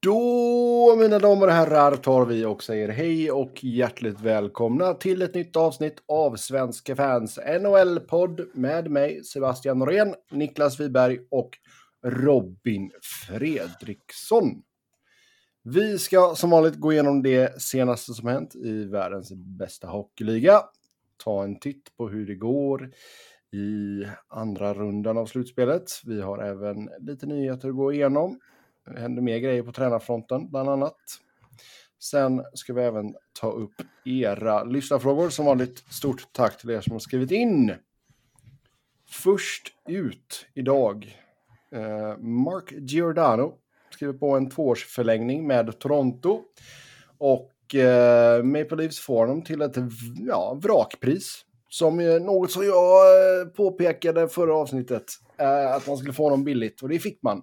Då, mina damer och herrar, tar vi och säger hej och hjärtligt välkomna till ett nytt avsnitt av Svenska fans NHL-podd med mig, Sebastian Norén, Niklas Wiberg och Robin Fredriksson. Vi ska som vanligt gå igenom det senaste som hänt i världens bästa hockeyliga. Ta en titt på hur det går i andra rundan av slutspelet. Vi har även lite nyheter att gå igenom. Det händer mer grejer på tränarfronten, bland annat. Sen ska vi även ta upp era lyssnarfrågor. Som vanligt, stort tack till er som har skrivit in. Först ut idag, eh, Mark Giordano skriver på en tvåårsförlängning med Toronto. Och eh, Maple Leafs får honom till ett ja, vrakpris. Som är något som jag eh, påpekade förra avsnittet. Eh, att man skulle få honom billigt. Och det fick man.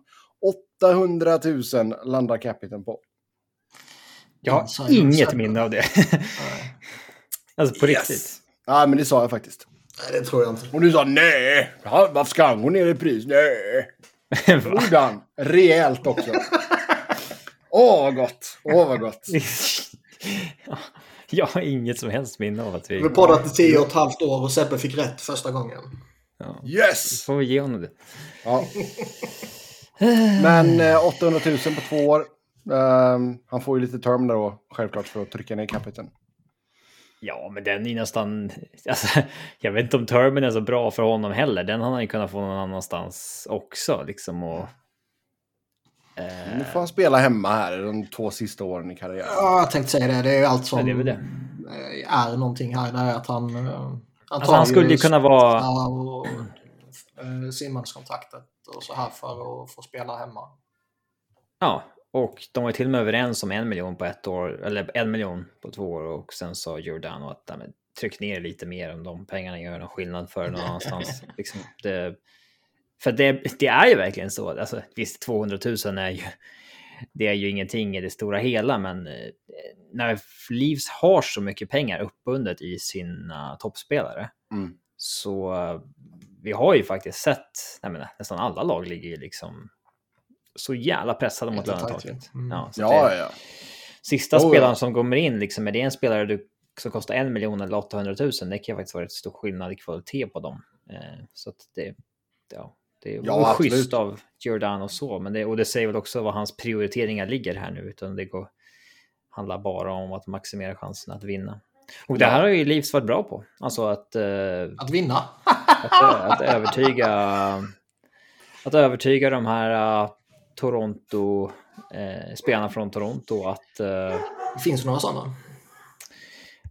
800 000 landar capiten på. Jag har ja, inget minne av det. alltså på yes. riktigt. Ja, men det sa jag faktiskt. Nej, det tror jag inte. Och du sa nej. Ja, varför ska han gå ner i pris? Nej. Gjorde han. Rejält också. Åh, oh, vad gott. Åh, oh, vad gott. jag har inget som helst minne av att vi... Vi poddat i tio och ett halvt år och Sebbe fick rätt första gången. Ja. Yes! Får vi ge honom det. Ja. Men eh, 800 000 på två år. Uh, han får ju lite term där då, självklart, för att trycka ner capiten. Ja, men den är nästan... Alltså, jag vet inte om termen är så bra för honom heller. Den hade han ju kunnat få någon annanstans också. Liksom, och, eh... Nu får han spela hemma här de två sista åren i karriären. Ja, jag tänkte säga det. Det är ju allt som ja, det är, det. är någonting här. Det är att han... Eh, han, alltså, han skulle ju kunna vara... Och, eh, och så här för att få spela hemma. Ja, och de var till och med överens om en miljon på ett år, eller en miljon på två år och sen sa Giordano att men, tryck ner lite mer om de pengarna gör någon skillnad för någon annanstans. liksom, det, för det, det, är ju verkligen så. Alltså, visst, 200 000 är ju, det är ju ingenting i det stora hela, men eh, när Leafs har så mycket pengar uppbundet i sina toppspelare mm. så vi har ju faktiskt sett, nej men, nästan alla lag ligger ju liksom så jävla pressade mot lönetaket. Mm. Ja, ja, ja. Sista oh, spelaren som kommer in, liksom, är det en spelare du, som kostar en miljon eller 800 000, det kan ju faktiskt vara ett stor skillnad i kvalitet på dem. Eh, så att det, ja, det är ja, schysst av Giordano och så, men det, och det säger väl också vad hans prioriteringar ligger här nu, utan det går, handlar bara om att maximera chansen att vinna. Och det här har ju Leafs varit bra på. Alltså att... Eh, att vinna? att, att, övertyga... Att övertyga de här uh, Toronto... Eh, spelarna från Toronto att... Uh, det finns några sådana.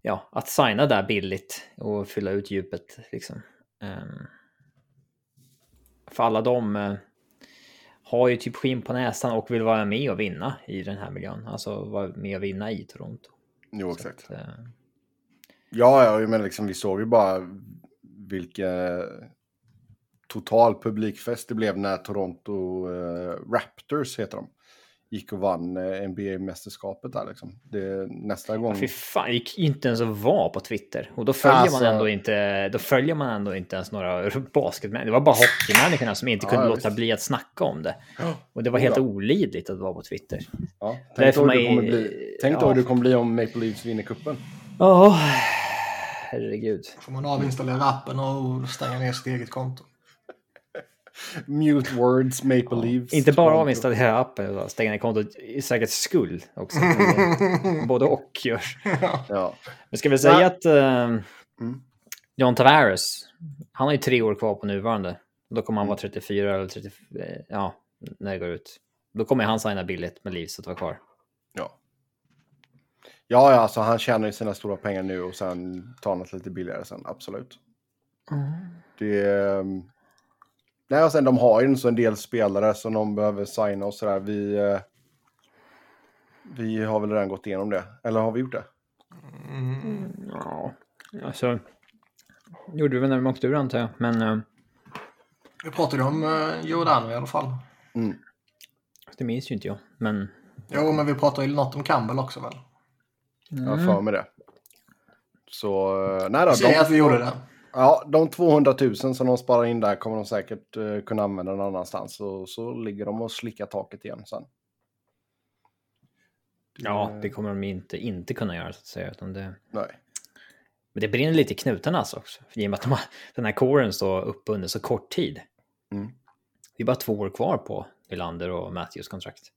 Ja, att signa där billigt och fylla ut djupet liksom. Um, för alla de uh, har ju typ skinn på näsan och vill vara med och vinna i den här miljön. Alltså vara med och vinna i Toronto. Jo, exakt. Att, uh, Ja, ja, men liksom, vi såg ju bara vilken total publikfest det blev när Toronto uh, Raptors, heter de, gick och vann eh, NBA-mästerskapet där liksom. Det, nästa gång... Ja, fy fan, gick inte ens att vara på Twitter. Och då följer alltså... man ändå inte, då följer man ändå inte ens några basketmän. Det var bara hockeymänniskorna som inte kunde ja, låta bli att snacka om det. Och det var helt ja. olidligt att vara på Twitter. Tänk dig hur bli, tänk ja. hur det kommer bli om Maple Leafs vinner cupen. Ja, oh, herregud. Får man avinstallera appen och stänga ner sitt eget konto. Mute words, Maple ja. Leaves. Inte bara avinstallera appen utan stänga ner kontot i säkerhets skull också. Både och görs. Ja. Men ska vi säga ja. att uh. John Tavares, han har ju tre år kvar på nuvarande. Då kommer han vara 34 mm. eller 30, ja, när det går ut. Då kommer han signa billigt med Leafs att vara kvar. Ja. Ja, alltså han tjänar ju sina stora pengar nu och sen tar han det lite billigare sen, absolut. Mm. Det... Ehm, nej, och sen de har ju en del spelare som de behöver signa och sådär. Vi... Eh, vi har väl redan gått igenom det, eller har vi gjort det? Mm, ja, alltså... Gjorde vi väl när vi åkte ur antar jag, men... Uh... Vi pratade om uh, Giordano i alla fall. Mm. Det minns ju inte jag, men... Jo, men vi pratade ju något om Campbell också väl? Mm. Jag har för mig det. Så, eh, nej då. Säg att vi gjorde det. Ja, de 200 000 som de sparar in där kommer de säkert uh, kunna använda någon annanstans. Så, så ligger de och slickar taket igen sen. Ja, det kommer de inte, inte kunna göra så att säga. Utan det, Nej. men det brinner lite i knutarna alltså också. För I och med att de har, den här kåren står uppe under så kort tid. Mm. Det är bara två år kvar på Nylander och Matthews kontrakt.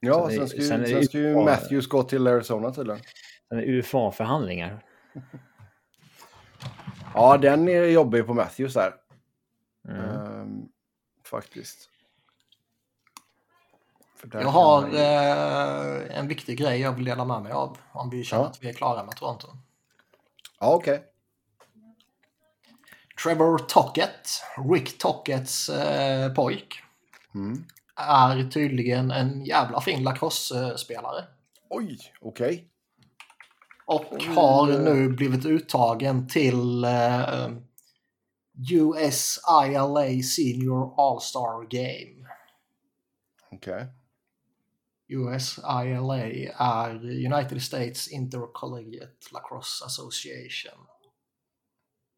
Ja, Sen ska, ju, sen sen ska ju Matthews gå till Arizona tydligen. Sen är det UFA-förhandlingar. Ja, den är jobbig på Matthews där. Mm. Ehm, faktiskt. Jag har man eh, en viktig grej jag vill dela med mig av om vi känner Ja. att vi är klara med Toronto. Ja, okej. Trevor Tockett, Rick Tockets eh, pojk, Mm. Är tydligen en jävla fin lacrosse-spelare. Oj, okej. Och har nu blivit uttagen till eh, US ILA Senior All-Star Game. Okej. US ILA är United States Intercollegiate Lacrosse Association.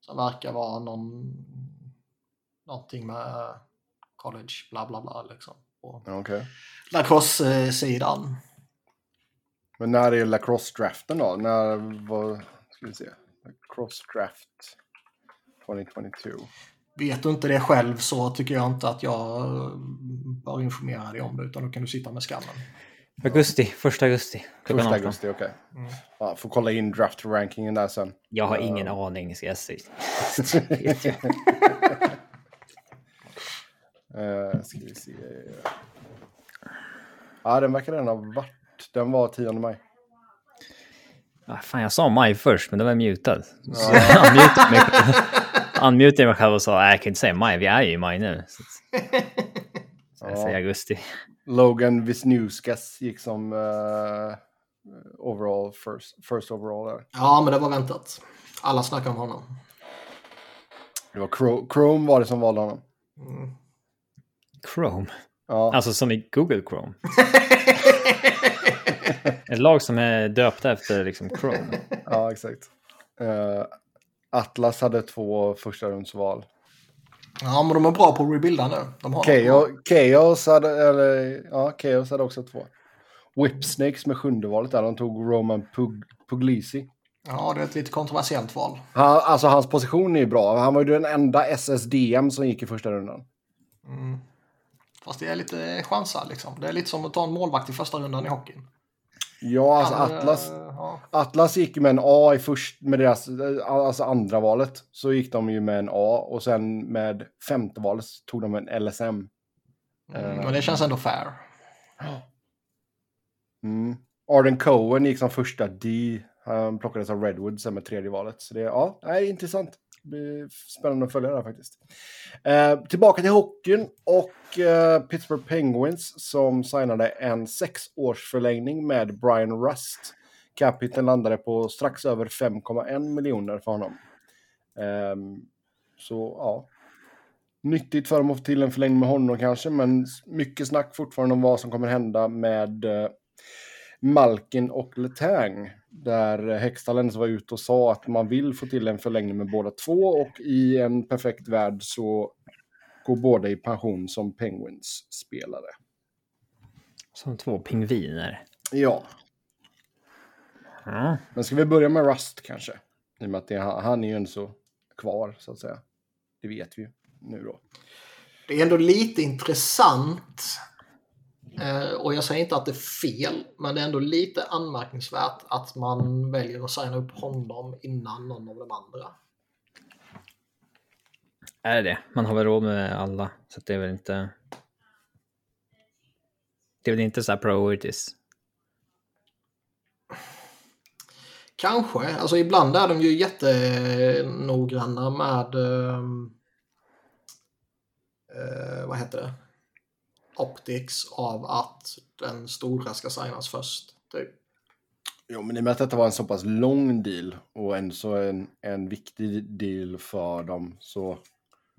Som verkar vara någon, någonting med college, bla bla bla liksom. På okej. lacrosse-sidan. Men när är lacrosse-draften då? När var... Ska vi se. Lacrosse-draft 2022. Vet du inte det själv så tycker jag inte att jag bör informera dig om det utan då kan du sitta med skammen. Augusti, första augusti. Första 18. augusti, okej. Mm. Ja, får kolla in draft-rankingen där sen. Jag har ingen aning, ska jag säga. Uh, ska vi se. Ja, den verkar redan ha varit. Den var 10 maj. Ah, fan, jag sa maj först, men det var mutad. Så jag unmutade mig, unmutade mig själv och sa, nej, jag kan inte säga maj, vi är ju i maj nu. Så, så jag Ja. säger augusti. Logan Wisniewskas gick som eh, overall first, first overall där. Ja, men det var väntat. Alla snackar om honom. Det var Chrome, Chrome var det som valde honom. Mm. Chrome. Ja, Alltså som i Google Chrome. Ett lag som är döpta efter liksom Chrome. ja exakt. Eh, Atlas hade två första rundsval. Ja, men de är bra på att rebuilda nu. De har Chaos, Chaos, hade, eller, ja, Chaos hade också två. Whipsnakes med sjunde valet där. De tog Roman Pug, Puglisi. Ja, det är ett lite kontroversiellt val. Han, alltså hans position är ju bra. Han var ju den enda SSDM som gick i första rundan. Mm. Fast det är lite chansar liksom. Det är lite som att ta en målvakt i första rundan i hockeyn. Ja, alltså eh, Atlas, Ja. Atlas gick med en A i först, med deras, alltså andra valet. Så gick de ju med en A och sen med femte valet tog de en LSM. Mm, men det känns ändå fair. Mm. Arden Cohen gick som första D. Han plockades av Redwood sen med tredje valet. Så det ja, är intressant. Det blir spännande att följa det här faktiskt. Eh, tillbaka till hockeyn och eh, Pittsburgh Penguins som signade en sexårsförlängning med Brian Rust. Capiten landade på strax över 5,1 miljoner för honom. Eh, så ja, nyttigt för dem att få till en förlängning med honom kanske, men mycket snack fortfarande om vad som kommer hända med eh, Malkin och Letang. Där Hextall var ute och sa att man vill få till en förlängning med båda två och i en perfekt värld så går båda i pension som Penguins spelare. Som två pingviner. Ja, Ja. men ska vi börja med Rust kanske? I och med att det, han är ju ändå så kvar så att säga. Det vet vi ju nu då. Det är ändå lite intressant. Eh, och jag säger inte att det är fel, men det är ändå lite anmärkningsvärt att man väljer att signa upp honom innan någon av de andra. Är det det? Man har väl råd med alla, så det är väl inte... Det är väl inte så här priorities. Kanske. Alltså ibland är de ju jättenoggranna med... ehm, eh, vad heter det? Optics av att den stora ska signas först. Typ. Jo, men i och med att detta var en så pass lång deal och ändå så en, en viktig deal för dem så...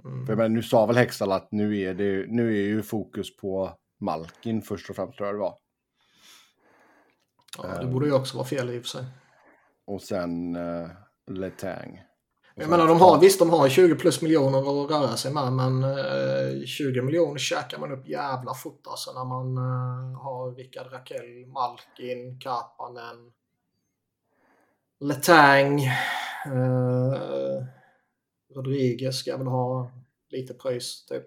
Mm. För menar, nu sa väl Hextall att nu är, det, nu är ju fokus på Malkin först och främst tror jag det var. Ja, det borde ju också vara fel i och för sig. Och sen uh, Letang. Jag menar, de har, visst de har 20 plus miljoner att röra sig med, men eh, 20 miljoner käkar man upp jävla fort alltså när man eh, har Rickard Rakell, Malkin, Kapanen, Letang, eh, Rodriguez ska väl ha lite pröjs typ.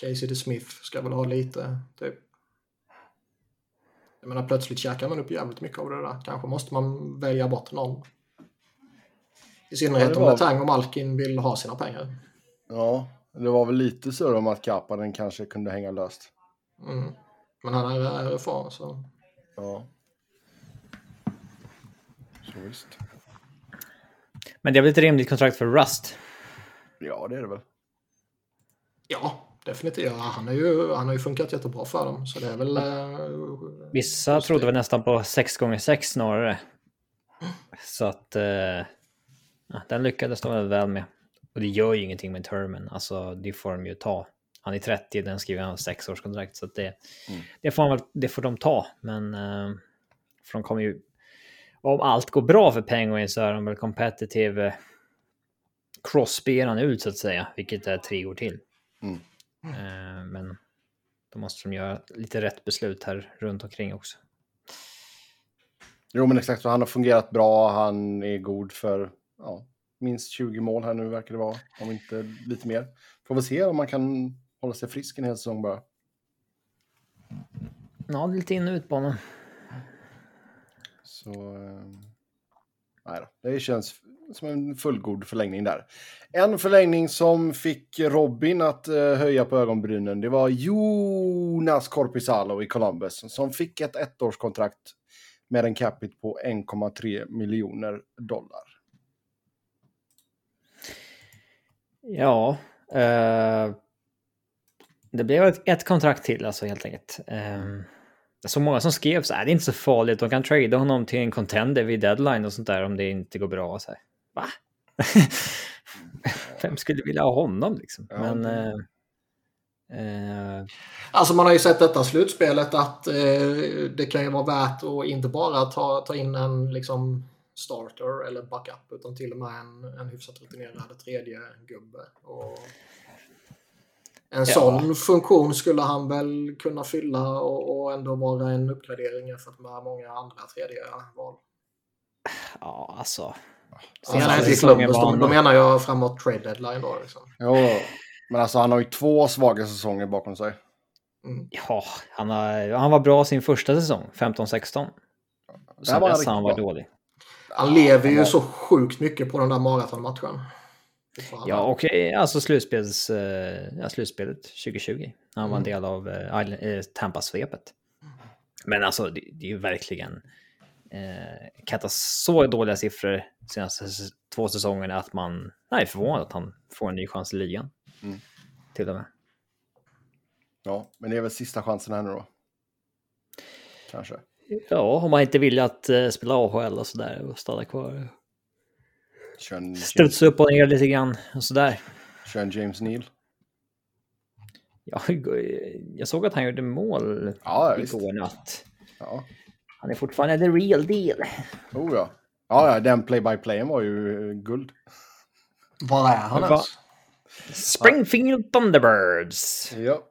Casey de Smith ska väl ha lite typ. Jag menar plötsligt käkar man upp jävligt mycket av det där. Kanske måste man välja bort någon. I synnerhet om var- Letang och Malkin vill ha sina pengar. Ja, det var väl lite så om att Kapanen kanske kunde hänga löst. Mm. Men han är RFA så... Ja. Så visst. Men det är väl ett rimligt kontrakt för Rust? Ja, det är det väl. Ja, definitivt. Ja, Han, är ju, han har ju funkat jättebra för dem. Så det är väl... eh, Vissa trodde väl nästan på 6 gånger 6 snarare. Så att eh, ja, den lyckades de väl väl med. Och det gör ju ingenting med termen. Alltså det får de ju ta. Han är 30, den skriver han sex års kontrakt. Så det, Mm. det, får han väl, det får de ta. Men eh, för de kommer ju... Om allt går bra för Penguins så är de väl competitive. han ut så att säga, vilket är tre år till. Mm. Eh, men då måste de göra lite rätt beslut här runt omkring också. Jo, men exakt. så Han har fungerat bra. Han är god för ja, minst 20 mål här nu verkar det vara. Om inte lite mer. Får väl se om man kan hålla sig frisk en hel säsong bara. Ja, det är lite in och ut på honom. Så... Eh, nej då. Det känns som en fullgod förlängning där. En förlängning som fick Robin att eh, höja på ögonbrynen, det var Jonas Korpisalo i Columbus som fick ett ettårskontrakt med en capita på 1,3 miljoner dollar. Ja, eh, det blev ett, ett kontrakt till alltså helt enkelt. Eh, så många som skrev så här, det är inte så farligt, de kan trada honom till en contender vid deadline och sånt där om det inte går bra. Så här. Va? Vem skulle vilja ha honom liksom? Ja, Men... Eh, eh, Alltså man har ju sett detta slutspelet att eh, det kan ju vara värt att inte bara ta, ta in en liksom starter eller backup utan till och med en, en hyfsat rutinerad tredje gubbe. Och en sån funktion skulle han väl kunna fylla och, och ändå vara en uppgradering jämfört med många andra tredje val. ja, alltså. I säsongen Columbus, var då, då menar jag framåt trade deadline då. Liksom. Jo, men alltså han har ju två svaga säsonger bakom sig. Mm. Ja, han, har, han var bra sin första säsong, 15-16. Där Sen dess har han varit bra. dålig. Han lever ju så sjukt mycket på den där maratonmatchen. Ja, och eh, alltså slutspels, eh, ja, slutspelet 2020. Han var en del av eh, eh, Tampa-svepet. Men alltså, det, det är ju verkligen eh, katas så dåliga siffror senaste två säsongerna att man nej, är förvånad att han får en ny chans i ligan. Mm. Till och med. Ja, men det är väl sista chansen här nu då. Kanske. Ja, om man inte vill att eh, spela AHL och sådär och stanna kvar. Studsa upp och ner lite grann och sådär. kör en James Neal. Ja, jag såg att han gjorde mål Ja, visst. igår natt. Ja, Han är fortfarande the real deal. oh ja. Ja, ja, den play-by-playen var ju eh, guld. Var är han ens? Springfield Thunderbirds. Ja.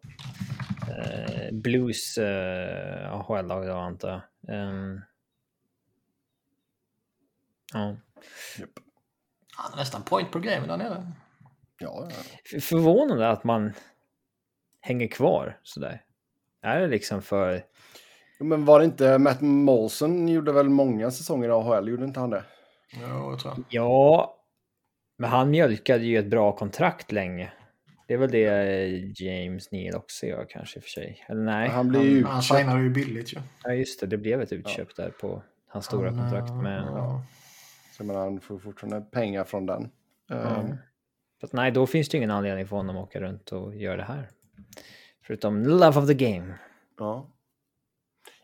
Eh, Blues uh, AHL-lag då antar jag. Ehm, ja. Japp. Han är nästan point per game där nere. Ja, ja. Förvånande att man hänger kvar sådär. Är det liksom för... Men var det inte Matt Molson gjorde väl många säsonger i AHL? Gjorde inte han det? Jo, jag tror jag. Ja, men han mjölkade ju ett bra kontrakt länge. Det är väl det James Neal också gör kanske i och för sig. Eller nej? Han blir ju Han utköpt. signade ju billigt ju. Ja, just det. Det blev ett utköp där på hans stora Han, kontrakt eh, med... ja. Så men han får fortfarande pengar från den. Ja. Ehm, Fast nej, då finns det ingen anledning för honom att åka runt och göra det här. Förutom love of the game. ja.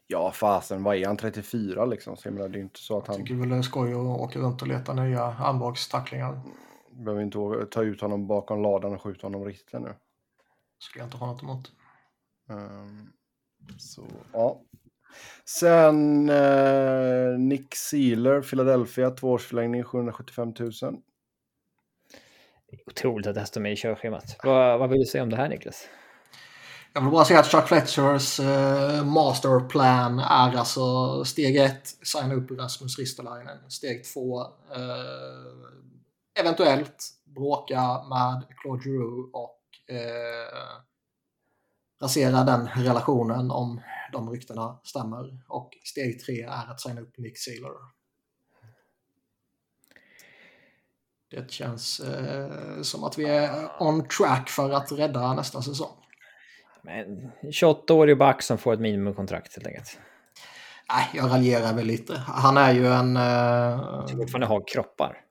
Ja, fasen, vad är han? 34 liksom? Så jag menar, det är inte så att Jag han tycker väl det är skoj att åka runt och leta nya armbågstacklingar. Behöver inte ta ut honom bakom ladan och skjuta honom riktigt ännu. Skulle jag inte ha något emot. Ehm, så, ja. Sen eh, Nick Sealer, Philadelphia, tvåårsförlängning 775 000. Otroligt att det här står med i körschemat. Vad, vad vill du säga om det här Niklas? Jag vill bara säga att Chuck Fletchers eh, masterplan är alltså steg ett, signa upp Rasmus Ristolainen. Steg två, eh, eventuellt bråka med Claude Giroux och eh, rasera den relationen om de ryktena stämmer. Och steg tre är att signa upp Nick Sealer. Det känns eh, som att vi är on track för att rädda nästa säsong. Men 28-årig back som får ett minimumkontrakt helt enkelt. Nej, jag raljerar väl lite. Han är ju en... Uh... Som fortfarande har kroppar.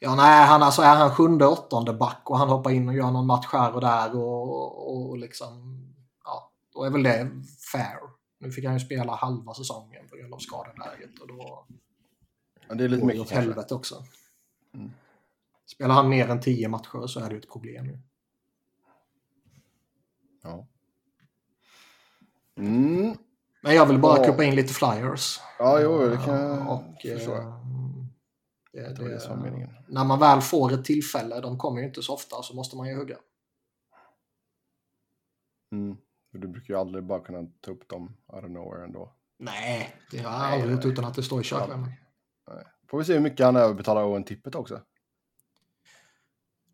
Ja, nej, han alltså är han sjunde, åttonde back och han hoppar in och gör någon match här och där och, och liksom... Ja, då är väl det fair. Nu fick han ju spela halva säsongen på grund av skadeläget och då... Ja, det är lite mycket åt helvete också. Mm. Spelar han mer än tio matcher så är det ju ett problem. Ju. Ja. Mm. Men jag vill bara ja. kuppa in lite flyers. Ja, jo, det kan jag och, förstå. Det, det, det när man väl får ett tillfälle, de kommer ju inte så ofta, så måste man ju hugga. Mm. Du brukar ju aldrig bara kunna ta upp dem out of nowhere ändå. Nej, det har jag aldrig gjort utan att det står i körschemat. Får vi se hur mycket han överbetalar Owen-tippet också.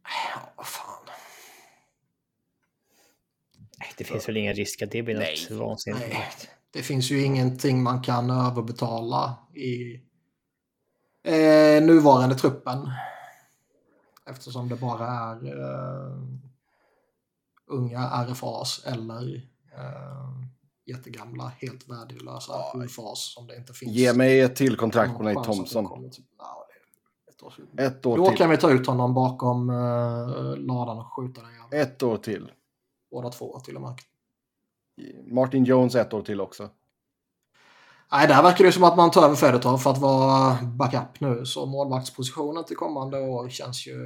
Ja, vad fan. Det finns väl ingen risk att det blir något vansinnigt. Det finns ju ingenting man kan överbetala i eh, nuvarande truppen. Eftersom det bara är eh, unga RFAs eller eh, jättegamla, helt värdelösa ja. UFAs som det inte finns. Ge mig ett till kontrakt på Nate Thompson. ett år, ett år Då till. kan vi ta ut honom bakom uh, ladan och skjuta den jäveln. Ett år till. Båda två till och med. Martin Jones ett år till också. Nej, där verkar det som att man tar över Fedotov för att vara backup nu. Så målvaktspositionen till kommande år känns ju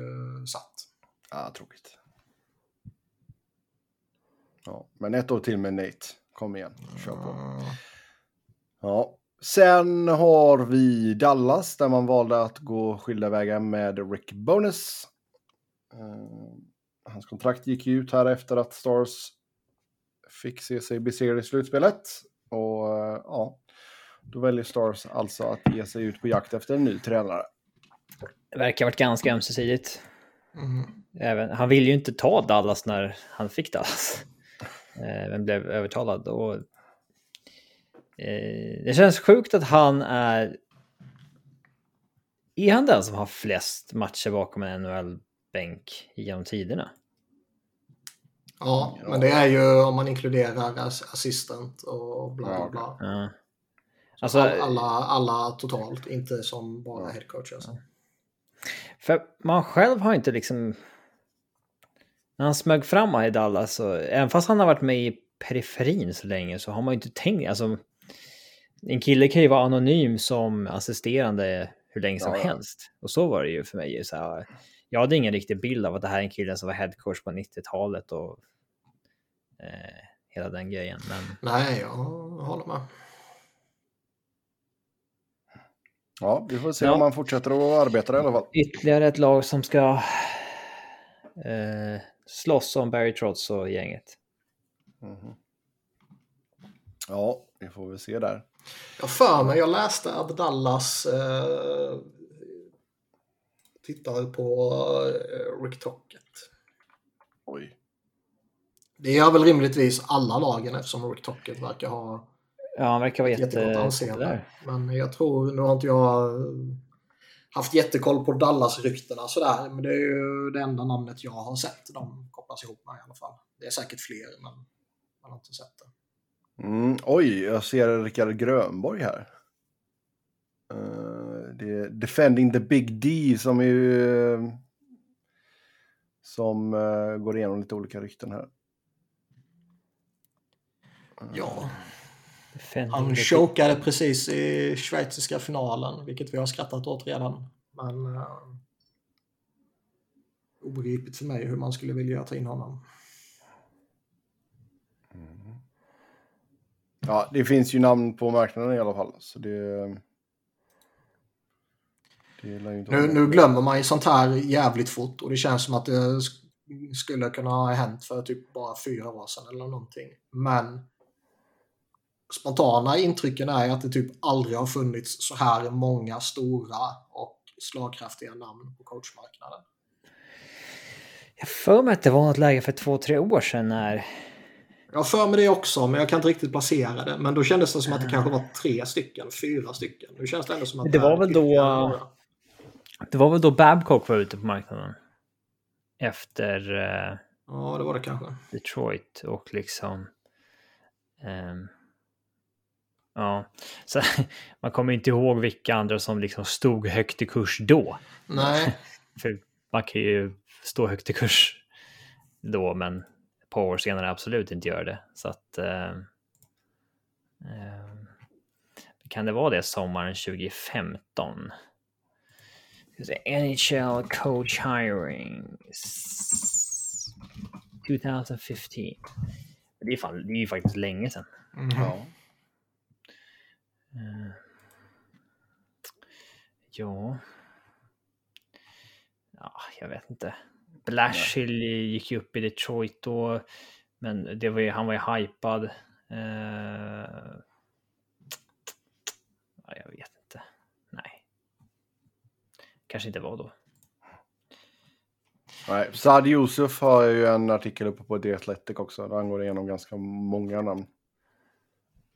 satt. Ja, tråkigt. Ja, men ett år till med Nate. Kom igen, kör på. Ja. Sen har vi Dallas där man valde att gå skilda vägar med Rick Bonus. Eh, hans kontrakt gick ut här efter att Stars fick se sig besegrade i slutspelet. Och eh, ja, då väljer Stars alltså att ge sig ut på jakt efter en ny tränare. Det verkar ha varit ganska ömsesidigt. Mm. Även, han ville ju inte ta Dallas när han fick Dallas. Eh, men blev övertalad. Och, eh, det känns sjukt att han är... Är han den som har flest matcher bakom en NHL-bänk genom tiderna? Ja, men det är ju om man inkluderar assistent och bla bla. Ja. Alltså, alla, alla totalt, inte som bara headcoach. Alltså. För man själv har inte liksom... När han smög fram i Dallas, så, även fast han har varit med i periferin så länge så har man ju inte tänkt... Alltså, en kille kan ju vara anonym som assisterande hur länge som ja, ja. helst. Och så var det ju för mig. Så här, jag hade ingen riktig bild av att det här är en kille som var headcoach på 90-talet och eh, hela den grejen. Men... Nej, jag håller med. Ja, vi får se ja. om han fortsätter att arbeta i alla fall. Ytterligare ett lag som ska eh, slåss om Barry Trotz och gänget. Mm -hmm. Ja, vi får väl se där. Jag för mig, jag läste att Dallas eh, tittar på eh, Rick Tocket. Oj. Det gör väl rimligtvis alla lagen eftersom Rick Tocket verkar ha Ja, han verkar vara jätte... Men jag tror, nu har inte jag haft jättekoll på Dallas-ryktena sådär, men det är ju det enda namnet jag har sett de kopplas ihop med i alla fall. Det är säkert fler, men man har inte sett det. Mm, oj, jag ser Rickard Grönborg här. Uh, det är Defending the Big D som är ju... Uh, som uh, går igenom lite olika rykten här. Ja, han chokade precis i schweiziska finalen, vilket vi har skrattat åt redan. Men uh, obegripligt för mig hur man skulle vilja ta in honom. Mm. Ja, det finns ju namn på marknaden i alla fall. Så det, det nu, nu glömmer man ju sånt här jävligt fort och det känns som att det skulle kunna ha hänt för typ bara fyra år sedan eller någonting. Men spontana intrycken är att det typ aldrig har funnits så här många stora och slagkraftiga namn på coachmarknaden. Jag för mig att det var något läge för två, tre år sedan när... Jag för mig det också, men jag kan inte riktigt placera det. Men då kändes det som att det kanske var tre stycken, fyra stycken. Nu känns det ändå som att det, det var väl då... Det var väl då Babcock var ute på marknaden? Efter... Uh, ja, det var det kanske. Detroit och liksom... Um, ja, så man kommer inte ihåg vilka andra som liksom stod högt i kurs då. Nej. För man kan ju stå högt i kurs då, men ett par år senare absolut inte gör det. Så att... Uh, uh, kan det vara det sommaren 2015? NHL coach hiring 2015. Det är, fan, det är ju faktiskt länge sedan. Mm. Ja. Uh, ja. Ja, jag vet inte. Blashill gick ju upp i Detroit då, men det var ju, han var ju hypad. Uh, ja, jag vet inte. Nej. Kanske inte var då. Nej, Saad Yusuf har ju en artikel uppe på The Athletic också. Där han går igenom ganska många namn.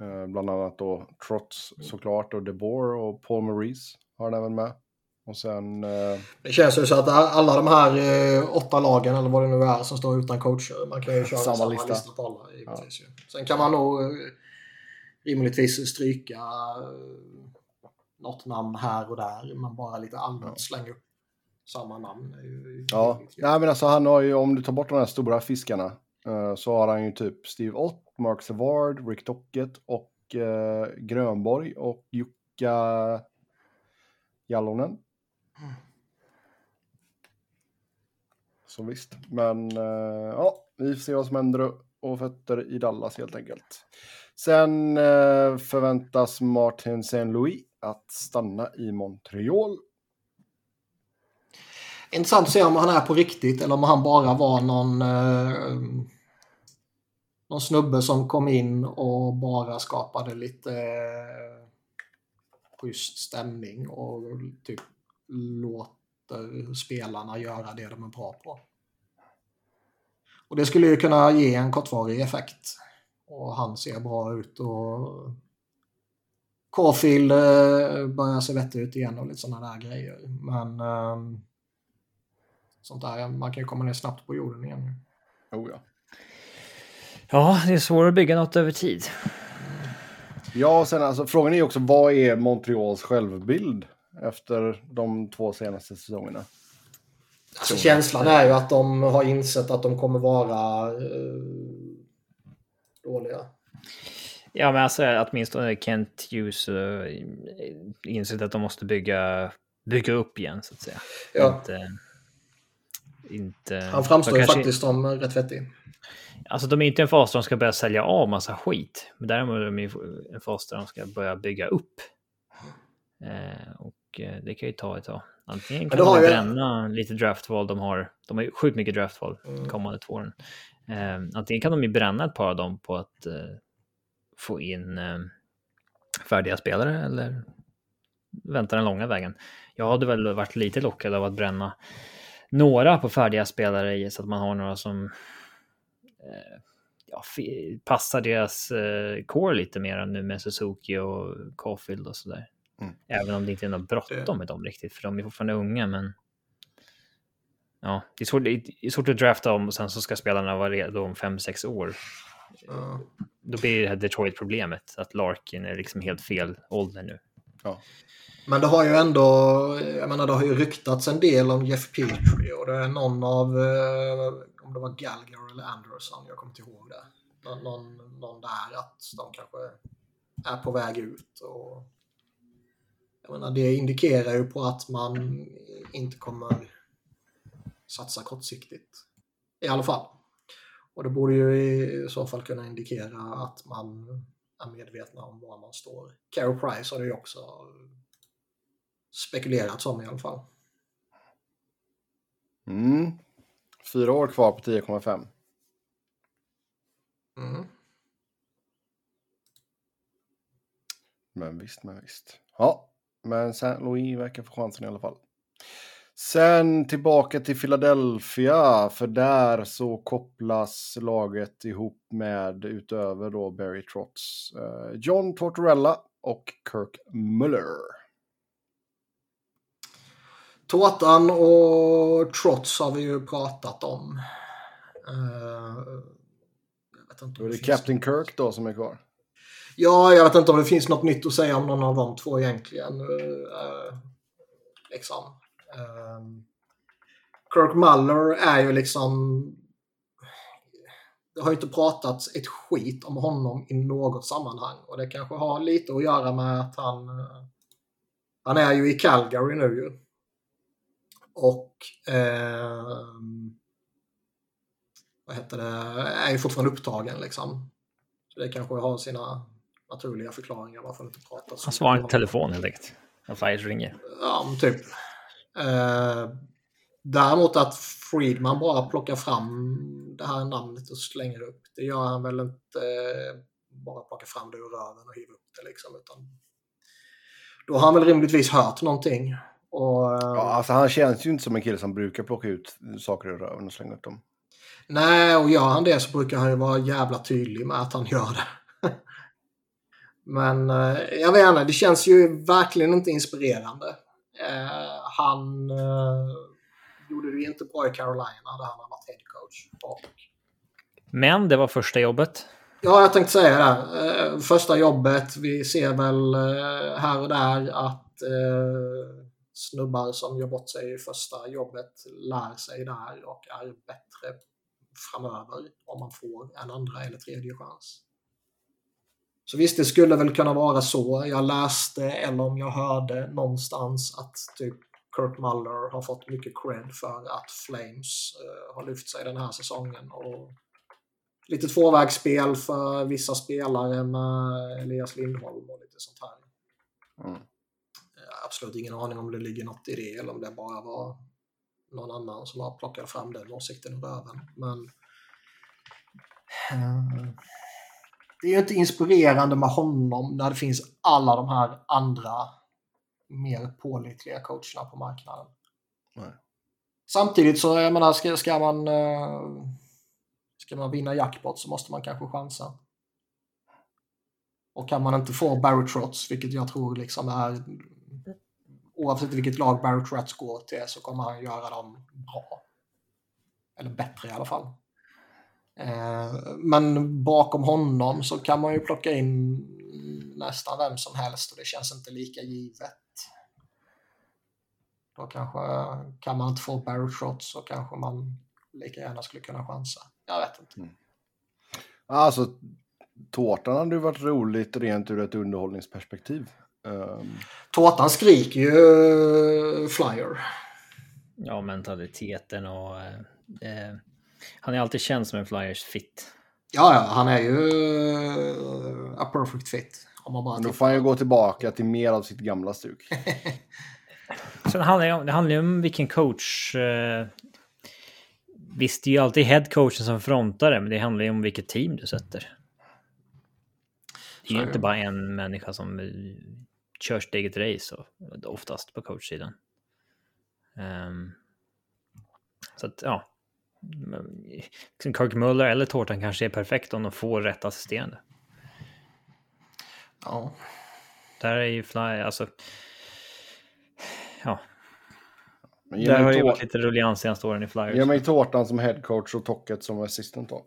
Eh, bland annat då Trots såklart och DeBoer och Paul Maurice har han även med. Och sen... Eh... Det känns ju så att alla de här eh, åtta lagen eller vad det nu är som står utan coacher. Man kan ju köra samma, samma lista. lista på alla. Ja. Sen kan man nog eh, rimligtvis stryka eh, något namn här och där. Men bara lite allmänt slänga upp samma namn. ja, Nej, men alltså han har ju, om du tar bort de här stora fiskarna, så har han ju typ Steve Ott, Mark Savard, Rick Tocket och eh, Grönborg och Jukka Jallonen. Mm. Så visst, men eh, ja, vi får se vad som händer och fötter i Dallas helt enkelt. Sen eh, förväntas Martin Saint-Louis att stanna i Montreal. Intressant att se om han är på riktigt eller om han bara var någon, eh, någon snubbe som kom in och bara skapade lite eh, schysst stämning och typ låter spelarna göra det de är bra på. Och det skulle ju kunna ge en kortvarig effekt. Och han ser bra ut och Caulfield eh, börjar se vettig ut igen och lite sådana där grejer. Men um, sånt där, man kan ju komma ner snabbt på jorden igen. Oh ja. Ja, det är svårt att bygga något över tid. Ja, och sen alltså frågan är också vad är Montreals självbild efter de två senaste säsongerna? Alltså, känslan är ju att de har insett att de kommer vara eh, dåliga. Ja, men alltså åtminstone Kent Hughes uh, insett att de måste bygga, bygga upp igen, så att säga. Ja. Inte, inte, Han framstår ju faktiskt som rätt vettig. Alltså de är inte en fas där de ska börja sälja av massa skit. Men däremot är de en fas där de ska börja bygga upp. Eh, och eh, det kan ju ta ett tag. Antingen kan de bränna jag... lite draftval de har. De har ju sjukt mycket draftval mm. kommande två åren. Eh, antingen kan de ju bränna ett par av dem på att eh, få in eh, färdiga spelare eller vänta den långa vägen. Jag hade väl varit lite lockad av att bränna några på färdiga spelare så att man har några som ja, passar deras eh, core lite mer nu med Suzuki och Caulfield och sådär. Mm. Även om det inte är något bråttom med dem riktigt, för de är fortfarande unga, men ja, det är svårt, det är svårt att drafta om och sen så ska spelarna vara redo om fem sex år. Uh. Då blir det här Detroit-problemet, att Larkin är liksom helt fel ålder nu. Ja. Men det har ju ändå, jag menar det har ju ryktats en del om Jeff Petrie och det är någon av, eh, om det var Gallagher eller Anderson, jag kommer inte ihåg det. Någon, någon, någon där att de kanske är på väg ut. Och, jag menar det indikerar ju på att man inte kommer satsa kortsiktigt. I alla fall. Och det borde ju i så fall kunna indikera att man är medvetna om var man står. Carey Price har det ju också spekulerats om i alla fall. Mm. Fyra år kvar på 10,5. Mm. Men visst, men visst. Ja, men St. Louis verkar få chansen i alla fall. Sen tillbaka till Philadelphia, för där så kopplas laget ihop med, utöver då Barry Trotz, eh, John Tortorella och Kirk Muller. Tårtan och Trots har vi ju pratat om. Uh, då är det Captain något... Kirk då som är kvar? Ja, jag vet inte om det finns något nytt att säga om någon av de två egentligen. Uh, liksom. Um, Kirk Muller är ju liksom... Det har ju inte pratats ett skit om honom i något sammanhang och det kanske har lite att göra med att han... Han är ju i Calgary nu ju. Och... Eh, vad heter det? Är ju fortfarande upptagen liksom. Så det kanske har sina naturliga förklaringar varför han inte pratar. Han svarar inte telefon helt enkelt. När Flyers ringer. Ja, typ. Eh, däremot att Friedman bara plockar fram det här namnet och slänger upp. Det gör han väl inte eh, bara plocka fram det ur röven och hiva upp det liksom. Utan då har han väl rimligtvis hört någonting. Och, eh, ja, alltså han känns ju inte som en kille som brukar plocka ut saker ur röven och slänga upp dem. Nej, och gör han det så brukar han ju vara jävla tydlig med att han gör det. Men eh, jag vet inte, det känns ju verkligen inte inspirerande. Eh, han eh, gjorde det inte bra i Carolina där han har varit headcoach. Och... Men det var första jobbet. Ja, jag tänkte säga det. Eh, första jobbet. Vi ser väl eh, här och där att eh, snubbar som gör bort sig i första jobbet lär sig där och är bättre framöver om man får en andra eller tredje chans. Så visst, det skulle väl kunna vara så. Jag läste eller om jag hörde någonstans att typ Kurt Muller har fått mycket cred för att Flames uh, har lyft sig den här säsongen. Och lite tvåvägsspel för vissa spelare med Elias Lindholm och lite sånt här. Mm. Absolut ingen aning om det ligger något i det eller om det bara var någon annan som har plockat fram den åsikten ur röven. Men uh, det är ju inte inspirerande med honom när det finns alla de här andra mer pålitliga coacherna på marknaden. Nej. Samtidigt så, jag menar, ska, ska, man, uh, ska man vinna jackpot så måste man kanske chansa. Och kan man inte få Barry Trotz, vilket jag tror liksom är oavsett vilket lag Barry Trotz går till så kommer han göra dem bra. Eller bättre i alla fall. Eh, men bakom honom så kan man ju plocka in nästan vem som helst och det känns inte lika givet. Då kanske kan man inte få barrel shots så kanske man lika gärna skulle kunna chansa. Jag vet inte. Mm. Alltså, tårtan hade ju varit roligt rent ur ett underhållningsperspektiv. Um... Tårtan skriker ju uh, Flyer. Ja, mentaliteten och... Uh, uh, han är alltid känd som en Flyers fit. Ja, ja, han är ju uh, a perfect fit. Om man bara då får han ju gå tillbaka till mer av sitt gamla stuk. Så det handlar ju om, det handlar om vilken coach... Uh, visst, det är ju alltid headcoachen som frontar det, men det handlar ju om vilket team du sätter. Det är ju inte bara en människa som kör sitt eget race och, oftast på coachsidan. Um, så att ja. Kirk Muller eller Tårtan kanske är perfekt om de får rätt assisterande. Ja. Där är ju Fly, alltså. Ja. Där har det ju varit lite rullians senaste åren i Flyers. Ge mig Tårtan som headcoach och Tocket som assistent då.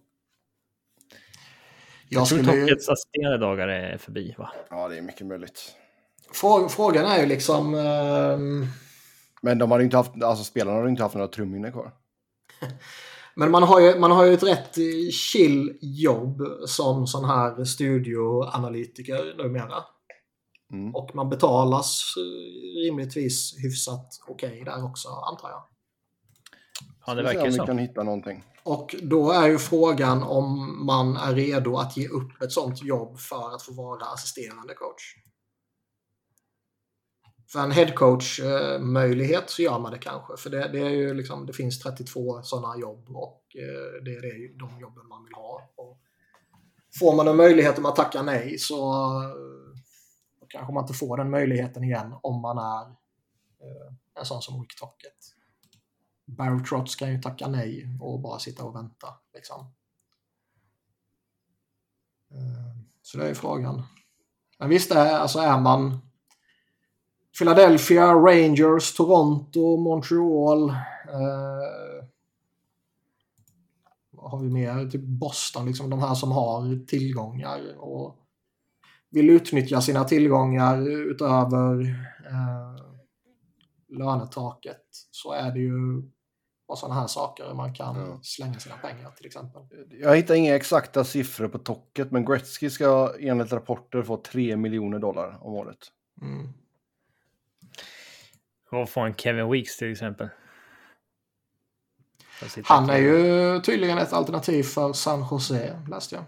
Jag, jag tror Tockets assisterande dagar är förbi va? Ja, det är mycket möjligt. Frågan är ju liksom... Um... Men de har inte haft, alltså spelarna har inte haft några trumhinnor kvar. Men man har, ju, man har ju ett rätt chill jobb som sån här studioanalytiker numera. Mm. Och man betalas eh, rimligtvis hyfsat okej okay där också, antar jag. Ja, det verkar så. kan hitta någonting. Och då är ju frågan om man är redo att ge upp ett sånt jobb för att få vara assisterande coach. För en headcoach-möjlighet eh, så gör man det kanske. För det, det, är ju liksom, det finns 32 sådana jobb och eh, det är det, de jobben man vill ha. Och får man en möjlighet om man tackar nej så eh, kanske man inte får den möjligheten igen om man är en sån som Rick Tocket. Barrel Trots kan ju tacka nej och bara sitta och vänta. Liksom. Så det är ju frågan. Men visst, är, alltså är man Philadelphia, Rangers, Toronto, Montreal. Eh, vad har vi mer? Typ Boston, liksom de här som har tillgångar och vill utnyttja sina tillgångar utöver eh, lönetaket så är det ju bara sådana här saker man kan ja. slänga sina pengar till exempel. Jag hittar inga exakta siffror på tocket men Gretzky ska enligt rapporter få 3 miljoner dollar om året. Mm. Vad får en Kevin Weeks till exempel? Han är ju tydligen ett alternativ för San Jose, läste jag.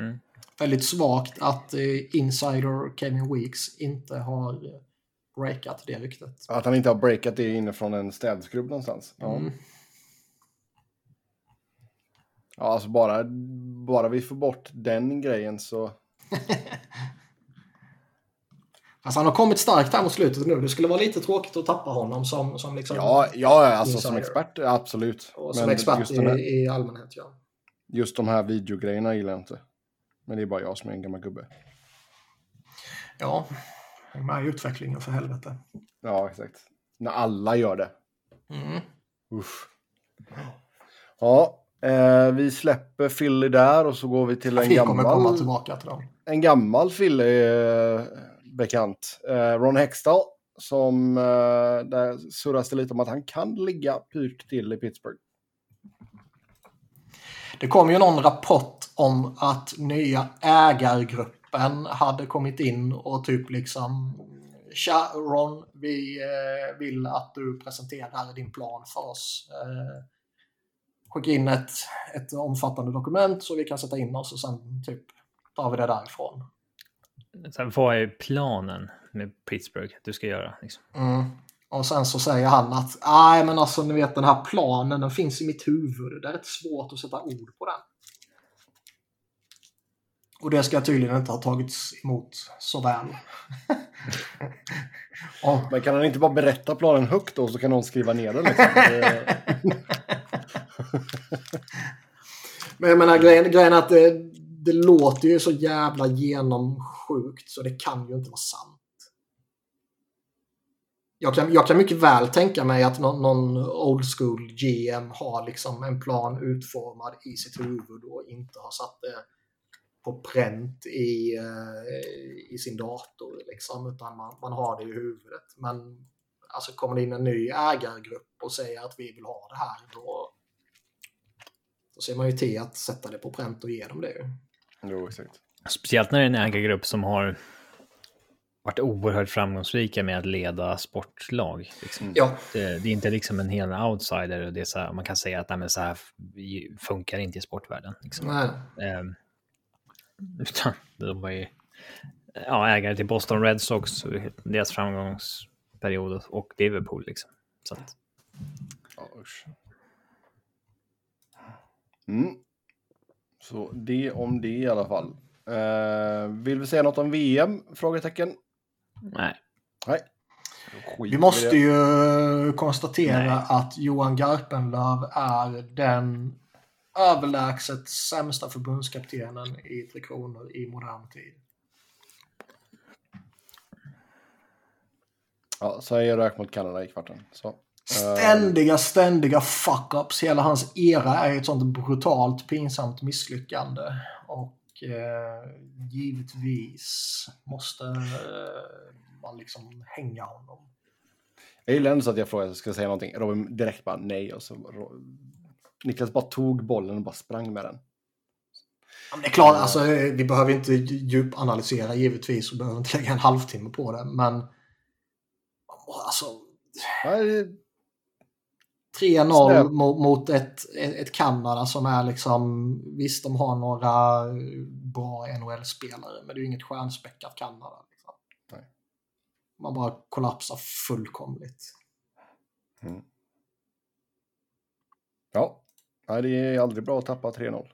Mm. Väldigt svagt att eh, insider Kevin Weeks inte har breakat det ryktet. Att han inte har breakat det inifrån en städskrubb någonstans. Ja. Mm. Ja, alltså bara, bara vi får bort den grejen så... Alltså han har kommit starkt här mot slutet nu. Det skulle vara lite tråkigt att tappa honom som, som liksom... Ja, ja alltså som expert, absolut. Och som Men expert i, här, i allmänhet, ja. Just de här videogrejerna gillar jag inte. Men det är bara jag som är en gammal gubbe. Ja, häng med i utvecklingen för helvete. Ja, exakt. När alla gör det. Mm. Uff. Ja, eh, vi släpper Philly där och så går vi till en gammal... Vi kommer komma tillbaka till dem. En gammal Philly... Eh, bekant. Eh, Ron Hextall, som eh, där surras det lite om att han kan ligga pyrt till i Pittsburgh. Det kom ju någon rapport om att nya ägargruppen hade kommit in och typ liksom Tja Ron, vi eh, vill att du presenterar din plan för oss. Eh, skicka in ett, ett omfattande dokument så vi kan sätta in oss och sen typ tar vi det därifrån. Sen vad är planen med Pittsburgh du ska göra? Liksom? Mm. Och sen så säger han att nej men alltså ni vet den här planen den finns i mitt huvud. Det är rätt svårt att sätta ord på den. Och det ska tydligen inte ha tagits emot så väl. oh. Men kan han inte bara berätta planen högt då så kan någon skriva ner den? Liksom? men jag menar grejen, grejen är att det, det låter ju så jävla genomsjukt så det kan ju inte vara sant. Jag kan, jag kan mycket väl tänka mig att någon, någon old school GM har liksom en plan utformad i sitt huvud och inte har satt det på pränt i, eh, i sin dator. Liksom, utan man, man har det i huvudet. Men alltså kommer det in en ny ägargrupp och säger att vi vill ha det här, då, då ser man ju till att sätta det på pränt och ge dem det. Jo, exakt. Speciellt när det är en ägargrupp som har varit oerhört framgångsrika med att leda sportlag. Liksom. Ja. Det, det, är inte liksom en hel outsider och det är så här, man kan säga att nej, så här funkar inte i sportvärlden. Liksom. Nej. Eh, utan de var ju ja, ägare till Boston Red Sox, deras framgångsperiod och Liverpool. Liksom. Så att... mm. Så det om det i alla fall. Uh, vill vi säga något om VM? Frågetecken. Nej. Nej. Vi måste ju konstatera Nej. att Johan Garpenlöv är den överlägset sämsta förbundskaptenen i Tre Kronor i modern tid. Ja, Sverige rök mot Kanada i kvarten. Så. Ständiga, ständiga fuck-ups. Hela hans era är ett sånt brutalt pinsamt misslyckande. Och eh, givetvis måste eh, man liksom hänga honom. Jag gillar ändå så att jag frågade, ska jag säga någonting? Robin direkt bara nej och så Niklas bara tog bollen och bara sprang med den. Ja, det är klart, alltså, vi behöver inte djupanalysera givetvis och behöver inte lägga en halvtimme på det, men alltså... Ja, 3-0 mot, mot ett, ett Kanada som är liksom, visst de har några bra NHL-spelare men det är ju inget stjärnspäckat Kanada. Liksom. Man bara kollapsar fullkomligt. Mm. Ja, Nej, det är aldrig bra att tappa 3-0.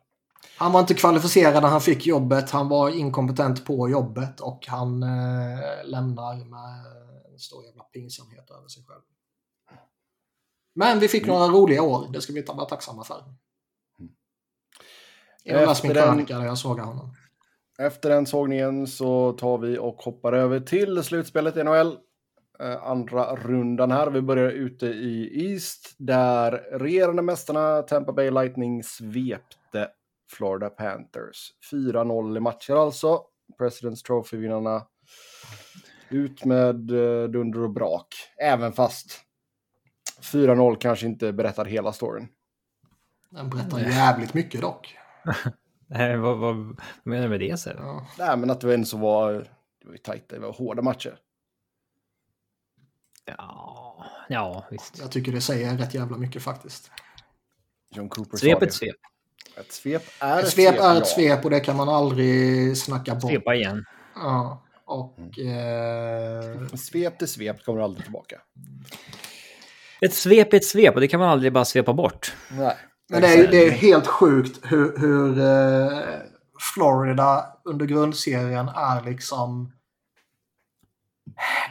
Han var inte kvalificerad när han fick jobbet. Han var inkompetent på jobbet och han eh, lämnar med en stor jävla pinsamhet över sig själv. Men vi fick några roliga år. Det ska vi vara tacksamma för. Jag har läst min krönika där jag såg honom. Efter den sågningen så tar vi och hoppar över till slutspelet i NHL. Eh, andra rundan här. Vi börjar ute i East där regerande mästarna Tampa Bay Lightning svepte Florida Panthers. 4-0 i matcher alltså. Presidents Trophy-vinnarna ut med eh, dunder och brak. Även fast 4-0 kanske inte berättar hela storyn. Den berättar jävligt mycket dock. Nej, vad, vad, vad menar du med det? Så? Ja. Nej, men att det ändå var, det var tajta, det var hårda matcher. Ja, ja visst. Jag tycker det säger rätt jävla mycket faktiskt. John Cooper svep ett svep. Ett svep är ett, ett svep. svep är ja. ett svep och det kan man aldrig snacka bort. Svepa igen. Ja, och... Eh... Svep till svep kommer aldrig tillbaka. Ett svep är ett svep och det kan man aldrig bara svepa bort. Nej. Men det är, det är helt sjukt hur, hur eh, Florida under grundserien är liksom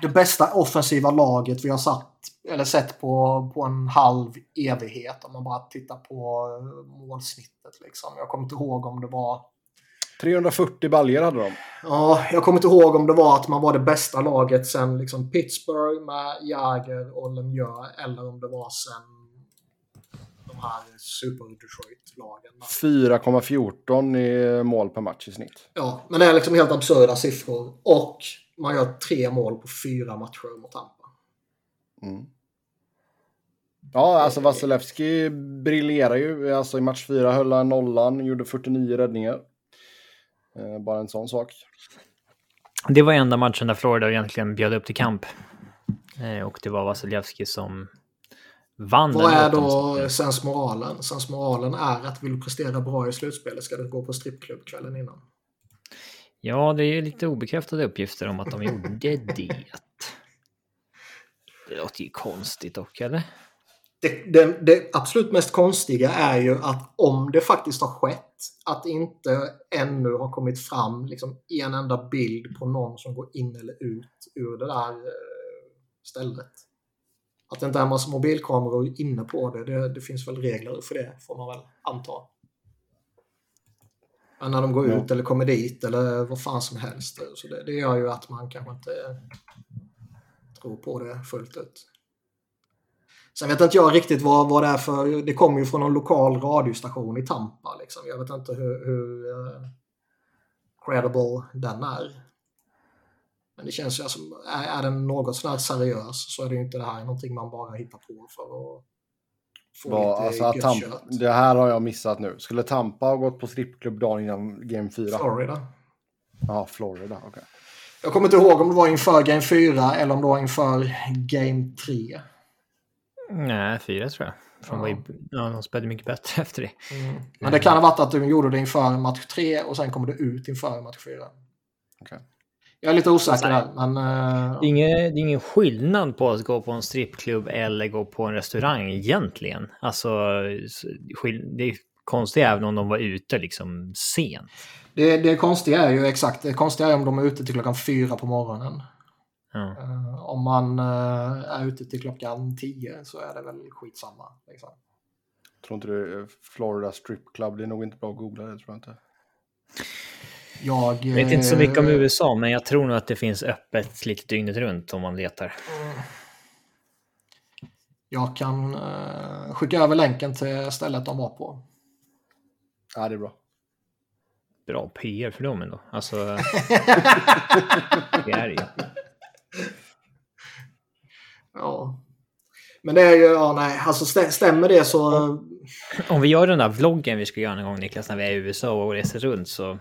det bästa offensiva laget vi har satt, eller sett på, på en halv evighet om man bara tittar på målsnittet. Liksom. Jag kommer inte ihåg om det var 340 baljor hade de. Ja, jag kommer inte ihåg om det var att man var det bästa laget sen liksom Pittsburgh med Jagger och Lemieux eller om det var sen de här Super Detroit-lagen. 4,14 i mål per match i snitt. Ja, men det är liksom helt absurda siffror. Och man gör tre mål på fyra matcher mot Tampa. Mm. Ja, alltså Vasilevski briljerar ju. Alltså i match 4 höll han nollan, gjorde 49 räddningar. Eh, bara en sån sak. Det var enda matchen där Florida egentligen bjöd upp till kamp. Eh, och det var Vasilevski som vann. Vad är då sensmoralen? Sensmoralen är att vill du prestera bra i slutspelet ska du gå på strippklubb kvällen innan. Ja, det är lite obekräftade uppgifter om att de gjorde det. Det låter ju konstigt dock, eller? Det, det, det, absolut mest konstiga är ju att om det faktiskt har skett, att inte ännu har kommit fram liksom en enda bild på någon som går in eller ut ur det där stället. Att det inte är en massa mobilkameror inne på det, det, det finns väl regler för det, får man väl anta. Men när de går ut eller kommer dit eller vad fan som helst. Så det, det gör ju att man kanske inte tror på det fullt ut. Sen vet inte jag riktigt vad, vad det är för... Det kommer ju från en lokal radiostation i Tampa. Liksom. Jag vet inte hur, hur uh, credible den är. Men det känns ju som, är, är den något sådär seriös så är det ju inte det här någonting man bara hittar på för att få Va, lite alltså, Tampa, Det här har jag missat nu. Skulle Tampa ha gått på strippklubb dagen innan Game 4? Florida. Ja, Florida, okej. Okay. Jag kommer inte ihåg om det var inför Game 4 eller om det var inför Game 3. Nej, 4 tror jag. För ja. Var, ja, de spelade mycket bättre efter det. Mm. Men det kan ha varit att de gjorde det inför match 3 och sen kom det ut inför match 4. Okay. Jag är lite osäker där, men... Uh... Det, är ingen, det är ingen skillnad på att gå på en strippklubb eller gå på en restaurang egentligen. Alltså, det är konstigt även om de var ute liksom sent. Det, det konstiga är ju exakt, det konstiga är om de är ute till klockan fyra på morgonen. Ja. Uh, om man uh, är ute till klockan tio så är det väl skitsamma. Liksom. Tror inte du Florida Strip Club, det är nog inte bra att googla det tror jag inte. Jag, jag vet inte så mycket om USA, men jag tror nog att det finns öppet lite dygnet runt om man letar. Jag kan uh, skicka över länken till stället de var på. Ja, det är bra. Bra PR för dem ändå. Alltså... det är det ju. Ja. Men det är ju, ja nej, alltså stämmer det så... Om vi gör den där vloggen vi ska göra någon gång Niklas, när vi är i USA och reser runt så...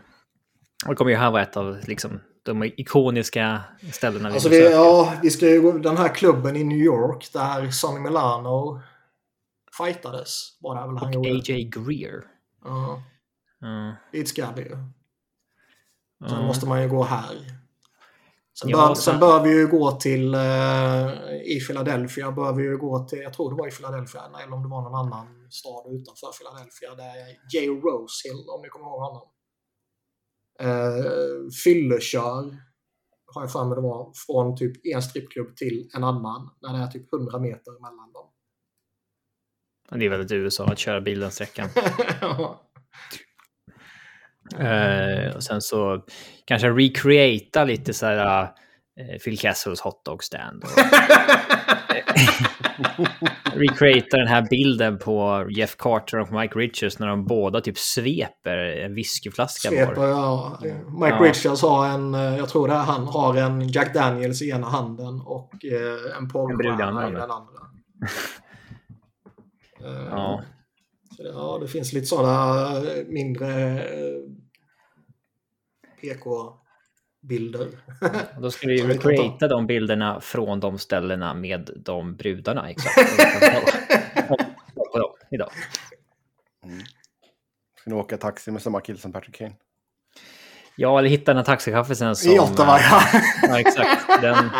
Det kommer ju här vara ett av liksom, de ikoniska ställena vi alltså vi, Ja, vi ska ju gå den här klubben i New York där Sonny Milano fightades. Var det väl han Och. AJ Greer. Ja, Ja. dit ska vi ju. Sen Ja. måste man ju gå här. Sen, bör, sen- sen bör vi ju gå till eh, i Philadelphia. Bör vi ju gå till, jag tror det var i Philadelphia, eller om det var någon annan stad utanför Philadelphia. Där Jay Rosehill, om ni kommer ihåg honom. Eh, fyllekör, har jag för mig det var, från typ en strippklubb till en annan. När det är typ 100 meter mellan dem. Det är väldigt USA att köra bil den sträckan. Ja. Eh, och sen så kanske recreata lite så här eh, Phil Castles hotdog stand. Och recreata den här bilden på Jeff Carter och Mike Richards när de båda typ sveper en whiskyflaska Sveper, ja. Mike Ja. Richards har en, eh, jag tror det är han, har en Jack Daniels i ena handen och eh, en porrstjärna i den andra. Ja. Ja, det finns lite sådana eh, mindre eh, PK-bilder. Då ska vi recreata de bilderna från de ställena med de brudarna. Exakt. Idag. Ska ni åka taxi med samma kille som Patrick Kane? Ja, eller hitta den här taxikaffisen som... I Ottawa, eh, ja. Ja, exakt. Den...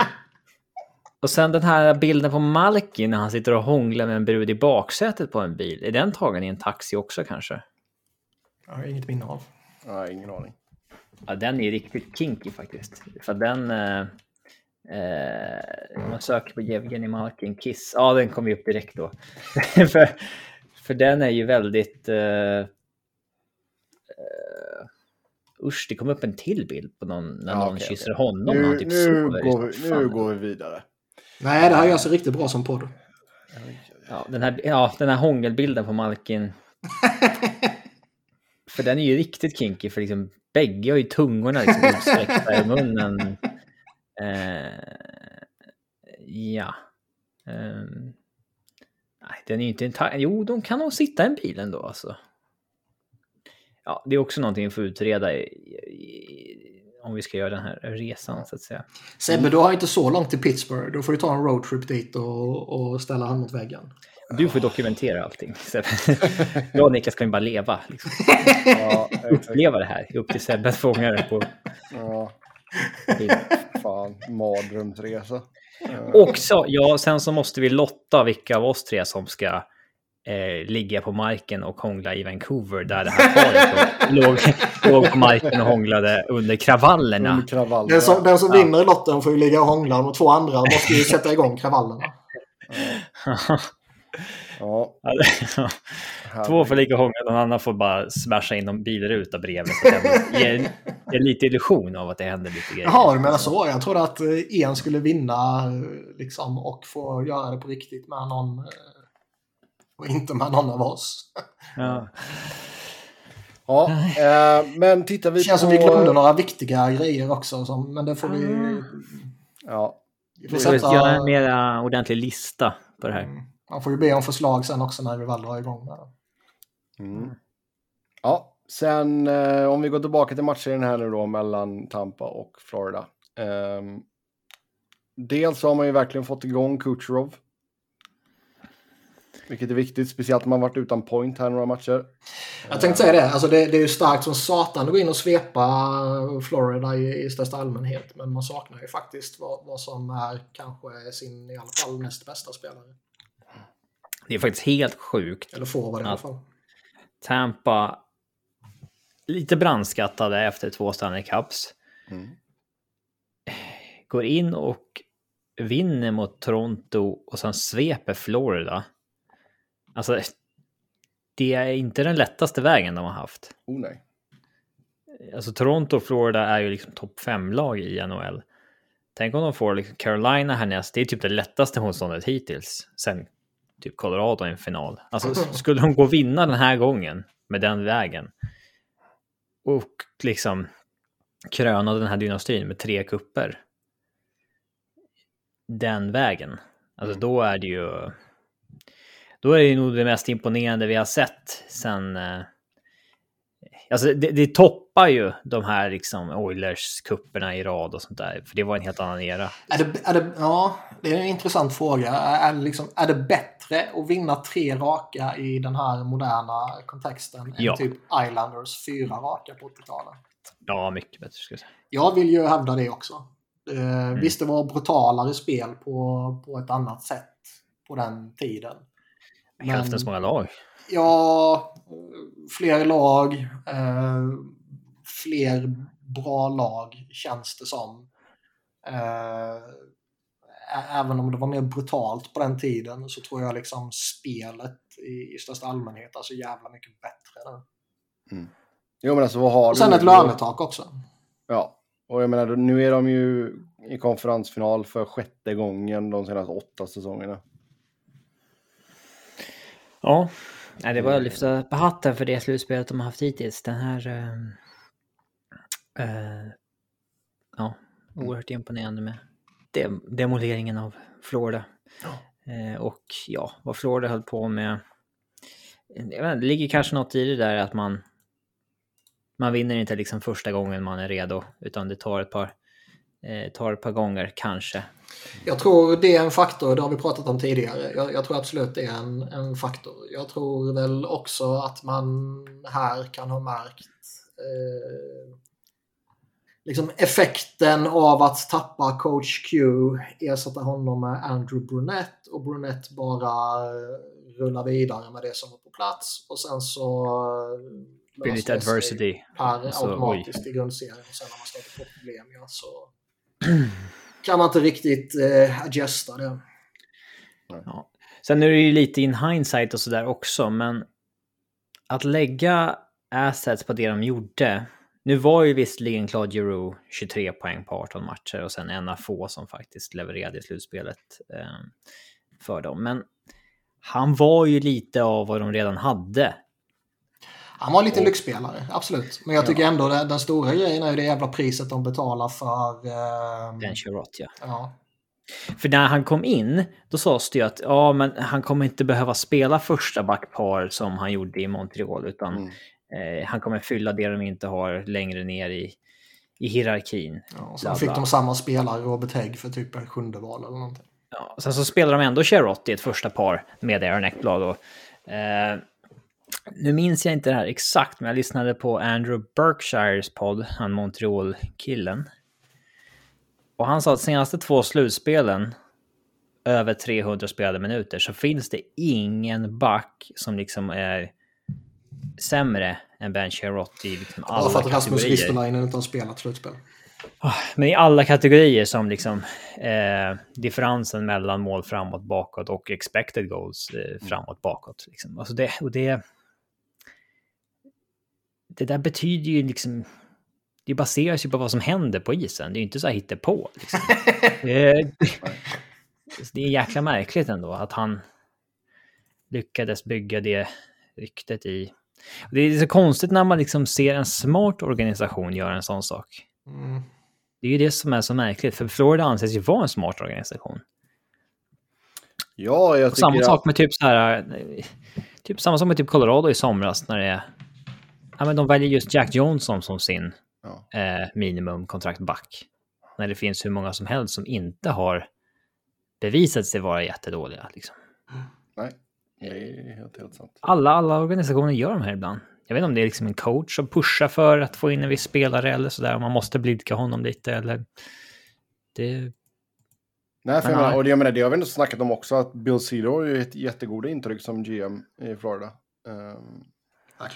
Och sen den här bilden på Malkin när han sitter och hånglar med en brud i baksätet på en bil. Är den tagen i en taxi också kanske? Jag har inget minne av. Nej, ingen aning. Ja, den är riktigt kinky faktiskt. För den... Eh, eh, man söker på Jevgenij Malkin Kiss. Ja, den kommer ju upp direkt då. för, för den är ju väldigt... Eh, eh, usch, det kom upp en till bild på någon när Ja, någon okej, kysser okej. honom. Nu, han typ nu, sover går vi, nu går vi vidare. Nej, det här gör sig riktigt bra som podd. Ja, den här, ja, den här hångelbilden på Malkin. för den är ju riktigt kinky för liksom bägge har ju tungorna liksom utsträckta i munnen. Eh, ja. Ehm, nej, den är ju inte en ta- Jo, de kan nog sitta i en bil ändå alltså. Ja, det är också någonting vi får utreda om vi ska göra den här resan så att säga. Sebbe, du har inte så långt till Pittsburgh. Du får ju ta en roadtrip dit och, och ställa han mot väggen. Du får dokumentera allting. Så- Jag och Niklas kan ju bara leva. Liksom. Ja, uppleva det här. Upp till Sebbe fångar det på Ja, fan, mardrömsresa. Och så, ja, sen så måste vi lotta vilka av oss tre som ska eh, ligga på marken och hångla i Vancouver där det här paret låg, låg på marken och hånglade under kravallerna. Under kravallerna. Den som, den som Ja. vinner i lotten får ju ligga och hångla och två andra måste ju sätta igång kravallerna. Ja, Två får ligga och hångla, någon annan får bara smasha in någon bilruta bredvid. Så det ger, ger lite illusion av att det händer lite grejer. Jaha, du menar så. Jag trodde att eh, en skulle vinna eh, liksom, och få göra det på riktigt med någon. Eh, Och inte med någon av oss. Ja. ja eh, men tittar vi Det känns på... som vi glömde några viktiga grejer också. Som, men det får vi... Ja, vi får sätta, göra en mer ordentlig lista på det här. Mm. Man får ju be om förslag sen också när vi väl drar igång med. Mm. Ja, sen eh, om vi går tillbaka till matchen här nu då mellan Tampa och Florida. Ehm, dels har man ju verkligen fått igång Kucherov. Vilket är viktigt, speciellt om man varit utan point här några matcher. Jag tänkte säga det. Alltså det, det är ju starkt som satan att gå in och svepa Florida i, i största allmänhet. Men man saknar ju faktiskt vad, vad som är kanske sin i alla fall näst bästa spelare. Det är faktiskt helt sjukt. Eller forward i alla fall. Tampa lite brandskattade efter två Stanley Cups. Mm. Går in och vinner mot Toronto och sen sveper Florida. Alltså, det är inte den lättaste vägen de har haft. Oh nej. Alltså Toronto och Florida är ju liksom topp fem lag i NHL. Tänk om de får liksom Carolina härnäst. Det är typ det lättaste motståndet hittills. Sen typ Colorado i en final. Alltså skulle de gå och vinna den här gången med den vägen. Och liksom kröna den här dynastin med tre kupper. Den vägen. Alltså då är det ju. Då är det nog det mest imponerande vi har sett sen. eh, Alltså det, det toppar ju de här liksom Oilers-kupperna i rad och sånt där. För det var en helt annan era. Är det, är det, ja, det är en intressant fråga. Är det, liksom, är det bättre att vinna tre raka i den här moderna kontexten Ja. än typ Islanders fyra raka på 80-talet? Ja, mycket bättre skulle jag säga. Jag vill ju hävda det också. Eh, Visst, det var brutalare spel på, på ett annat sätt på den tiden. Men- Hälften så många lag. Ja, fler lag, eh, fler bra lag känns det som. Eh, även om det var mer brutalt på den tiden så tror jag liksom spelet i, i största allmänhet är så jävla mycket bättre nu. Jo men alltså vad har Och sen du? ett lönetak också. Ja, och jag menar nu är de ju i konferensfinal för sjätte gången de senaste åtta säsongerna. Ja, Nej, det var att lyfta på hatten för det slutspelet de har haft hittills. Den här... ehm, eh, ja, oerhört imponerande med dem, demoleringen av Florida. Eh, och ja, vad Florida höll på med. Inte, det ligger kanske något i det där att man... Man vinner inte liksom första gången man är redo, utan det tar ett par, eh, tar ett par gånger kanske. Jag tror det är en faktor, det har vi pratat om tidigare. Jag, jag tror absolut det är en, en faktor. Jag tror väl också att man här kan ha märkt eh, liksom effekten av att tappa coach Q, ersätta honom med Andrew Brunett och Brunett bara eh, rulla vidare med det som var på plats och sen så blir lite adversity. per automatiskt i grundserien och sen när man stöter på problem ja, så kan man inte riktigt eh, adjusta det. Ja. Sen är det ju lite in hindsight och sådär också, men att lägga assets på det de gjorde. Nu var ju visserligen Claude Giroux 23 poäng på 18 matcher och sen en av få som faktiskt levererade i slutspelet eh, för dem. Men han var ju lite av vad de redan hade. Han var lite lyxspelare, absolut. Men jag tycker ändå den, den stora grejen är ju det jävla priset de betalar för... Eh, Ben Chirot, ja. ja. För när han kom in, då sades det ju att ja, men han kommer inte behöva spela första backpar som han gjorde i Montreal, utan Mm. eh, han kommer fylla det de inte har längre ner i, i hierarkin. Ja, och sen fick de samma spelare, Robert Hägg, för typ en sjunde val eller någonting. Ja, sen så spelar de ändå Cherotti i ett första par med Aaron Ekblad. Och, eh, nu minns jag inte det här exakt, men jag lyssnade på Andrew Berkshires podd, han Montreal-killen. Och han sa att senaste två slutspelen, över 300 spelade minuter, så finns det ingen back som liksom är sämre än Ben Cherotti i liksom alla för att Rasmus. Ristolainen inte har spelat slutspel. Ah, Men i alla kategorier som liksom eh, differensen mellan mål framåt, bakåt och expected goals eh, framåt, bakåt. Liksom. Alltså det, och det, det där betyder ju liksom... Det baseras ju på vad som händer på isen. Det är ju inte så här på. Liksom. det, det är jäkla märkligt ändå att han lyckades bygga det ryktet i... Det är så konstigt när man liksom ser en smart organisation göra en sån sak. Mm. Det är ju det som är så märkligt, för Florida anses ju vara en smart organisation. Ja, jag Och samma tycker sak att... med typ så här, eh, typ samma sak med typ Colorado i somras när det ja men de väljer just Jack Johnson som sin Ja. eh, minimumkontrakt back. När det finns hur många som helst som inte har bevisat sig vara jättedåliga. Liksom. Nej, det är helt, helt sant. Alla, alla organisationer gör de här ibland. Jag vet inte om det är liksom en coach som pushar för att få in en viss spelare eller sådär, om man måste blidka honom lite eller... Det, Nej, för Men jag menar, och det, jag menar, det har vi ändå snackat om också, att Bill Cedar har ju ett jättegoda intryck som GM i Florida. Um,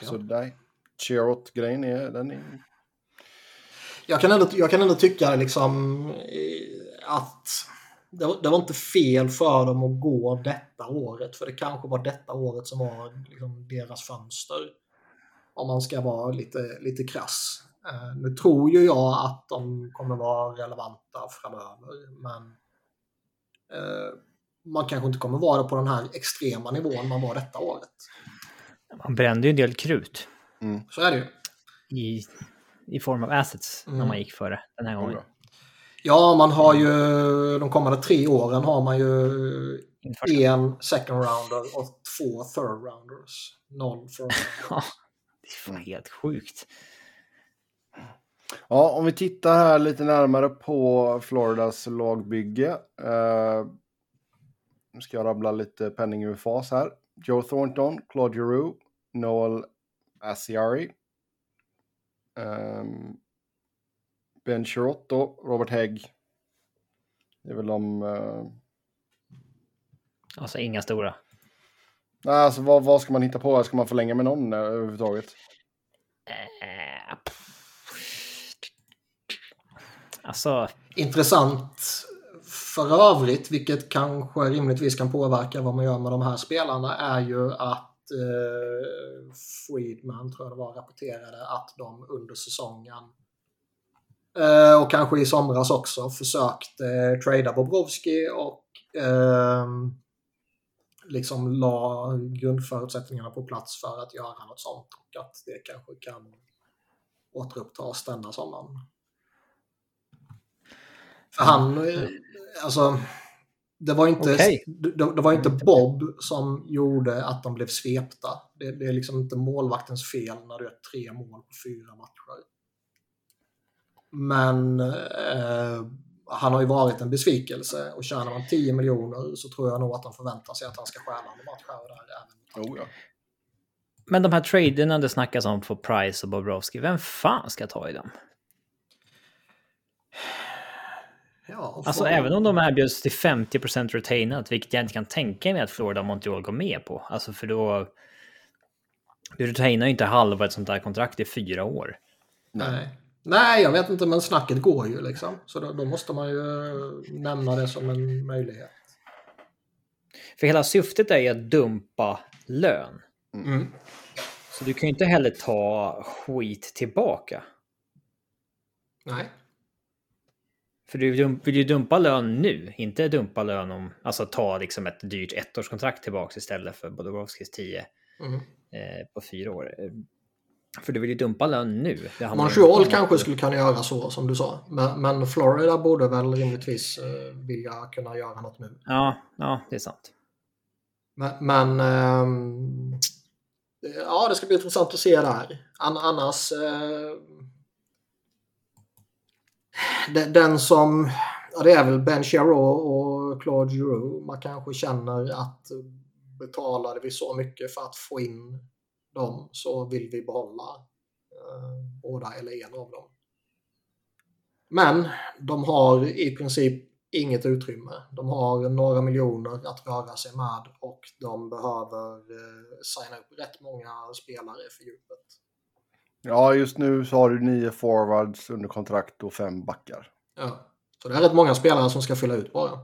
så där, Cheerot-grejen är, den är... Jag kan ändå, jag kan ändå tycka liksom eh, att det var, det var inte fel för dem att gå detta året. För det kanske var detta året som var liksom deras fönster. Om man ska vara lite, lite krass. Eh, nu tror ju jag att de kommer vara relevanta framöver. Men eh, man kanske inte kommer vara på den här extrema nivån man var detta året. man brände ju en del krut. Så är det ju. i, i form av assets när Mm. man gick före den här gången. Ja, man har ju de kommande tre åren har man ju en second rounder och två third rounders. Noll first Ja, det fan helt sjukt. Ja, om vi tittar här lite närmare på Floridas lagbygge. Uh, nu ska jag rabbla lite penning ur fas här. Joe Thornton, Claude Giroux, Noel Asiari. Um, ben Chirotto, Robert Hägg. Det är väl de... Uh... Alltså inga stora. Nej, alltså vad, vad ska man hitta på? Ska man förlänga med någon överhuvudtaget? Uh, alltså... Intressant för övrigt, vilket kanske rimligtvis kan påverka vad man gör med de här spelarna, är ju att eh, Friedman, tror jag det var, rapporterade att de under säsongen eh, och kanske i somras också försökte eh, trada Bobrovski och eh, liksom la grundförutsättningarna på plats för att göra något sånt och att det kanske kan återupptas denna sommaren. För han, eh, alltså, det var inte, okay. det, det, var inte Bob som gjorde att de blev svepta. Det, det, är liksom inte målvaktens fel när du gör tre mål på fyra matcher. Men eh, han har ju varit en besvikelse och tjänar man 10 miljoner så tror jag nog att de förväntar sig att han ska stjäla en match här och där. Även. Oh, ja. Men de här traderna det snackas om för Price och Bobrovski, vem fan ska ta i dem? Ja, alltså även om de erbjuds till 50% retainat, vilket jag inte kan tänka mig att Florida och Montreal går med på. Alltså för då... Du retainar ju inte halva ett sånt där kontrakt i fyra år. Nej. Nej, jag vet inte, men snacket går ju liksom. Så då, då måste man ju nämna det som en möjlighet. För hela syftet är ju att dumpa lön. Mm. Så du kan ju inte heller ta skit tillbaka. Nej. För du vill ju dumpa lön nu, inte dumpa lön om, alltså ta liksom ett dyrt ettårskontrakt tillbaka istället för Bodorovskis 10 mm. eh, på fyra år. För du vill ju dumpa lön nu. Montreal kanske skulle kunna göra så som du sa. Men, men Florida borde väl rimligtvis eh, vilja kunna göra något nu. Ja, ja det är sant. Men, men eh, ja, det ska bli intressant att se där. An annars eh, den som, ja det är väl Ben Chirot och Claude Giroux. Man kanske känner att betalade vi så mycket för att få in dem så vill vi behålla eh, båda eller en av dem. Men de har i princip inget utrymme. De har några miljoner att röra sig med och de behöver eh, signa upp rätt många spelare för djupet. Ja, just nu så har du nio forwards under kontrakt och fem backar. Ja, så det är rätt många spelare som ska fylla ut bara.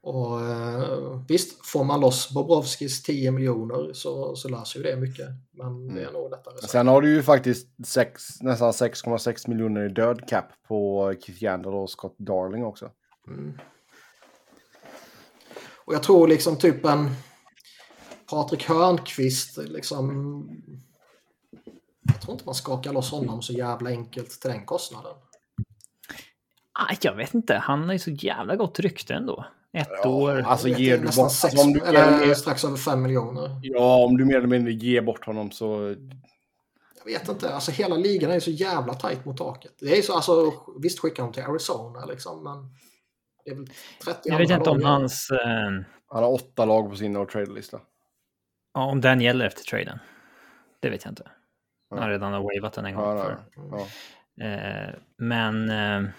Och eh, visst, får man loss Bobrovskis 10 miljoner så, så löser ju det mycket. Men mm. det är nog lättare. Sen har du ju faktiskt sex, nästan 6,6 miljoner i död cap på Keith Yandel och Scott Darling också. Mm. Och jag tror liksom typ en Patrik Hörnqvist liksom jag tror inte man skakar loss honom så jävla enkelt till den kostnaden. Ah, jag vet inte, han har ju så jävla gott rykte ändå. Ett ja, år. Alltså ger du bort... Sex, om du, eller strax över fem miljoner. Ja, om du mer eller mindre ger bort honom så... Jag vet inte, alltså hela ligan är så jävla tajt mot taket. Det är så, alltså, visst skickar de till Arizona liksom, men... Det är väl 30 Jag vet inte om hans... Uh... Han har åtta lag på sin no trade-lista. Ja, om den gäller efter traden. Det vet jag inte. Han har redan wavat den en gång ja, för. Ja. Eh, men... Eh,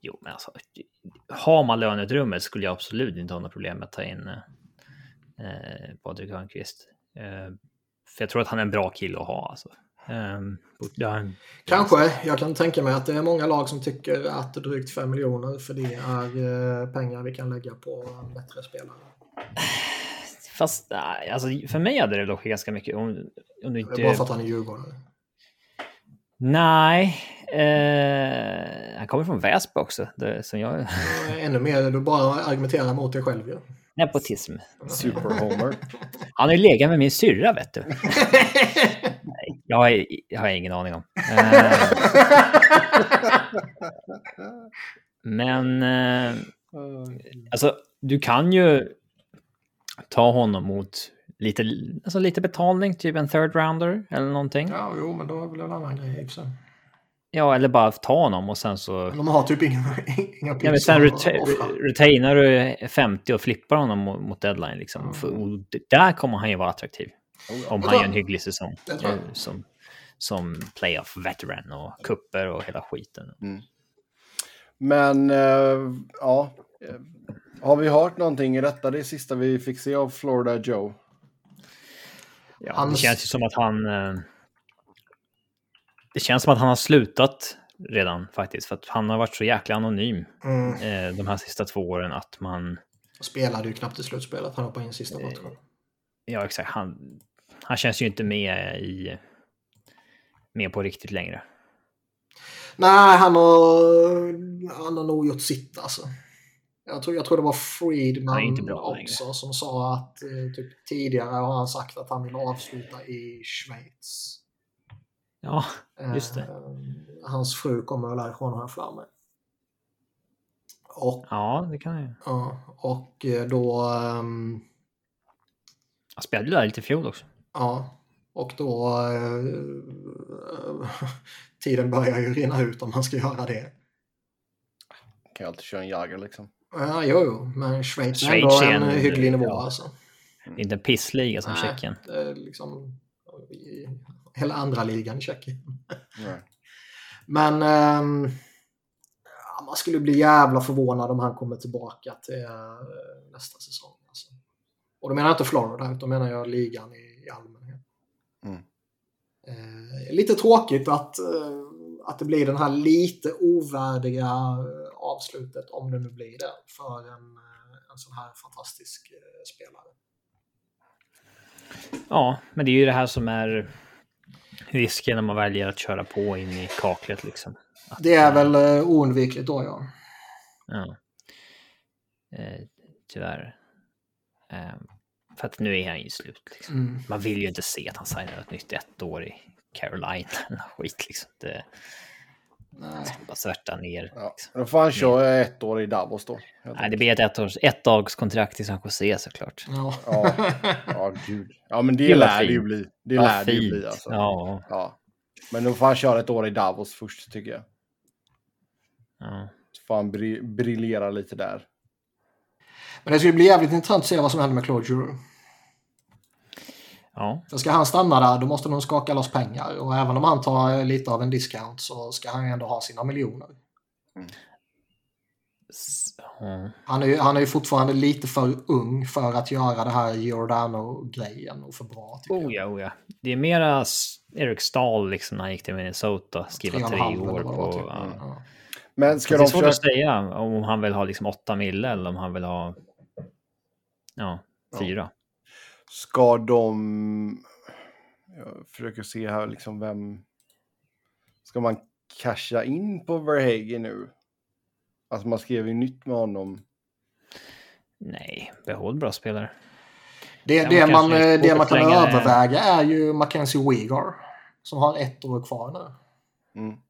jo, men alltså. Har man löneutrymmet skulle jag absolut inte ha något problem med att ta in eh, Patrik Hörnqvist. Eh, för jag tror att han är en bra kille att ha. Alltså. Um, ja, Kanske. Jag kan tänka mig att det är många lag som tycker att drygt 5 miljoner för det är uh, pengar vi kan lägga på bättre spelare. Fast alltså, för mig hade det dock ganska mycket om, om du inte... Bara för att han är djurgårdare? Nej, eh, han kommer från Väsby också. Det, som jag... Ännu mer, du bara argumenterar mot dig själv ju. Ja. Nepotism. Superhomer. Han har ju legat med min syrra, vet du. Nej, jag, har, jag har ingen aning om. Eh, men, eh, alltså, du kan ju ta honom mot lite, alltså lite betalning, typ en third rounder eller någonting. Ja, ja jo, men då är väl en annan grej i Ja, eller bara ta honom och sen så... De har typ inga, inga ja, men Sen reta retainar du 50 och flippar honom mot, deadline. Liksom. Mm. För, där kommer han ju vara attraktiv. Om han gör en hygglig säsong. Som, som playoff veteran och kupper och hela skiten. Mm. Men, äh, ja. Har vi hört någonting i detta? Det sista vi fick se av Florida Joe. Ja, det känns ju som att han... Äh, det känns som att han har slutat redan faktiskt. För att han har varit så jäkla anonym mm. eh, de här sista två åren att man... Han spelade ju knappt i slutspelet. Han hoppade in sista matchen. Eh, ja, exakt. Han, han känns ju inte med i... Med på riktigt längre. Nej, han har, han har nog gjort sitt alltså. Jag tror, jag tror det var Friedman också som sa att eh, typ, tidigare har han sagt att han vill avsluta i Schweiz. Ja, just det. Eh, hans fru kommer väl därifrån har jag för mig. Och, ja, det kan jag. Ja, och eh, då... Um, han spelade där lite i fjol också. Ja, och då... Uh, tiden börjar ju rinna ut om man ska göra det. Kan ju alltid köra en Jagger liksom. Ja, jo, jo. Men Schweiz är ändå en, hygglig nivå ja. alltså. Inte pissliga som Tjeckien. Liksom, hela andra ligan i Tjeckien. Men um, man skulle bli jävla förvånad om han kommer tillbaka till uh, nästa säsong. Alltså. Och då menar jag inte Florida, utan menar jag ligan i, i allmänhet. Mm. Uh, lite tråkigt att, uh, att det blir den här lite ovärdiga avslutet, om det nu blir det, för en, en sån här fantastisk spelare. Ja, men det är ju det här som är risken när man väljer att köra på in i kaklet liksom. Att, det är väl uh, oundvikligt då ja. Ja. Eh, tyvärr. Eh, för att nu är han ju slut. Liksom. Mm. Man vill ju inte se att han signar ett nytt ett år i Carolina skit liksom. Det, Nej. Bara svärta ner. Ja. Liksom. Då får han köra ett år i Davos då. Nej, det blir ett ettårs, ett dags kontrakt i San Jose såklart. Ja, ja, ja gud. Ja, men det, det lär det ju bli. Det ja, lär det ju bli alltså. Ja. ja. Men då får han köra ett år i Davos först tycker jag. Ja. Så får han bri briljera lite där. Men det skulle bli jävligt intressant att se vad som händer med Claude Giroux. Ja. För ska han stanna där då måste de skaka loss pengar och även om han tar lite av en discount så ska han ändå ha sina miljoner. Mm. Han, är ju, han är ju fortfarande lite för ung för att göra det här Giordano-grejen och för bra. Oh ja, oh ja. Det är mera Eric Stahl liksom när han gick till Minnesota. Skriva tre, tre år på... Typ. Ja. Ja. Men ska det är svårt försöka... att säga om han vill ha liksom åtta mille eller om han vill ha ja, fyra. Ja. Ska de... Jag försöker se här liksom vem... Ska man casha in på Verhage nu? Alltså man skrev ju nytt med honom. Nej, behåll bra spelare. Det, det man, det man kan överväga är ju Mackenzie Wegar. Som har ett år kvar nu. Mm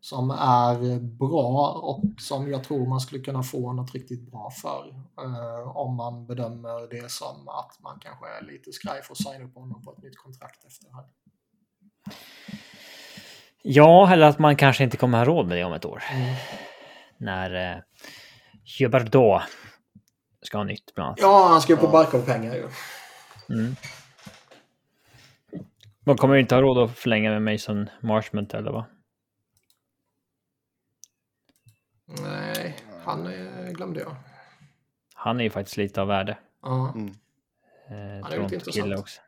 som är bra och som jag tror man skulle kunna få något riktigt bra för. Eh, om man bedömer det som att man kanske är lite skraj för att signa upp honom på ett nytt kontrakt efter det här. Ja, eller att man kanske inte kommer ha råd med det om ett år. Mm. När eh, Gilberto ska ha nytt bland annat. Ja, han ska ju på Barkov-pengar ju. Mm. Man kommer inte ha råd att förlänga med Mason Marshmont eller vad? Nej, han är, glömde jag. Han är ju faktiskt lite av värde. Ja. Mm. Eh, han är lite intressant. Också.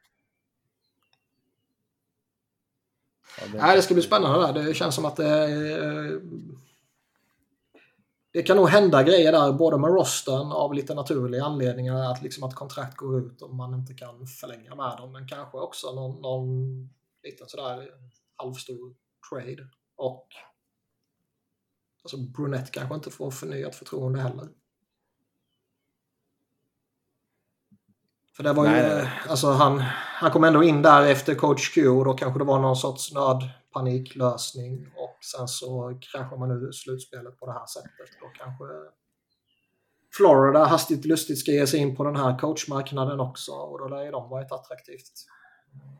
Ja, det... Nej, det ska bli spännande där. Det känns som att det... Eh, det kan nog hända grejer där, både med rosten av lite naturliga anledningar, att, liksom att kontrakt går ut om man inte kan förlänga med dem, men kanske också någon, någon liten sådär halvstor trade. Och Alltså Brunette kanske inte får förnyat förtroende heller. För det var ju, nej, nej. alltså han, han kom ändå in där efter coach Q och då kanske det var någon sorts nödpaniklösning och sen så kraschar man ur slutspelet på det här sättet. Då kanske Florida hastigt lustigt ska ge sig in på den här coachmarknaden också och då lär ju de vara ett attraktivt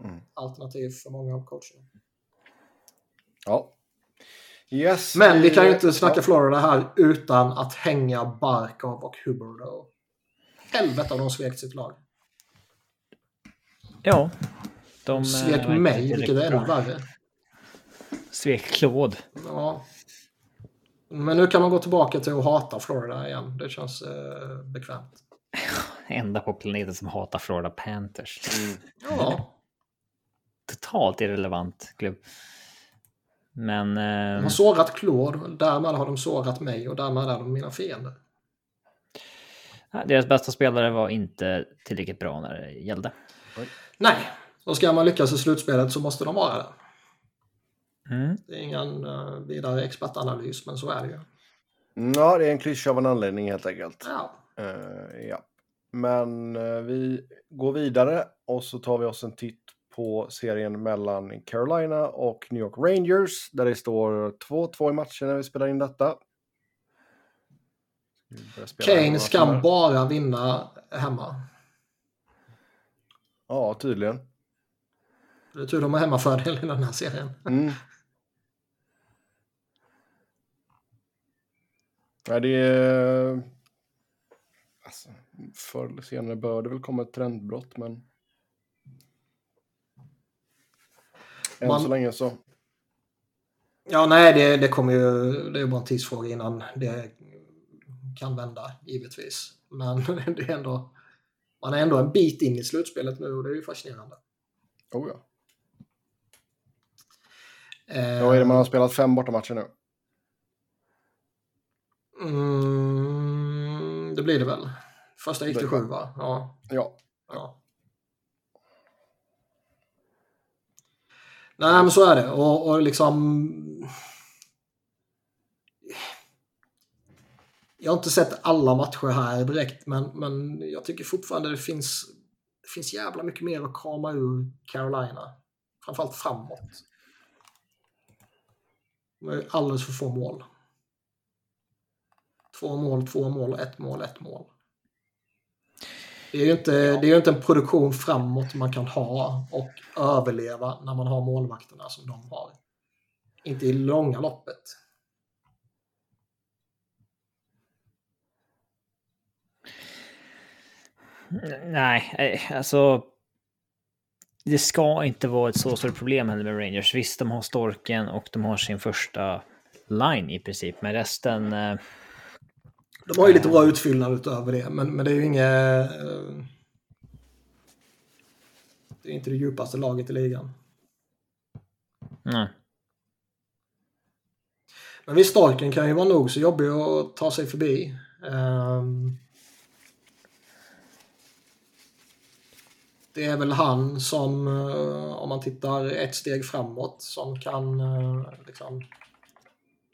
Mm. alternativ för många av coacherna. Ja. Yes. Men vi kan ju inte snacka. Florida här utan att hänga Barkov och Huberdo. Helvete av de svek sitt lag. Ja. De Svek eh, mig, vilket är ännu värre. Svek Claude. Ja. Men nu kan man gå tillbaka till att hata Florida igen. Det känns eh, bekvämt. Enda på planeten som hatar Florida Panthers. Mm. Ja, Totalt irrelevant klubb. Men... de Eh, har sårat Claude, därmed har de sårat mig och därmed är de mina fiender. deras bästa spelare var inte tillräckligt bra när det gällde. Nej, och ska man lyckas i slutspelet så måste de vara det. Mm. Det är ingen uh, vidare expertanalys, men så är det ju. Ja, det är en klyscha av en anledning helt enkelt. Ja. Eh, ja. Men eh, vi går vidare och så tar vi oss en titt på serien mellan Carolina och New York Rangers där det står 2-2 i matchen när vi spelar in detta. Vi börjar spela här Keynes några kan timmar. bara vinna hemma. Ja, tydligen. Det är tur de har hemmafördel i den här serien. Mm. Ja, det är... Alltså, förr eller senare bör det väl komma ett trendbrott, men... Än Man- så länge så... Ja, nej, det, det kommer ju... Det är bara en tidsfråga innan det kan vända, givetvis. Men det är ändå... Man är ändå en bit in i slutspelet nu och det är ju fascinerande. Oh ja. Eh, Vad är det man har spelat fem bortamatcher nu? Mm, det blir det väl. Första gick till sju, va? Ja. Ja. ja. Nej, men så är det. Och, och liksom... Jag har inte sett alla matcher här direkt, men, men jag tycker fortfarande det finns, det finns jävla mycket mer att krama ur Carolina. Framförallt framåt. De har ju alldeles för få mål. Två mål, två mål, ett mål, ett mål. Det är ju inte, det är ju inte en produktion framåt man kan ha och överleva när man har målvakterna som de har. Inte i långa loppet. Nej, eh, alltså. Det ska inte vara ett så stort problem heller med Rangers. Visst, de har Storken och de har sin första line i princip, men resten... Eh, eh, De har ju lite bra utfyllnad utöver det, men, men det är ju inget... eh, Det är inte det djupaste laget i ligan. Nej. Men visst, Storken kan ju vara nog så jobbig att ta sig förbi. Ehm, det är väl han som, eh, om man tittar ett steg framåt, som kan eh, liksom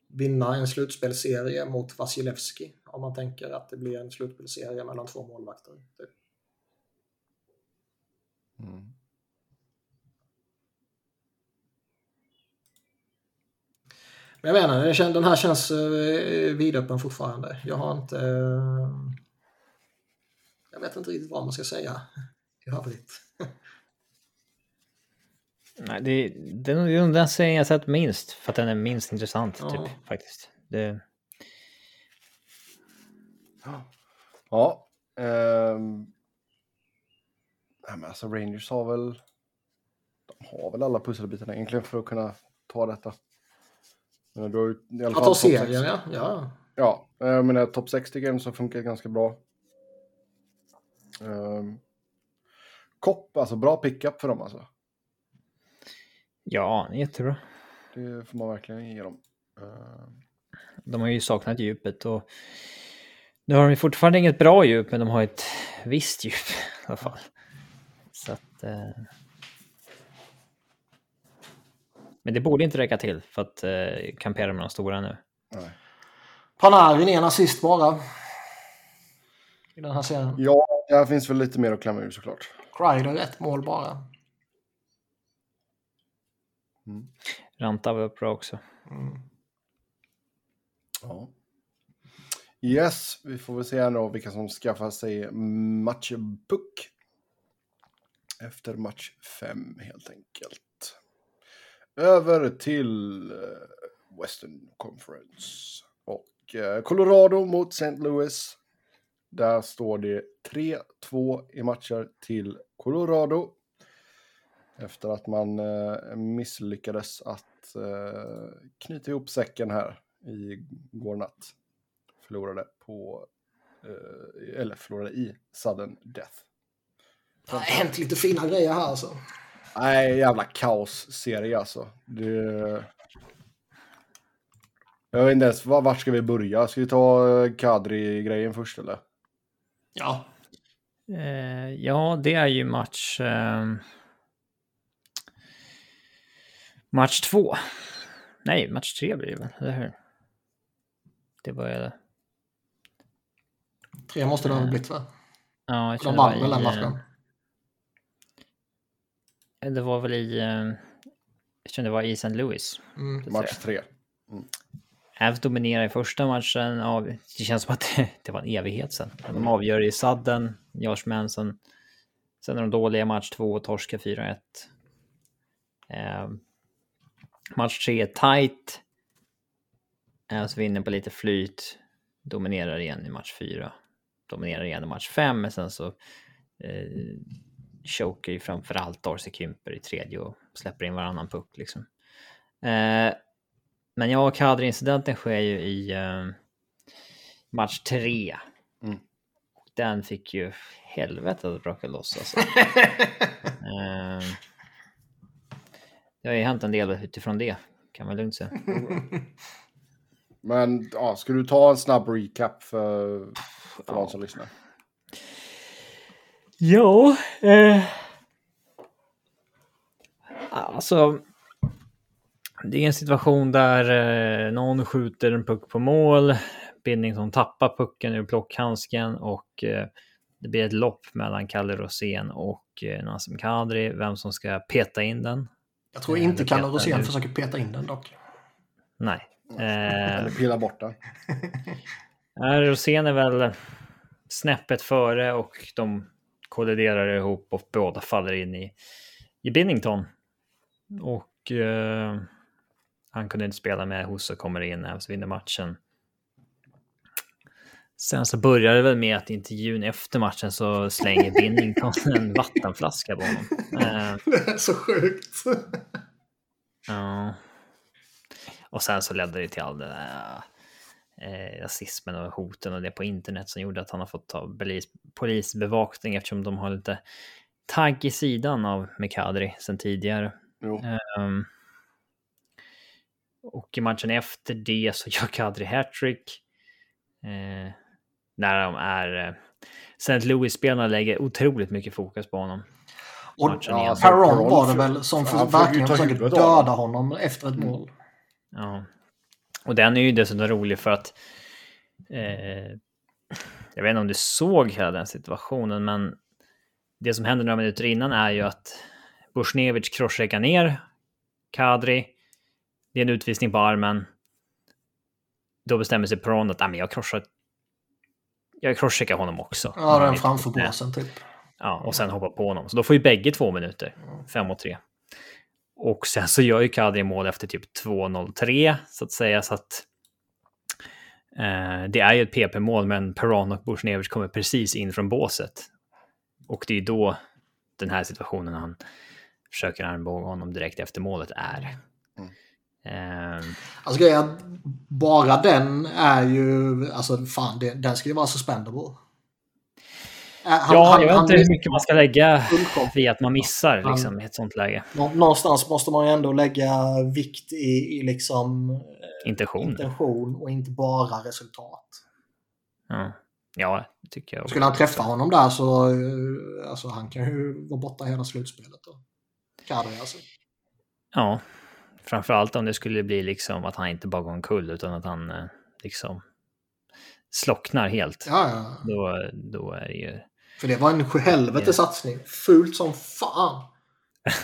vinna en slutspelserie mot Vasilevski. Om man tänker att det blir en slutspelserie mellan två målvakter. Typ. Mm. Men jag menar, den här känns eh, vidöppen fortfarande. Jag har inte... eh, jag vet inte riktigt vad man ska säga i övrigt. Nej, det, det är nog den serien jag sett minst, för att den är minst intressant, Ja. typ, faktiskt. Det, Ja. ehm. Nej, men alltså Rangers har väl... De har väl alla pusselbitarna egentligen för att kunna ta detta. Men du har ju i alla Att fall ta topp sex. serien, ja. ja. Ja, jag menar topp 6 tycker jag har funkat ganska bra. Um, Kopp, alltså bra pickup för dem alltså. ja, jättebra. Det får man verkligen ge dem. Ehm, De har ju saknat djupet och nu har de ju fortfarande inget bra djup, men de har ett visst djup i alla fall. Så att... Eh... Men det borde inte räcka till för att eh, kampera med de stora nu. nej. Panarin är en assist bara. I den här serien. Ja, där finns väl lite mer att klämma ur såklart. Kreider ett mål bara. Mm. Ranta var upp bra också. Mm. Ja. Yes, vi får väl se ändå då vilka som skaffar sig matchbook. Efter match 5 helt enkelt. Över till eh, Western Conference. Och eh, Colorado mot St. Louis. Där står det 3-2 i matcher till Colorado. Efter att man eh, misslyckades att knyta ihop säcken här i går natt. Förlorade på, eh, eller förlorade i sudden death. Det har hänt lite fina grejer här alltså. Nej, jävla kaos-serie alltså. Det... Jag vet inte ens, var- vart ska vi börja? Ska vi ta eh, Kadri-grejen först eller? Ja. Eh, ja, det är ju match... Eh, match två. Nej, match tre blir det väl, eller hur? Det började... Tre måste det ha blivit va? Ja, jag tror De vann väl den i, matchen? eh, Det var väl i... eh, Jag tror det var i St. Louis. Mm. Match tre. Avs dominerar i första matchen. Av, det känns som att det, det var en evighet sen. De avgör i sadden, Josh Manson. Sen är de dåliga match två och torskar 4-1. Eh, match tre är tight. Avs vinner på lite flyt. Dominerar igen i match fyra. Dominerar igen i match fem, men sen så eh, choker ju framförallt Darcy Kymper i tredje och släpper in varannan puck liksom. Eh, men ja, Kadri-incidenten sker ju i eh, match tre. Mm. Och den fick ju helvete att braka loss alltså. eh, det har ju hänt en del utifrån det, kan man lugnt säga. Men ja, ska du ta en snabb recap för, för de som lyssnar? Ja, eh... alltså. Det är en situation där eh, någon skjuter en puck på mål. Binnington tappar pucken ur plockhandsken och eh, det blir ett lopp mellan Kalle Rosén och eh, Nassim Kadri. Vem som ska peta in den. Jag tror Eh, inte det Kalle Rosén försöker peta in den dock. Nej. Eh, Eller pilla bort den? Rosén är väl snäppet före och de kolliderar ihop och båda faller in i, i Binnington. Och eh, han kunde inte spela med, Husse kommer in, Ävs vinner matchen. Sen så börjar det väl med att intervjun efter matchen så slänger Binnington en vattenflaska på honom. Eh, Det är så sjukt. Ja. Och sen så ledde det till all den där eh, rasismen och hoten och det på internet som gjorde att han har fått ta polis, polisbevakning eftersom de har lite tagg i sidan av Mekadri sen tidigare. Jo. Ehm, och i matchen efter det så gör Kadri hattrick. Eh, när de är... Eh, St. Louis-spelarna lägger otroligt mycket fokus på honom. Och Matchen ja, Perron var det väl som för, verkligen av döda honom efter ett mål. Ja. Och den är ju dessutom rolig för att eh, jag vet inte om du såg hela den situationen, men det som händer några minuter innan är ju att Bushnevich crosscheckar ner Kadri. Det är en utvisning på armen. Då bestämmer sig Peron att ah, men jag crossar. Jag crosscheckar honom också. Ja, den Mm. framför båsen typ. Ja, och sen hoppar på honom. Så då får ju bägge två minuter. Fem och tre. Och sen så gör ju Kadri mål efter typ 2-0-3 så att säga. Så att eh, det är ju ett PP-mål, men Perron och Bushnevich kommer precis in från båset. Och det är då den här situationen han försöker armbåga honom direkt efter målet är. Eh, Alltså grejen bara den är ju, alltså fan, det, den ska ju vara suspendable. Äh, han- ja, han- jag vet han- inte hur mycket man ska lägga Fullkomligt. vid att man missar Han- liksom, i ett sånt läge. Nå- Någonstans måste man ju ändå lägga vikt i, i liksom eh, Intention. intention och inte bara resultat. Ja. ja, det tycker jag. också. Skulle han träffa honom där så eh, alltså, han kan ju vara borta hela slutspelet. Då. Kadri alltså. Ja, framförallt om det skulle bli liksom att han inte bara går omkull utan att han eh, liksom slocknar helt. Ja, ja. Då, då är det ju... För det var en helvete satsning. Fult som fan.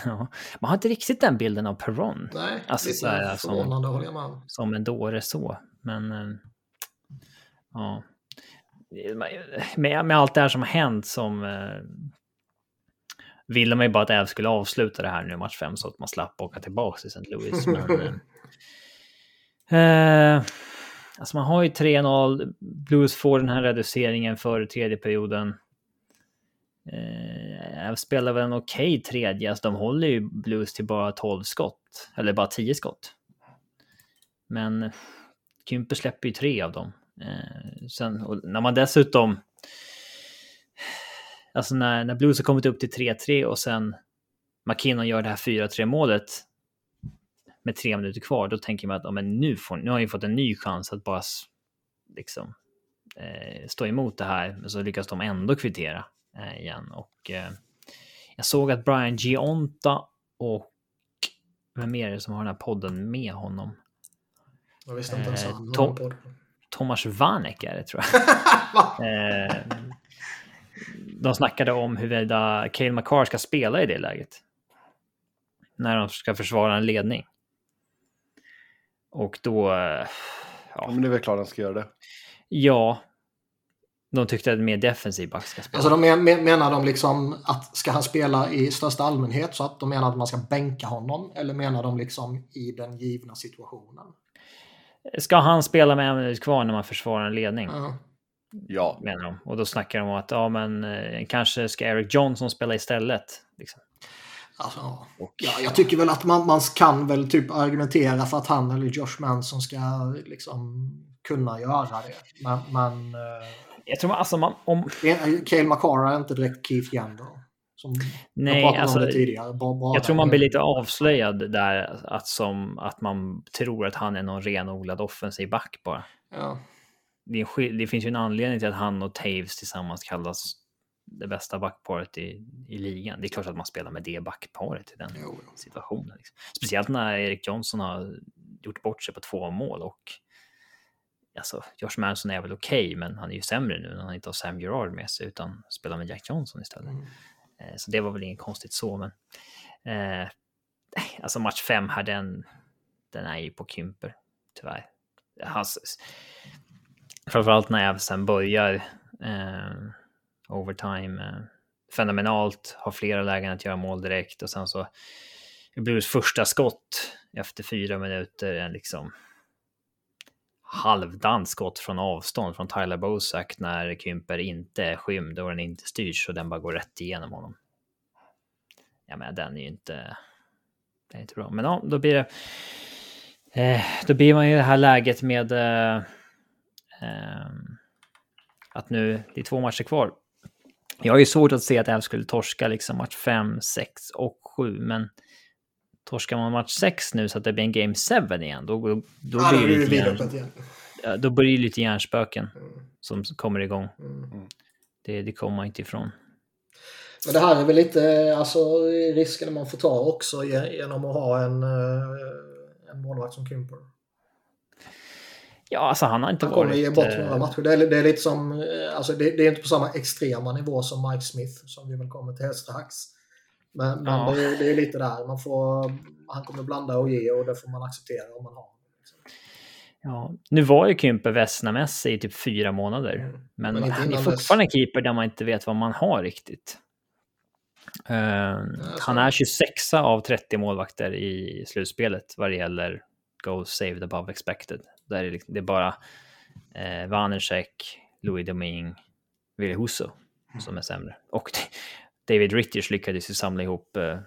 Man har inte riktigt den bilden av Perron Nej, Alltså, lite så här, som- förvånande håller jag med om. som en dåre så. Men eh, Ja. Med, med allt det här som har hänt som... Eh, ville man ju bara att Äv skulle avsluta det här nu match 5 så att man slapp åka tillbaka till St. Louis. Men, eh, alltså man har ju 3-0. Blues får den här reduceringen före tredje perioden. Eh, spelar väl en okej okay tredje, alltså de håller ju Blues till bara 12 skott, eller bara 10 skott. Men Kymper släpper ju tre av dem. Eh, sen, när man dessutom... Alltså när, när Blues har kommit upp till 3-3 och sen McKinnon gör det här 4-3 målet med tre minuter kvar, då tänker man att ja, men nu, får, nu har jag fått en ny chans att bara liksom, eh, stå emot det här, men så lyckas de ändå kvittera eh, igen. Och eh, jag såg att Brian Gionta och vem är det som har den här podden med honom? Jag visste inte ens eh, han Tom, Tomas Vanek är det tror jag. eh, de snackade om huruvida Cale McCarr ska spela i det läget. När de ska försvara en ledning. Och då... Eh, ja, ja men det är väl klart han ska göra det. Ja, de tyckte att mer defensiv back ska spela. Alltså de men, menar de liksom att ska han spela i största allmänhet så att de menar att man ska bänka honom? Eller menar de liksom i den givna situationen? Ska han spela med en minut kvar när man försvarar en ledning? Ja. Ja. Menar de. Och då snackar de om att ja, men eh, kanske ska Eric Johnson spela istället. Liksom. Alltså, och, ja, jag tycker väl att man, man kan väl typ argumentera för att han eller Josh Manson ska liksom kunna göra det. Men, men eh, jag tror alltså man, om... Cale McCarr är inte direkt Keith Yander. Som Nej, alltså, tidigare. Bara, bara jag tror man blir lite avslöjad där, att, som, att man tror att han är någon renodlad offensiv back bara. Ja. Det, det, finns ju en anledning till att han och Taves tillsammans kallas det bästa backparet i, i ligan. Det är klart att man spelar med det backparet i den jo, jo. situationen. Liksom. Speciellt när Erik Johnson har gjort bort sig på två mål och alltså, Josh Manson är väl okej, okay, men han är ju sämre nu när han inte har Sam Gerard med sig utan spelar med Jack Johnson istället. Mm. Eh, så det var väl inget konstigt så, men eh, alltså match fem här, den, den är ju på Kymper, tyvärr. Hans, framförallt när Evsen börjar eh, overtime eh, fenomenalt, har flera lägen att göra mål direkt och sen så Blues första skott efter fyra minuter liksom halvdant skott från avstånd från Tyler Bosak när Kymper inte är skymd och den inte styrs och den bara går rätt igenom honom. Ja, men den är ju inte. Den är inte bra, men ja, då blir det. Eh, då blir man i det här läget med. Eh, eh, att nu det är två matcher kvar. Jag har ju svårt att se att Elf skulle torska liksom match 5, 6 och 7, men torskar man match 6 nu så att det blir en game 7 igen, då, då, då blir det lite, då blir det lite hjärnspöken mm. som kommer igång. Mm. Det, det kommer man inte ifrån. Men det här är väl lite alltså, risken man får ta också genom att ha en, eh, en målvakt som Kymper. Ja, alltså han har inte han varit... Han kommer ge bort några matcher. Det är, det är lite som, eh, alltså det, det, är inte på samma extrema nivå som Mike Smith som vi väl kommer till strax. Men, men ja. det, är, det, är lite där, man får, han kommer blanda och ge och det får man acceptera om man har. Ja, nu var ju Kymper Vesna-mässig i typ fyra månader. Mm. Men, men han är fortfarande en keeper där man inte vet vad man har riktigt. Uh, han är 26 av 30 målvakter i slutspelet vad det gäller goals saved above expected. Där är det, det är bara eh, Vanecek, Louis Domingue, Ville Husso som är sämre. Och David Ritters lyckades ju samla ihop eh,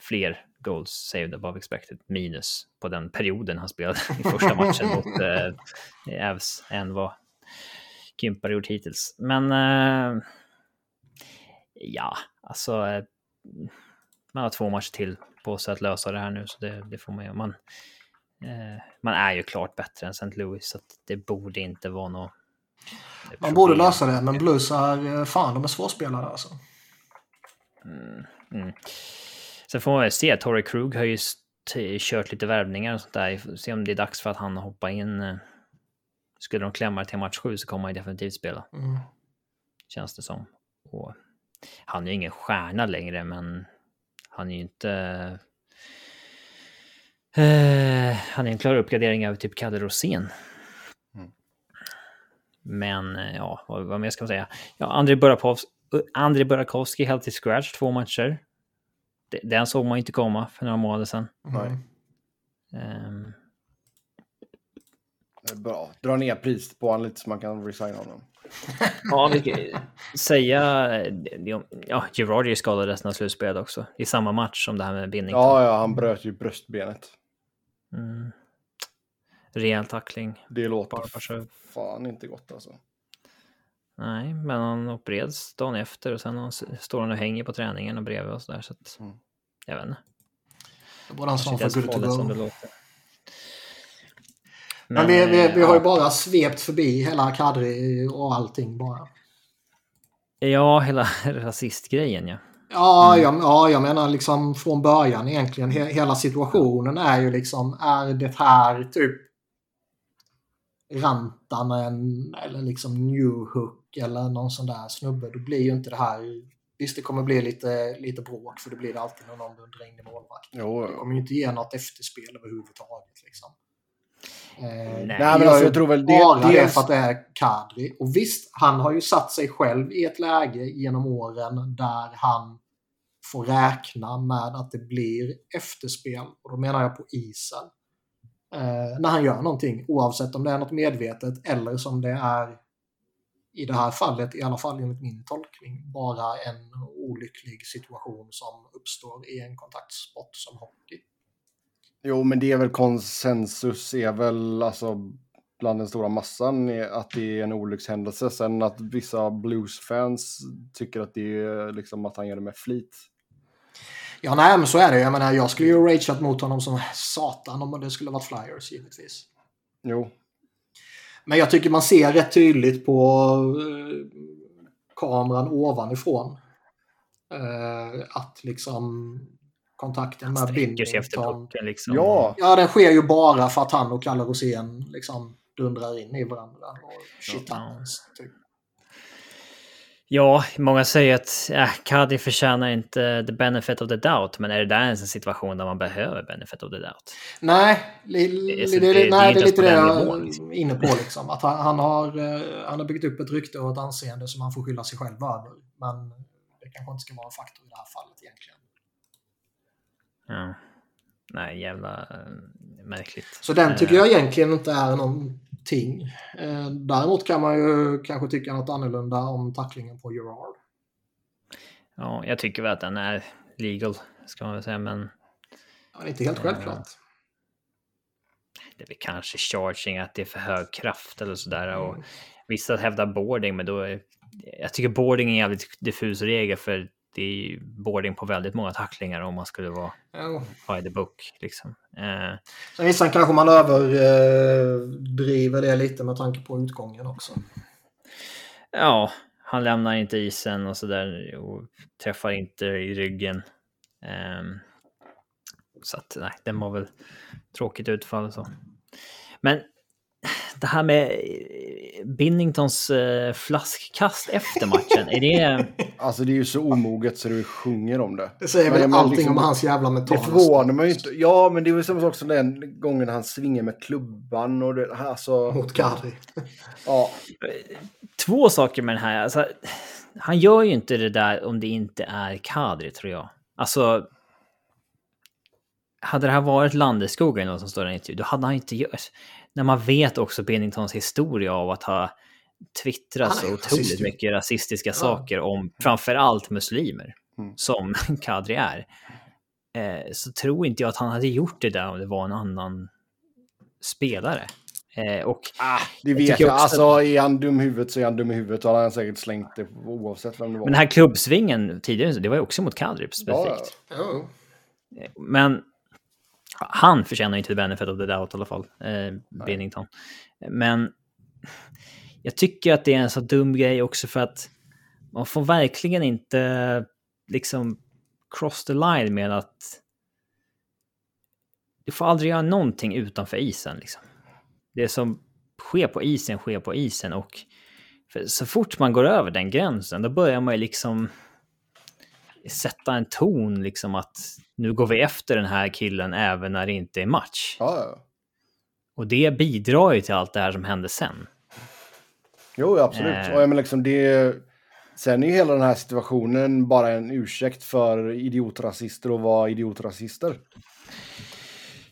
fler goals saved above expected minus på den perioden han spelade i första matchen mot eh, Avs än vad Kymper gjort hittills. Men eh, ja, alltså eh, man har två matcher till på sig att lösa det här nu, så det, det får man göra. Man, eh, man är ju klart bättre än St. Louis, så det borde inte vara något man borde lösa det, men Blues är eh, fan, de är svårspelare alltså. Mm, mm. Sen får man väl se, Torrey Krug har ju kört lite värvningar och sånt där. Se om det är dags för att han hoppar in. Eh, skulle de klämma till match 7 så kommer han definitivt spela. Mm. Känns det som. Och han är ju ingen stjärna längre, men han är ju inte... Eh, han är en klar uppgradering av typ Kalle Rosén. Mm. Men eh, ja, vad, vad mer ska man säga? Ja, Andrei Burakovsky, Andrei Burakovsky helt till scratch två matcher. Den såg man inte komma för några månader sedan. Nej. Det är bra. Dra ner priset på honom lite så man kan resigna honom. ja, vi kan säga... eh, Ja, Girardi är skadad resten av slutspelet också. I samma match som det här med bindning. Ja, ja, han bröt ju bröstbenet. Mm. Rejäl tackling. Det låter fan inte gott alltså. Nej, men han opererades dagen efter och sen han, står han och hänger på träningen och bredvid och sådär. Så att, Mm. jag vet inte. Som var Kanske för inte good to farligt som det go. låter. Men vi, vi, vi har ju bara svept förbi hela Kadri och allting bara. Ja, hela rasistgrejen ja. Ja, Mm. jag, ja, jag menar liksom från början egentligen. He, hela situationen är ju liksom, är det här typ Rantanen eller liksom Newhook eller någon sån där snubbe, då blir ju inte det här... Visst, det kommer bli lite, lite bråk för det blir det alltid när någon dundrar in i målvakt. Jo, Det kommer ju inte ge något efterspel överhuvudtaget. Liksom. Eh, Nej, men alltså, jag tror väl det- bara det dels- för att det är Kadri. Och visst, han har ju satt sig själv i ett läge genom åren där han får räkna med att det blir efterspel. Och då menar jag på isen. Eh, när han gör någonting, oavsett om det är något medvetet eller som det är i det här fallet, i alla fall enligt min tolkning, bara en olycklig situation som uppstår i en kontaktsport som hockey. Jo, men det är väl konsensus är väl alltså bland den stora massan att det är en olyckshändelse. Sen att vissa bluesfans tycker att det är liksom att han gör det med flit. Ja, nej, men så är det. Jag menar, jag skulle ju rageat mot honom som satan om det skulle varit Flyers, givetvis. Jo, Men jag tycker man ser rätt tydligt på eh, kameran ovanifrån eh, att liksom kontakten med Binnington... liksom. ja, Ja, den sker ju bara för att han och Kalle Rosén liksom dundrar in i varandra. Och shit Ja. happens, typ. Ja, många säger att äh, Kadri förtjänar inte the benefit of the doubt, men är det där ens en situation där man behöver benefit of the doubt? Nej, li, li, Det är det, nej, det är lite det jag liksom. är inne på. Liksom. Att han, han, har, eh, han har byggt upp ett rykte och ett anseende som han får skylla sig själv över. Men det kanske inte ska vara en faktor i det här fallet egentligen. Ja. Nej, jävla äh, märkligt. Så den tycker Eh, jag egentligen inte är någonting. Eh, däremot kan man ju kanske tycka något annorlunda om tacklingen på Gerard. Ja, jag tycker väl att den är legal, ska man väl säga, men Ja, inte helt Eh, självklart. det är väl kanske charging, att det är för hög kraft eller sådär. Och Mm. vissa hävdar boarding, men då är... Jag tycker boarding är en jävligt diffus regel, för det är ju boarding på väldigt många tacklingar om man skulle vara Ja. by the book. Liksom. Eh, Sen visst kanske man överdriver det lite med tanke på utgången också. ja, han lämnar inte isen och sådär och träffar inte i ryggen. Ehm, så att nej, den var väl tråkigt utfall så. Men det här med eh, Binningtons eh, flaskkast efter matchen, är det... alltså det är ju så omoget så du sjunger om det. Det säger väl men allting liksom- om hans jävla Det mentala förvånar mig inte. Ja, men det är väl samma sak som den gången han svingar med klubban och det, alltså, Mot Kadri. ja. Två saker med den här. Alltså, han gör ju inte det där om det inte är Kadri, tror jag. Alltså... Hade det här varit Landeskog eller någon som står i en intervju, då hade han inte gjort... När man vet också Benningtons historia av att ha twittrat så otroligt rasist. mycket rasistiska Ja. saker om framför allt muslimer, Mm. som Kadri är. Eh, så tror inte jag att han hade gjort det där om det var en annan spelare. Eh, och Ah, det Jag vet jag. också- Alltså, är han dum i huvudet så är han dum i huvudet. Då hade han säkert slängt det oavsett vem det var. Men den här klubbsvingen tidigare, det var ju också mot Kadri Ja, specifikt. Jo. Men han förtjänar inte the benefit of the doubt i alla fall, eh, Binnington. Men jag tycker att det är en så dum grej också för att man får verkligen inte liksom cross the line med att du får aldrig göra någonting utanför isen. Liksom. Det som sker på isen sker på isen och så fort man går över den gränsen då börjar man ju liksom sätta en ton liksom att nu går vi efter den här killen även när det inte är match. ja. Och det bidrar ju till allt det här som hände sen. Jo, absolut. Eh. Och jag menar liksom det... Sen är ju hela den här situationen bara en ursäkt för idiotrasister att vara idiotrasister.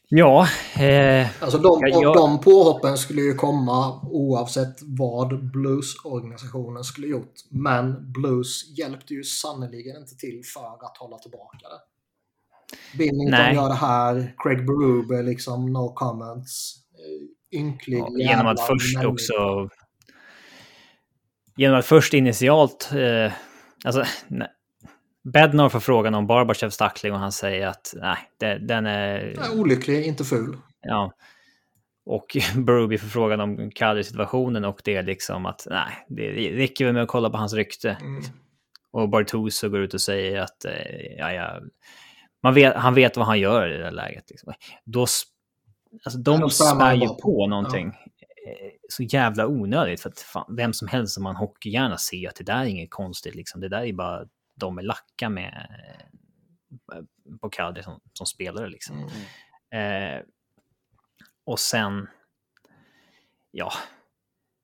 Ja, eh, Alltså de, Ja, jag- de påhoppen skulle ju komma oavsett vad bluesorganisationen skulle gjort. Men blues hjälpte ju sannerligen inte till för att hålla tillbaka det. Billington gör det här, Craig Berube liksom no comments. Eh, Ynklig ja, genom att först människa. också... Genom att först initialt... Eh, alltså, nej, Bednar får frågan om Barbachevs tackling och han säger att nej, det, den är... Ja, Olycklig, inte ful. Ja. Och Berube får frågan om Kadri-situationen och det är liksom att nej, det räcker väl med att kolla på hans rykte. Mm. Och Bartuso går ut och säger att eh, ja, ja, man vet, han vet vad han gör i det här läget. Liksom. Då, alltså, Ja, de spär ju på. någonting eh, så jävla onödigt. För att fan, vem som helst som man hockeyhjärna ser att det där är inget konstigt. Liksom. Det där är bara de är lacka med eh, på Kadri som, som spelare. Liksom. Mm. Eh, och sen, ja,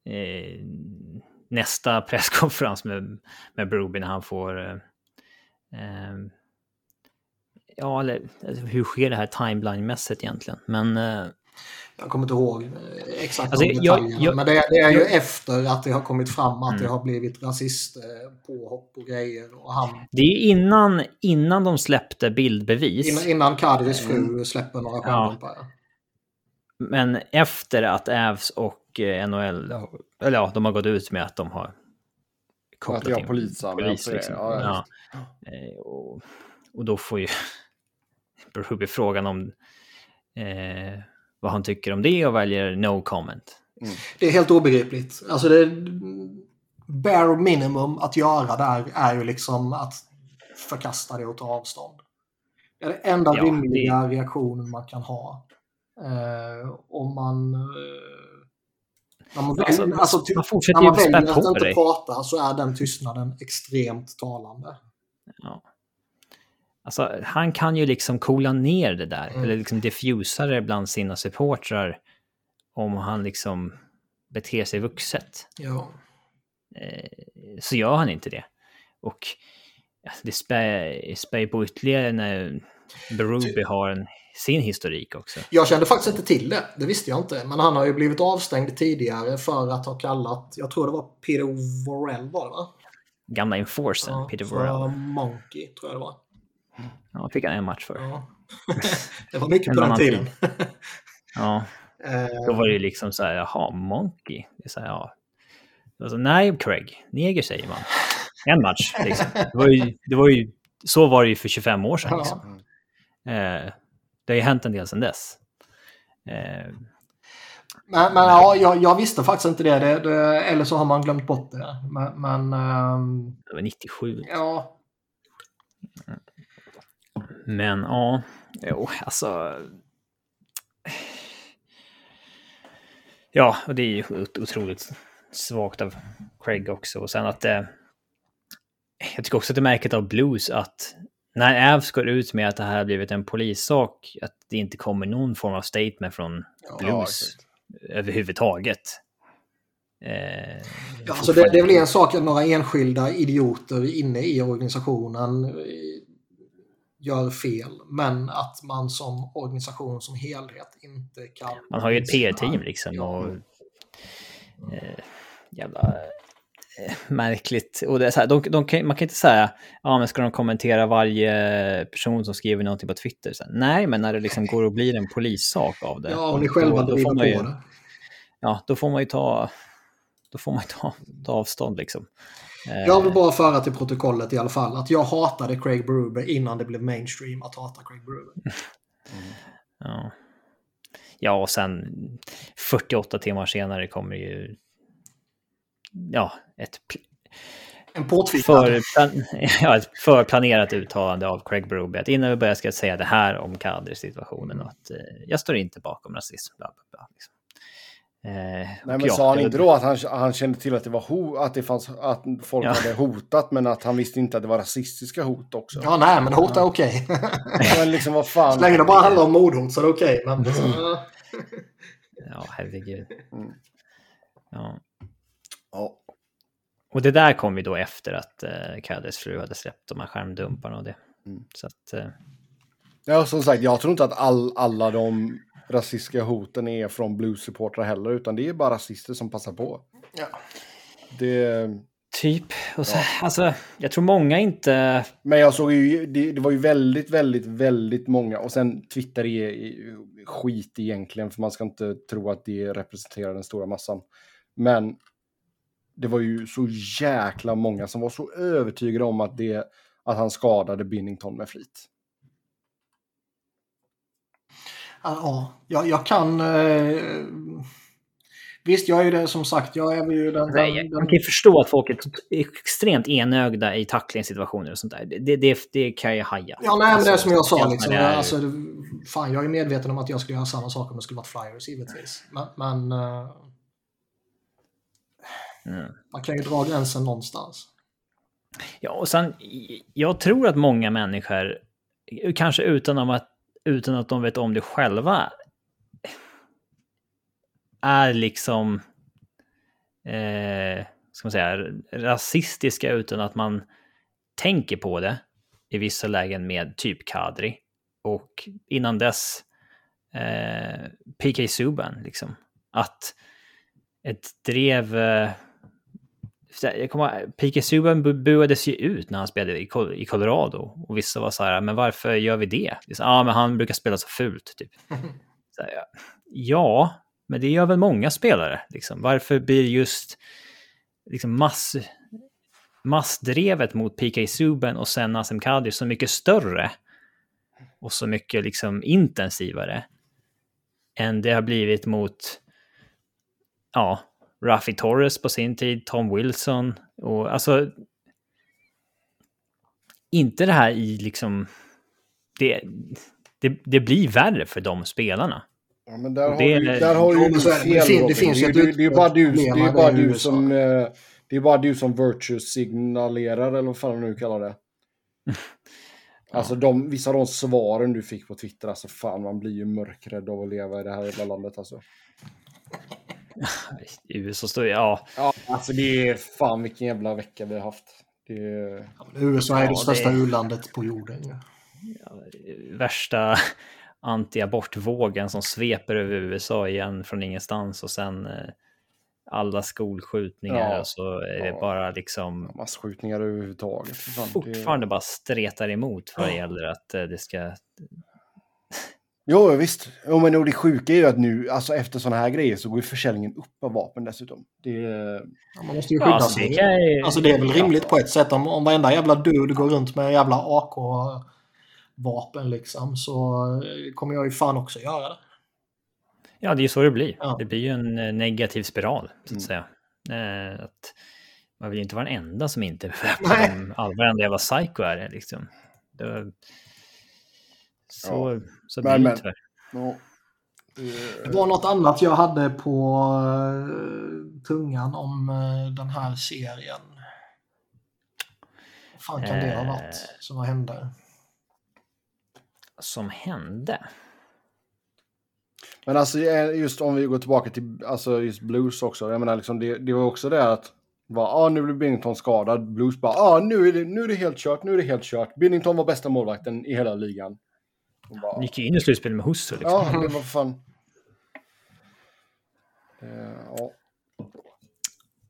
eh, nästa presskonferens med, med Broby när han får, eh, eh, ja, eller alltså, hur sker det här timeline-mässigt egentligen? Men eh, Jag kommer inte ihåg eh, exakt Alltså, de jag- detaljerna. jag- men det, det är ju efter att det har kommit fram att Mm. det har blivit rasist eh, påhopp och grejer. Och han, det är ju innan, innan de släppte bildbevis. innan, innan Kadris fru släpper några Ja. stjärndumpar. Ja. Men efter att Ävs och eh, NHL, eller ja, de har gått ut med att de har Att jag har polisanmält polis. Liksom. ja, Ja, Eh, och, och då får ju Berube frågan om eh, vad han tycker om det och väljer no comment. Det är helt obegripligt. Alltså det bare minimum att göra där är ju liksom att förkasta det och ta avstånd. Det är det enda Ja, rimliga reaktionen man kan ha. Eh, om man... Eh, när man, Alltså, väljer- alltså, ty- man när fortsätter man väljer att inte prata så är den tystnaden extremt talande. Ja. Alltså, han kan ju liksom coola ner det där, Mm. eller liksom diffusa det bland sina supportrar om han liksom beter sig vuxet. Ja. Eh, så gör han inte det. Och det spär, spär ju på ytterligare när Berube har en, sin historik också. Jag kände faktiskt inte till det, det visste jag inte. Men han har ju blivit avstängd tidigare för att ha kallat, jag tror det var Peter Worrell var det va? Gamla enforcern, Ja, Peter för Vorel. Monkey tror jag det var. Ja, fick han en match för. Ja. det var mycket på den tiden. Ja, Eh, då var det ju liksom så här, jaha, Monkey. Det är så här, ja. Alltså, nej, Craig, neger säger man. En match, liksom. Det var ju, det var ju, så var det ju för 25 år sedan. Ja. Liksom. Eh, det har ju hänt en del sedan dess. Eh, Men, men ja, jag, jag visste faktiskt inte det. det, det eller så har man glömt bort det. Men, men ehm, det var 97. ja. Men ja, jo, alltså. Ja, och det är ju ot- otroligt svagt av Craig också. Och sen att eh, jag tycker också att det är märkligt av Blues att när Avs går ut med att det här har blivit en polissak, att det inte kommer någon form av statement från Ja, Blues exakt. överhuvudtaget. Eh, Ja, alltså det, det är väl en sak att några enskilda idioter inne i organisationen eh, gör fel. Men att man som organisation som helhet inte kan... Man har ju ett PR-team liksom. Och, eh, jävla eh, märkligt. Och det är så här, de, de kan, man kan inte säga, ja men ska de kommentera varje person som skriver någonting på Twitter? Så här, nej, men när det liksom går och blir en polissak av det. Ja, och ni själva då, då får på man ju, det. Ja, då får man ju ta, då får man ta, ta avstånd liksom. Eh, Jag vill bara föra till protokollet i alla fall att jag hatade Craig Berube innan det blev mainstream att hata Craig Berube. Ja. ja, och sen 48 timmar senare kommer ju ja, ett En förplan- ja, ett förplanerat uttalande av Craig Berube. Att innan vi börjar ska jag säga det här om Kadri-situationen och att eh, jag står inte bakom rasism. Bla, bla, bla, liksom. Eh, Nej, men ja, sa han inte då att han, han kände till att det var ho, att det fanns att folk Ja. hade hotat, men att han visste inte att det var rasistiska hot också? Ja, nej, men hot är okej. Men liksom vad fan. Så länge det bara handlar om mordhot så är det okej. Men Ja, herregud. Mm. Ja. Ja. och det där kom ju då efter att eh, Caddes fru hade släppt de här skärmdumparna och det. Mm. Så att, eh, Ja, som sagt, jag tror inte att all, alla de rasistiska hoten är från blues-supportrar heller, utan det är bara rasister som passar på. Ja. Det, typ. Och så, Alltså, jag tror många inte... men jag såg ju, det, det var ju väldigt, väldigt, väldigt många, och sen Twitter är skit egentligen, för man ska inte tro att det representerar den stora massan. Men det var ju så jäkla många som var så övertygade om att, det, att han skadade Binnington med flit. Ja, jag, jag kan... Eh, visst, jag är ju det som sagt. Jag är ju den... Nej, den, man kan ju förstå att folk är extremt enögda i tacklingssituationer och sånt där. Det, det, det kan jag haja. Ja, nej, men det är Alltså, som jag sa. speciellt Liksom, är- alltså, fan, jag är medveten om att jag skulle göra samma sak om det skulle varit Flyers, givetvis. Men, men eh, Mm. man kan ju dra gränsen någonstans. Ja, och sen, jag tror att många människor, kanske utan, om att, utan att de vet om det själva, är liksom, eh, ska man säga, rasistiska utan att man tänker på det i vissa lägen med typ Kadri. Och innan dess eh, PK Subban, liksom. Att ett drev... Eh, jag kommer, PK Subban bu- buades ju ut när han spelade i, Col- i Colorado. Och vissa var så här, men varför gör vi det? Liksom, ah, men han brukar spela så fult, typ. Så här, ja. ja, men det gör väl många spelare. Liksom. Varför blir just liksom, mass, massdrevet mot PK Subban och sen Nassim Kadri så mycket större och så mycket liksom, intensivare än det har blivit mot ja, Rafi Torres på sin tid, Tom Wilson och alltså inte det här i liksom det, det, det blir värre för de spelarna. Ja, men där har, Det- du, där har ju du fel, Det finns ju det, det, det är bara du, det är bara du som... eh, Det är bara du som virtue signalerar, eller vad fan du nu kallar det. Alltså de, vissa av de svaren du fick på Twitter, alltså fan man blir ju mörkrädd av att leva i det här jävla landet alltså. USA står ja, Ja, alltså det är fan vilken jävla vecka vi har haft. Det är... Ja, USA är Ja, det största det- u-landet på jorden. Ja. värsta anti-abortvågen som sveper över USA igen från ingenstans och sen eh, alla skolskjutningar Ja. och så är det Ja. bara liksom Massskjutningar överhuvudtaget. fan. Det- fortfarande bara stretar emot vad det gäller att eh, det ska... Jo, visst. Jo, men och det sjuka är ju att nu, alltså efter sådana här grejer så går ju försäljningen upp av vapen dessutom. Det är... Ja, man måste ju Ja, skydda alltså, det sig. kan jag- Alltså det är väl rimligt på ett sätt. Om, om varenda jävla dude går runt med jävla AK-vapen liksom så eh, kommer jag ju fan också göra det. Ja, det är ju så det blir. Ja. Det blir ju en eh, negativ spiral, så Mm. att säga. Eh, att man vill ju inte vara den enda som inte är om all varenda jävla psycho är det, liksom. Det, så, så blir Men, det men. Ja. Det var något annat jag hade på uh, tungan om eh, den här serien. Vad fan kan det ha Eh. varit som hände? Som hände? Men alltså eh, just om vi går tillbaka till alltså just blues också. Jag menar liksom det, det var också det att var, ah, nu blev Binnington skadad. Blues bara ah, nu, är det, nu är det helt kört, nu är det helt kört. Binnington var bästa målvakten i hela ligan. Bara, Han gick ju in i slutspelet med Husso, liksom. ja, det var fan... Eh, ja.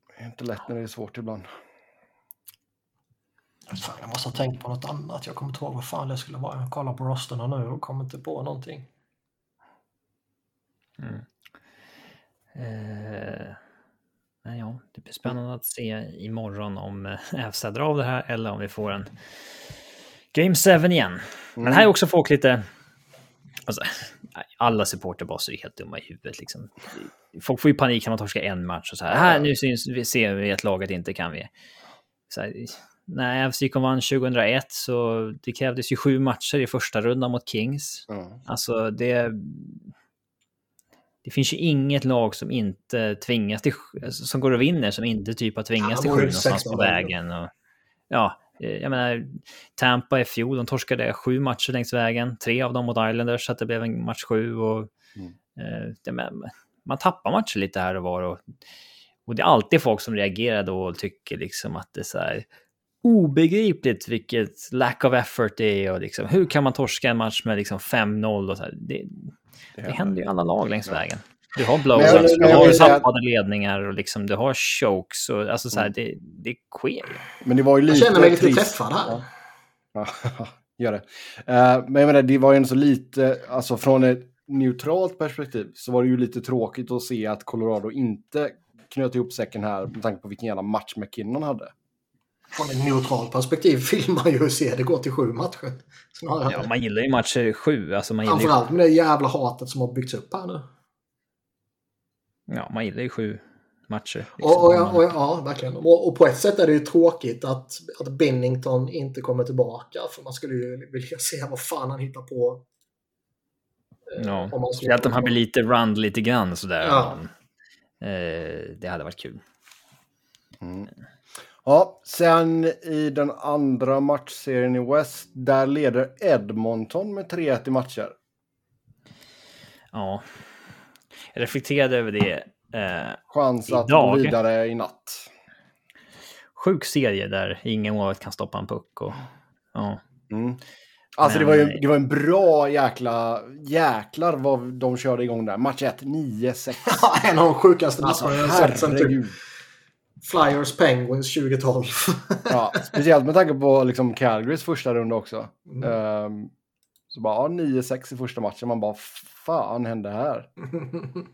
Det är inte lätt när det är svårt ibland. Fan, jag måste ha tänkt på något annat. Jag kommer inte ihåg vad fan det skulle vara. Jag kollar på rosterna nu och kommer inte på någonting. Eh, men ja, det blir spännande att se imorgon om eh, FZ drar av det här eller om vi får en Game 7 igen. Men här är också folk lite... Alltså, alla supporterbaser är helt dumma i huvudet. Liksom. Folk får ju panik när man torskar en match och så här. här nu syns, vi ser vi att laget inte kan vi. Så här, när FC kom vann 2001 så det krävdes ju sju matcher i första rundan mot Kings. Ja. Alltså det... Det finns ju inget lag som inte tvingas till, som går och vinner som inte typ har tvingats Ja, till sju ju någonstans 16 på vägen. Och, ja, jag menar, Tampa i fjol, de torskade sju matcher längs vägen, tre av dem mot Islanders, så att det blev en match sju. Och, Mm. eh, men, man tappar matcher lite här och var. Och, Och det är alltid folk som reagerar då och tycker liksom att det är så här obegripligt vilket lack of effort det är och liksom hur kan man torska en match med liksom 5-0 och så här. Det, det, det händer ju alla lag längs ja. vägen. Du har blowouts, du har tappade ledningar och liksom, du har chokes. Och, alltså så här, mm. det, det sker Men det var ju lite Jag känner mig lite träffad här. Ja. Gör det. Uh, men jag menar, det var ju ändå så lite, alltså från ett neutralt perspektiv så var det ju lite tråkigt att se att Colorado inte knöt ihop säcken här med tanke på vilken jävla match McKinnon hade. Från ett neutralt perspektiv vill man ju se det gå till sju matcher. Snarare. Ja, man gillar ju matcher sju. Alltså man Framförallt med det jävla hatet som har byggts upp här nu. Ja, man gillar ju sju matcher. Liksom. Och, och, ja, och, ja, verkligen. Och, och, på ett sätt är det ju tråkigt att, att Bennington inte kommer tillbaka. För man skulle ju vilja se vad fan han hittar på. Eh, ja, speciellt om han blir lite rund lite grann sådär. Ja. Eh, det hade varit kul. Mm. Ja, sen i den andra matchserien i West, där leder Edmonton med 3-1 i matcher. Ja, reflekterade över det eh, Chans att gå vidare i natt. Sjuk serie där ingen målvakt kan stoppa en puck. Och, ja. Mm. Alltså Men, det, var ju, det var en bra jäkla... Jäklar vad de körde igång där. Match 1, 9-6. en av de sjukaste matcherna jag sett sen typ Flyers Penguins 2012. ja, speciellt med tanke på liksom Calgarys första runda också. Mm. Um, så bara, ja, 9-6 i första matchen. Man bara, fan hände här?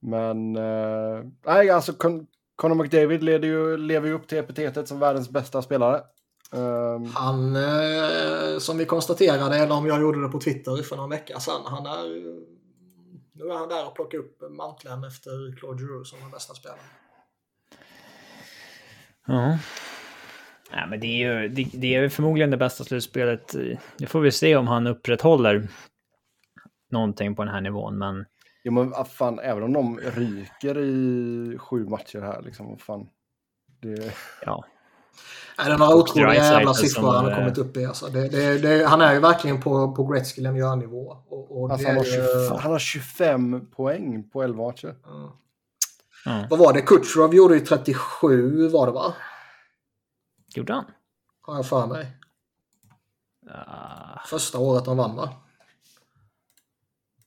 Men, uh, nej, alltså Con Conor McDavid leder ju, lever ju upp till epitetet som världens bästa spelare. Um, han, eh, som vi konstaterade, eller om jag gjorde det på Twitter för någon vecka sedan, han är, nu är han där och plockar upp manteln efter Claude Giroux som den bästa spelaren. Ja. Ja, men det är ju det, det är förmodligen det bästa slutspelet. Det får vi se om han upprätthåller någonting på den här nivån. Men... Jo, men fan, även om de ryker i sju matcher här, liksom, fan. Det... Ja. Nej, det är några otroliga jävla siffror han har kommit upp i. Alltså. Det, det, det, han är ju verkligen på, på Gretzky Lemieux-nivå. Och, och alltså, han, har 25, han har 25 poäng på 11 matcher. Mm. Mm. Vad var det? Kutjerov gjorde ju 37 var det va? Gjorde han? Har jag för mig. Uh... Första året han vann va?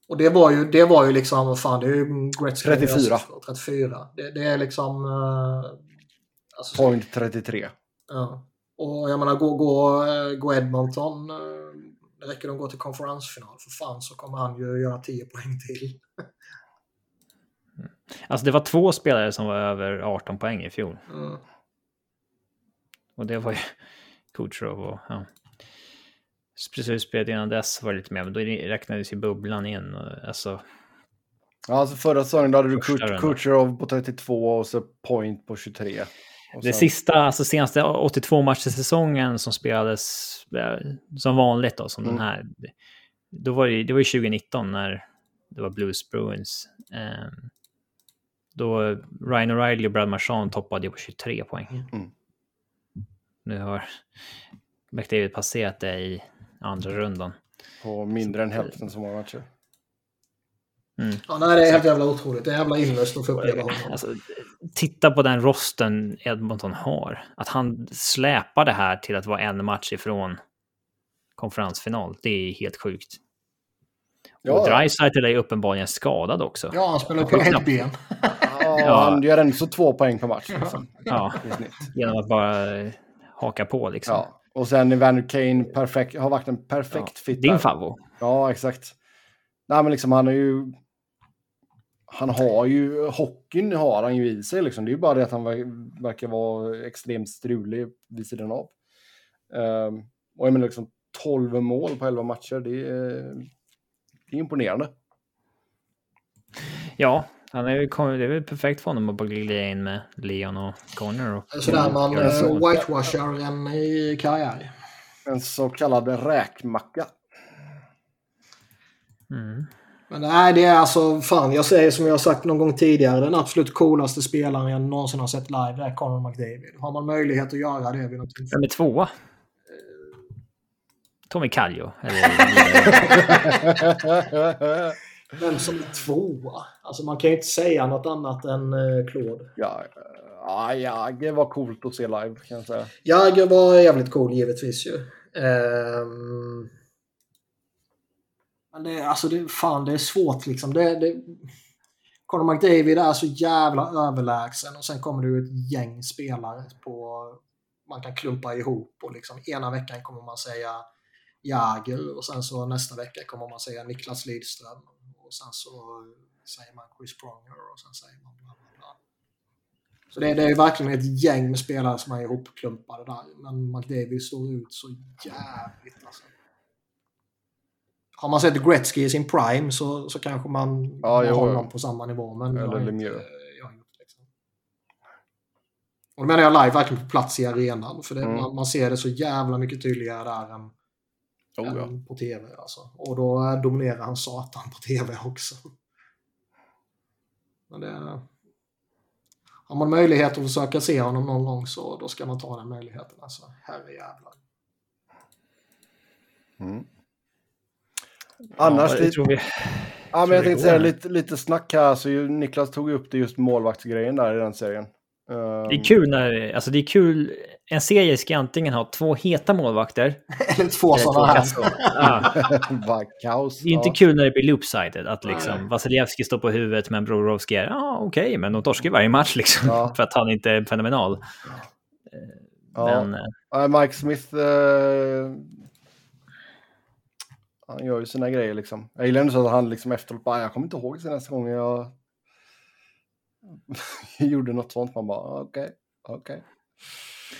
Och det var ju, det var ju liksom, vad fan, det är ju Gretzky. 34. 34. Det, det är liksom... Uh, alltså, Point 33. Ja. Och jag menar, gå, gå, gå Edmonton. Uh, det räcker de gå till konferensfinal för fan så kommer han ju göra 10 poäng till. Alltså det var två spelare som var över 18 poäng i fjol. Mm. Och det var ju Kucherov och ja. Slutspelet innan dess var det lite mer, men då räknades ju bubblan in. Och, alltså, ja, alltså förra säsongen då hade du Kucherov på 32 och så Point på 23. Och det sista, alltså senaste 82 matcher säsongen som spelades eh, som vanligt då, som mm. den här. Då var det, det var ju 2019 när det var Blues Bruins. Um, då Ryan O'Reilly och Brad Marchand toppade ju på 23 poäng. Mm. Nu har McDavid passerat det i andra rundan. På mindre än hälften så många matcher. Mm. Ja, nej, det är helt jävla otroligt. Det är jävla ynnest att få uppleva honom. Alltså, titta på den rosten Edmonton har. Att han släpar det här till att vara en match ifrån konferensfinal. Det är helt sjukt. Ja. Och Dreisaitl är uppenbarligen skadad också. Ja, han spelar på ett ben. ja, han gör ändå så två poäng per match. Liksom, ja, genom att bara haka på liksom. Ja. Och sen Evander Kane perfekt, har varit en perfekt ja. fit. Din favvo. Ja, exakt. Nej, men liksom han är ju... Han har ju... Hockeyn har han ju i sig liksom. Det är ju bara det att han verkar vara extremt strulig vid sidan av. Um, och jag menar liksom 12 mål på 11 matcher. Det är, det är imponerande. Ja, han är, det är väl perfekt för honom att bara glida in med Leon och Connor. Och, så där man uh, whitewashar en i karriär. En så kallad räkmacka. Mm. Men nej, det är alltså fan. Jag säger som jag har sagt någon gång tidigare. Den absolut coolaste spelaren jag någonsin har sett live det är Conor McDavid. Har man möjlighet att göra det vid något tillfälle. Vem är tvåa? Tommy Kallio. Eller... Vem som är tvåa? Alltså man kan ju inte säga något annat än eh, Claude. Ja, ja, ja, det var coolt att se live kan jag säga. Jagger var jävligt cool givetvis ju. Ehm... Men det, alltså det, fan, det är svårt liksom. Det, det... Conor McDavid är så jävla överlägsen och sen kommer det ju ett gäng spelare på man kan klumpa ihop och liksom ena veckan kommer man säga Jagr och sen så nästa vecka kommer man säga Niklas Lidström och sen så säger man Chris Pronger och sen säger man bla bla bla. Så det, det är verkligen ett gäng med spelare som är ihopklumpade där. Men McDavid står ut så jävligt alltså. Har man sett Gretzky i sin prime så, så kanske man Ja, har jo. honom på samma nivå. Men Eller Lemieux. liksom. Och då menar jag live verkligen på plats i arenan. För det, Mm. man, man ser det så jävla mycket tydligare där än, Oh, ja. på tv. Alltså. Och då eh, dominerar han satan på tv också. Men det, har man möjlighet att försöka se honom någon gång så då ska man ta den möjligheten. Alltså, herrejävlar. Mm. Annars, ja, det, det tror vi. ja, men jag det tänkte säga lite, lite snack här. Så ju, Niklas tog upp det just målvaktsgrejen där i den serien. Det Ehm, är kul när, alltså det är kul, en serie ska antingen ha två heta målvakter. Eller två sådana här. Ja, kaos. det är inte kul när det blir loopsided, att liksom Vasilevski står på huvudet men Brorovski är, ja okej, men de torskar varje match liksom. Ja. För att han inte är fenomenal. Ja. Men eh, Ja, Mike Smith. Eh, han gör ju sina grejer liksom. Jag gillar ändå så att han liksom efteråt bara, jag kommer inte ihåg senaste gången jag gjorde något sånt. Man bara, okej, okej. Ja,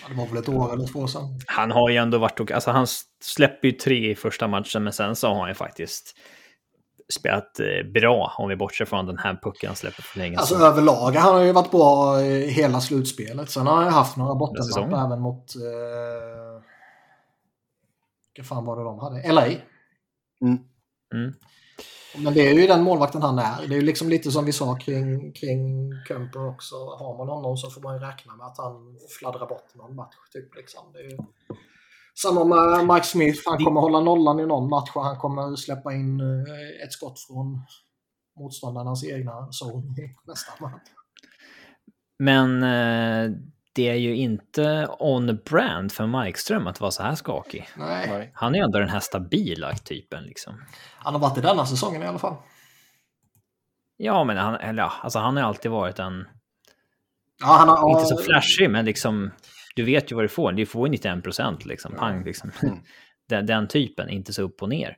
det var väl ett år eller två sedan. han har ju ändå varit, och, alltså han släpper ju tre i första matchen, men sen så har han ju faktiskt spelat eh, bra om vi bortser från den här pucken han släpper för länge Alltså överlag han har ju varit bra i hela slutspelet. Sen har han ju haft några säsongen. även mot... Eh, vilka fan var det de hade? LA. Mm. Men det är ju den målvakten han är. Det är ju liksom lite som vi sa kring, kring Kemper också. Har man honom så får man ju räkna med att han fladdrar bort någon match. Typ, liksom. det är ju... Samma med Mike Smith. Han kommer hålla nollan i någon match och han kommer släppa in eh, ett skott från motståndarnas egna zon i nästa match. Men eh, det är ju inte on-brand för Markström att vara så här skakig. Nej. Han är ju ändå den här stabila typen liksom. Han har varit i denna säsongen i alla fall. Ja, men han, eller, ja, alltså, han har alltid varit en, Ja, han har, inte så flashig, men liksom, du vet ju vad du får. Du får ju 91 procent liksom, pang liksom. Mm. Den, den typen, inte så upp och ner.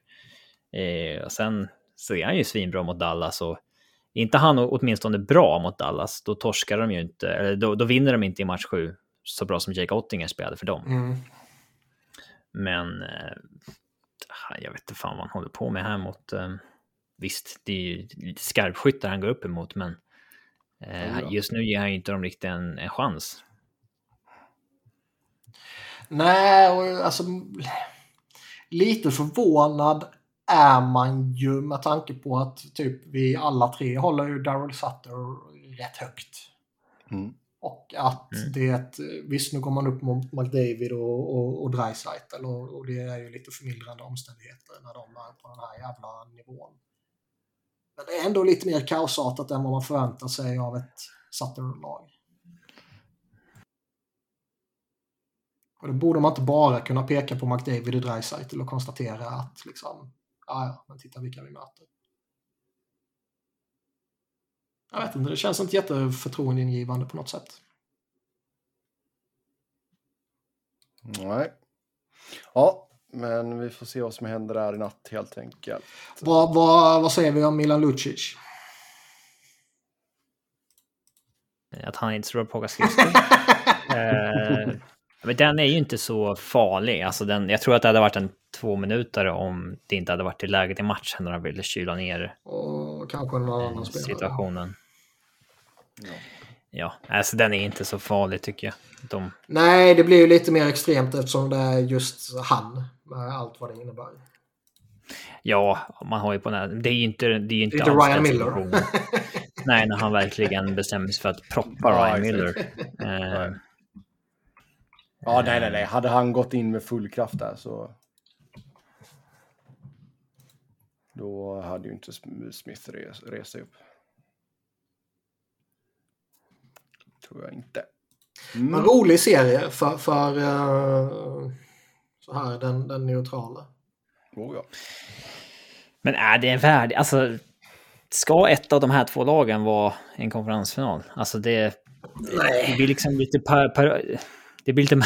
Eh, och sen så är han ju svinbra mot Dallas och inte han åtminstone bra mot Dallas, då torskar de ju inte, eller då, då vinner de inte i match 7 så bra som Jake Ottinger spelade för dem. Mm. Men eh, jag vet inte fan vad han håller på med här mot... Eh, visst, det är ju lite skarpskyttar han går upp emot, men eh, just nu ger han ju inte dem riktigt en, en chans. Nej, och alltså... Lite förvånad är man ju med tanke på att typ vi alla tre håller ju Daryl Sutter rätt högt. Mm. Och att Mm. det, visst nu går man upp mot McDavid och, och, och Dreisaitl och, och det är ju lite förmildrande omständigheter när de är på den här jävla nivån. Men det är ändå lite mer kaosartat än vad man förväntar sig av ett Sutter-lag. Och då borde man inte bara kunna peka på McDavid och Dreisaitl och konstatera att liksom, ja ja, men titta vilka vi möter. Jag vet inte, det känns inte jätteförtroendeingivande på något sätt. Nej. Ja, men vi får se vad som händer där i natt helt enkelt. Vad, vad, vad säger vi om Milan Lucic? Att han inte är så bra på att åka skridskor. eh, men den är ju inte så farlig. Alltså den, jag tror att det hade varit en två minuter om det inte hade varit i läget i matchen när de ville kyla ner Och kanske någon annan spelare. situationen. Ja. Ja, alltså den är inte så farlig tycker jag. De, Nej, det blir ju lite mer extremt eftersom det är just han med allt vad det innebär. Ja, man har ju på den här, det är ju inte, det är ju inte, Inte alls Ryan den Miller. Nej, när han verkligen bestämmer sig för att proppa Ja, Ryan. Miller. Eh, Ja, nej, nej, nej. Hade han gått in med full kraft där så... Då hade ju inte Smith rest sig upp. Tror jag inte. Mm. En rolig serie för, för uh, så här, den, den neutrala. Oh, ja. Men är det värdigt? Alltså, ska ett av de här två lagen vara en konferensfinal? Alltså det... Nej. Det blir liksom lite... Per, per, det blir lite...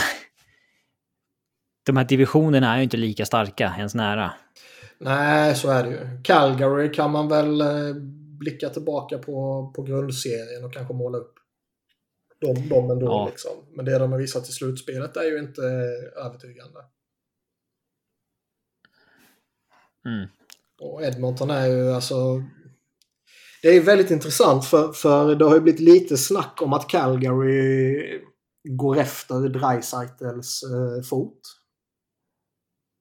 De här divisionerna är ju inte lika starka ens nära. Nej, så är det ju. Calgary kan man väl eh, blicka tillbaka på, på grundserien och kanske måla upp de, de ändå. Ja. Liksom. Men det de har visat i slutspelet är ju inte övertygande. Mm. Och Edmonton är ju alltså... Det är väldigt intressant för, för det har ju blivit lite snack om att Calgary går efter Dreisaitls eh, fot.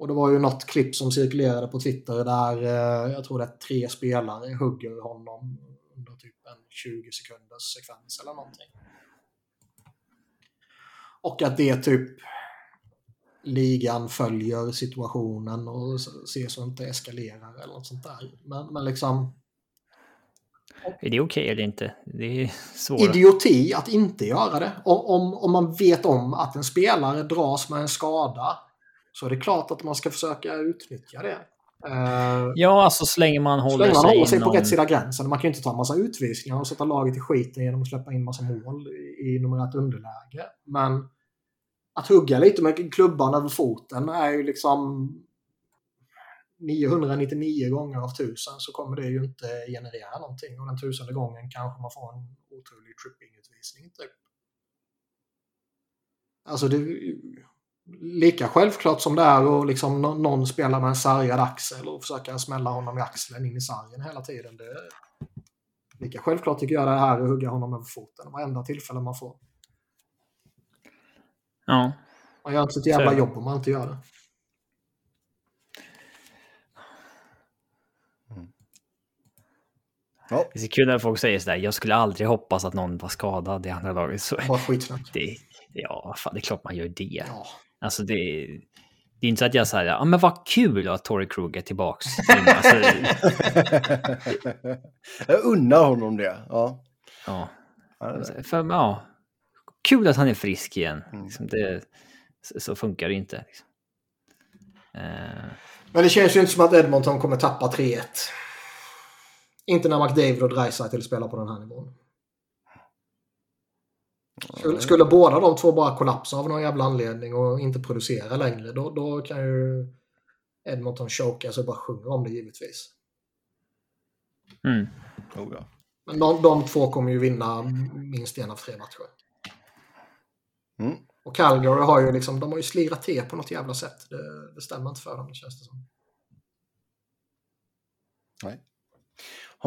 Och det var ju något klipp som cirkulerade på Twitter där eh, jag tror det är tre spelare hugger honom under typ en 20 sekunders sekvens eller någonting. Och att det typ ligan följer situationen och ser så att det inte eskalerar eller något sånt där. Men, men liksom... Är det okej okay eller inte? Det är svårt. Idioti att inte göra det. Om, om, om man vet om att en spelare dras med en skada så är det klart att man ska försöka utnyttja det. Uh, ja, alltså så länge man håller, länge man håller sig inom... på rätt sida gränsen. Man kan ju inte ta en massa utvisningar och sätta laget i skiten genom att släppa in massa mål i, i numerärt underläge. Men att hugga lite med klubban över foten är ju liksom 999 gånger av tusen så kommer det ju inte generera någonting och den tusende gången kanske man får en otrolig tripping-utvisning. Typ. Alltså det lika självklart som det är att liksom någon spelar med en sargad axel och försöka smälla honom i axeln in i sargen hela tiden. Det är lika självklart tycker jag det är att hugga honom över foten varenda tillfälle man får. Ja. Man gör inte sitt jävla jobb om man inte gör det. Mm. Ja. Det är kul när folk säger sådär, jag skulle aldrig hoppas att någon var skadad i andra laget. Så, skitsnack. Det, ja, fan, det är klart man gör det. Ja. Alltså det, det är inte så att jag säger, ja men vad kul att Tory Krug är tillbaks. alltså, jag unnar honom det. Ja. Ja. För, ja. Kul att han är frisk igen. Mm. Liksom det, så funkar det inte. Liksom. Uh... Men det känns ju inte som att Edmonton kommer tappa 3-1. Inte när McDavid och Dreisaitl spelar på den här nivån. Skulle, skulle båda de två bara kollapsa av någon jävla anledning och inte producera längre, då, då kan ju Edmonton choka så bara sjunga om det givetvis. Mm. Oh, ja. Men de, de två kommer ju vinna minst en av tre matcher. Mm. Och Calgary har ju liksom, de har ju slirat till på något jävla sätt. Det, det stämmer inte för dem, det känns det som. Nej.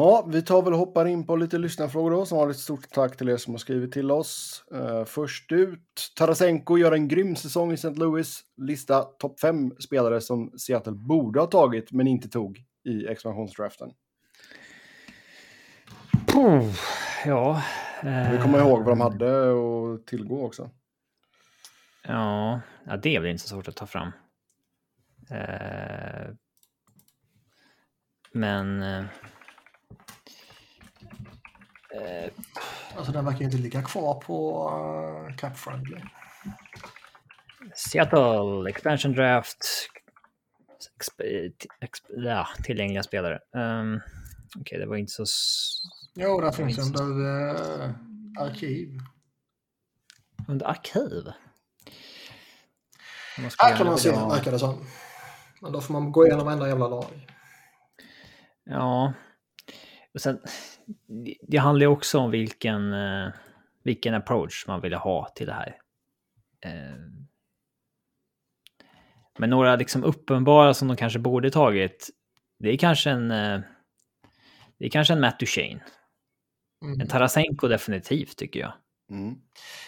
Ja, vi tar väl och hoppar in på lite lyssnarfrågor då. Som har ett stort tack till er som har skrivit till oss. Uh, först ut, Tarasenko gör en grym säsong i St. Louis. Lista topp fem spelare som Seattle borde ha tagit, men inte tog i expansionsdraften. ja. Uh... Vi kommer ihåg vad de hade att tillgå också. Ja, ja, det är väl inte så svårt att ta fram. Uh, men... Uh, alltså den verkar inte ligga kvar på uh, Cap Friendly. Seattle, expansion draft, exp, exp, ja, tillgängliga spelare. Um, Okej, okay, det var inte så... Jo, där finns under uh, arkiv. Under arkiv? Här kan man se, verkar det som. Men då får man gå igenom varenda jävla lag. Ja. Och sen, det handlar ju också om vilken, eh, vilken approach man vill ha till det här. Eh, men några liksom uppenbara som de kanske borde tagit, det är kanske en... Eh, det är kanske en Matt Duchene. Mm. En Tarasenko definitivt tycker jag. Mm.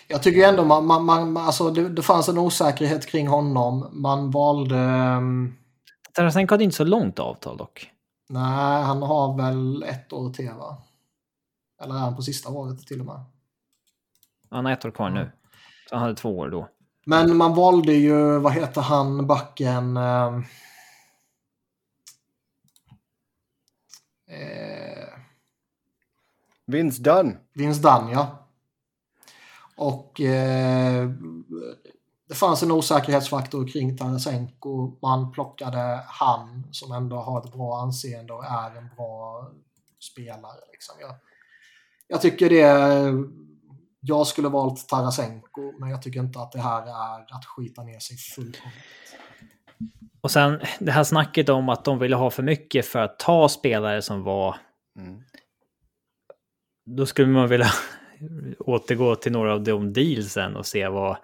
Jag tycker ändå man, man, man alltså det, det, fanns en osäkerhet kring honom. Man valde... Um... Tarasenko hade inte så långt avtal dock. Nej, han har väl ett år till va? Eller är han på sista året till och med? Han har ett år kvar nu. Så han hade två år då. Men man valde ju, vad heter han, backen... Um... Eh, Vince Dunn. Vince Dunn, ja. Och eh, det fanns en osäkerhetsfaktor kring Tarasenko. Man plockade han som ändå har ett bra anseende och är en bra spelare. Liksom. Jag, jag tycker det... Jag skulle valt Tarasenko, men jag tycker inte att det här är att skita ner sig fullkomligt. Och sen det här snacket om att de ville ha för mycket för att ta spelare som var... Mm. Då skulle man vilja återgå till några av de dealsen och se vad...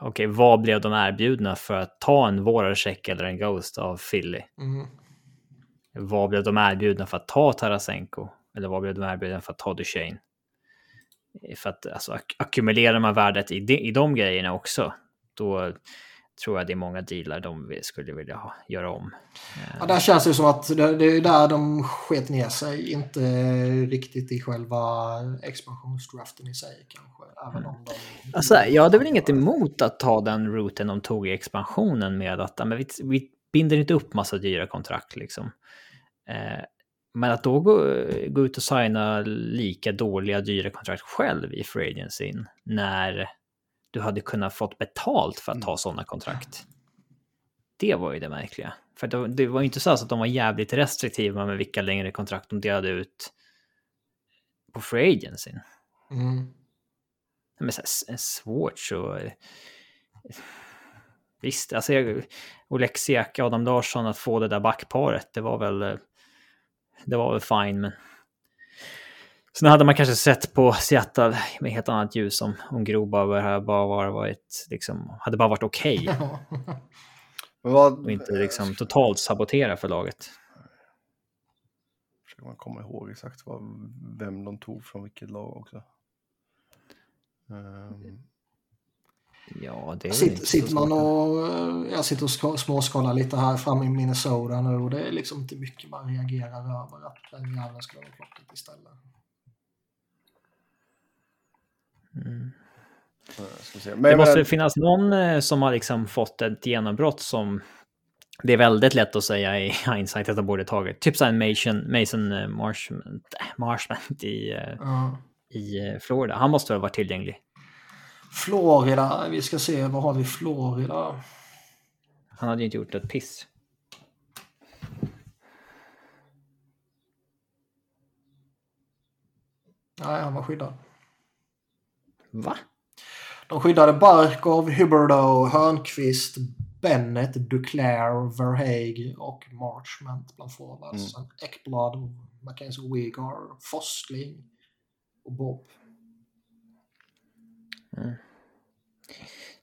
Okej, vad blev de erbjudna för att ta en Voracek eller en Ghost av Philly? Mm. Vad blev de erbjudna för att ta Tarasenko? Eller vad blev de erbjudna för att ta Duchene? För att alltså, ak ackumulerar man värdet i de, i de grejerna också, då tror jag det är många dealar de skulle vilja ha, göra om. Ja, där känns det som att det, det är där de sket ner sig, inte riktigt i själva expansionsdraften i sig kanske. Även om de... Alltså, jag hade väl inget emot att ta den routen de tog i expansionen med att men vi, vi binder inte upp massa dyra kontrakt liksom. Eh, men att då gå, gå ut och signa lika dåliga dyra kontrakt själv i free agency när du hade kunnat fått betalt för att ta sådana kontrakt. Det var ju det märkliga. För det, det var ju inte så att de var jävligt restriktiva med vilka längre kontrakt de delade ut på free agency. Mm. Men så här, svårt så... Visst, alltså jag, Oleksiak, Adam Larsson, att få det där backparet, det var väl... Det var väl fine, men... Sen hade man kanske sett på Seattle med helt annat ljus om, om Grobauer här bara var varit, liksom, hade bara varit okej. Okay. Vad... Och inte liksom totalt sabotera för laget. Försöker man komma ihåg exakt vad, vem de tog från vilket lag också. Um... Ja, det är Sitt, sitter man och jag sitter och småskalar lite här framme i Minnesota nu och det är liksom inte mycket man reagerar över att den jäveln skulle ha plockat istället. Mm. Men, det måste men... finnas någon som har liksom fått ett genombrott som det är väldigt lätt att säga i hindsight att de borde tagit. Typ såhär Mason, Mason Marshment, Marshment i, mm. i Florida. Han måste väl vara tillgänglig. Florida, vi ska se, vad har vi Florida? Han hade ju inte gjort ett piss. Nej, han var skyddad. Va? De skyddade Barkov, Huberdo, Hörnqvist, Bennett, Duclair, Verhaeg och Marchment bland forwards. Mm. Ekblad, Mackenzie Wegar, Forsling och Bob. Mm.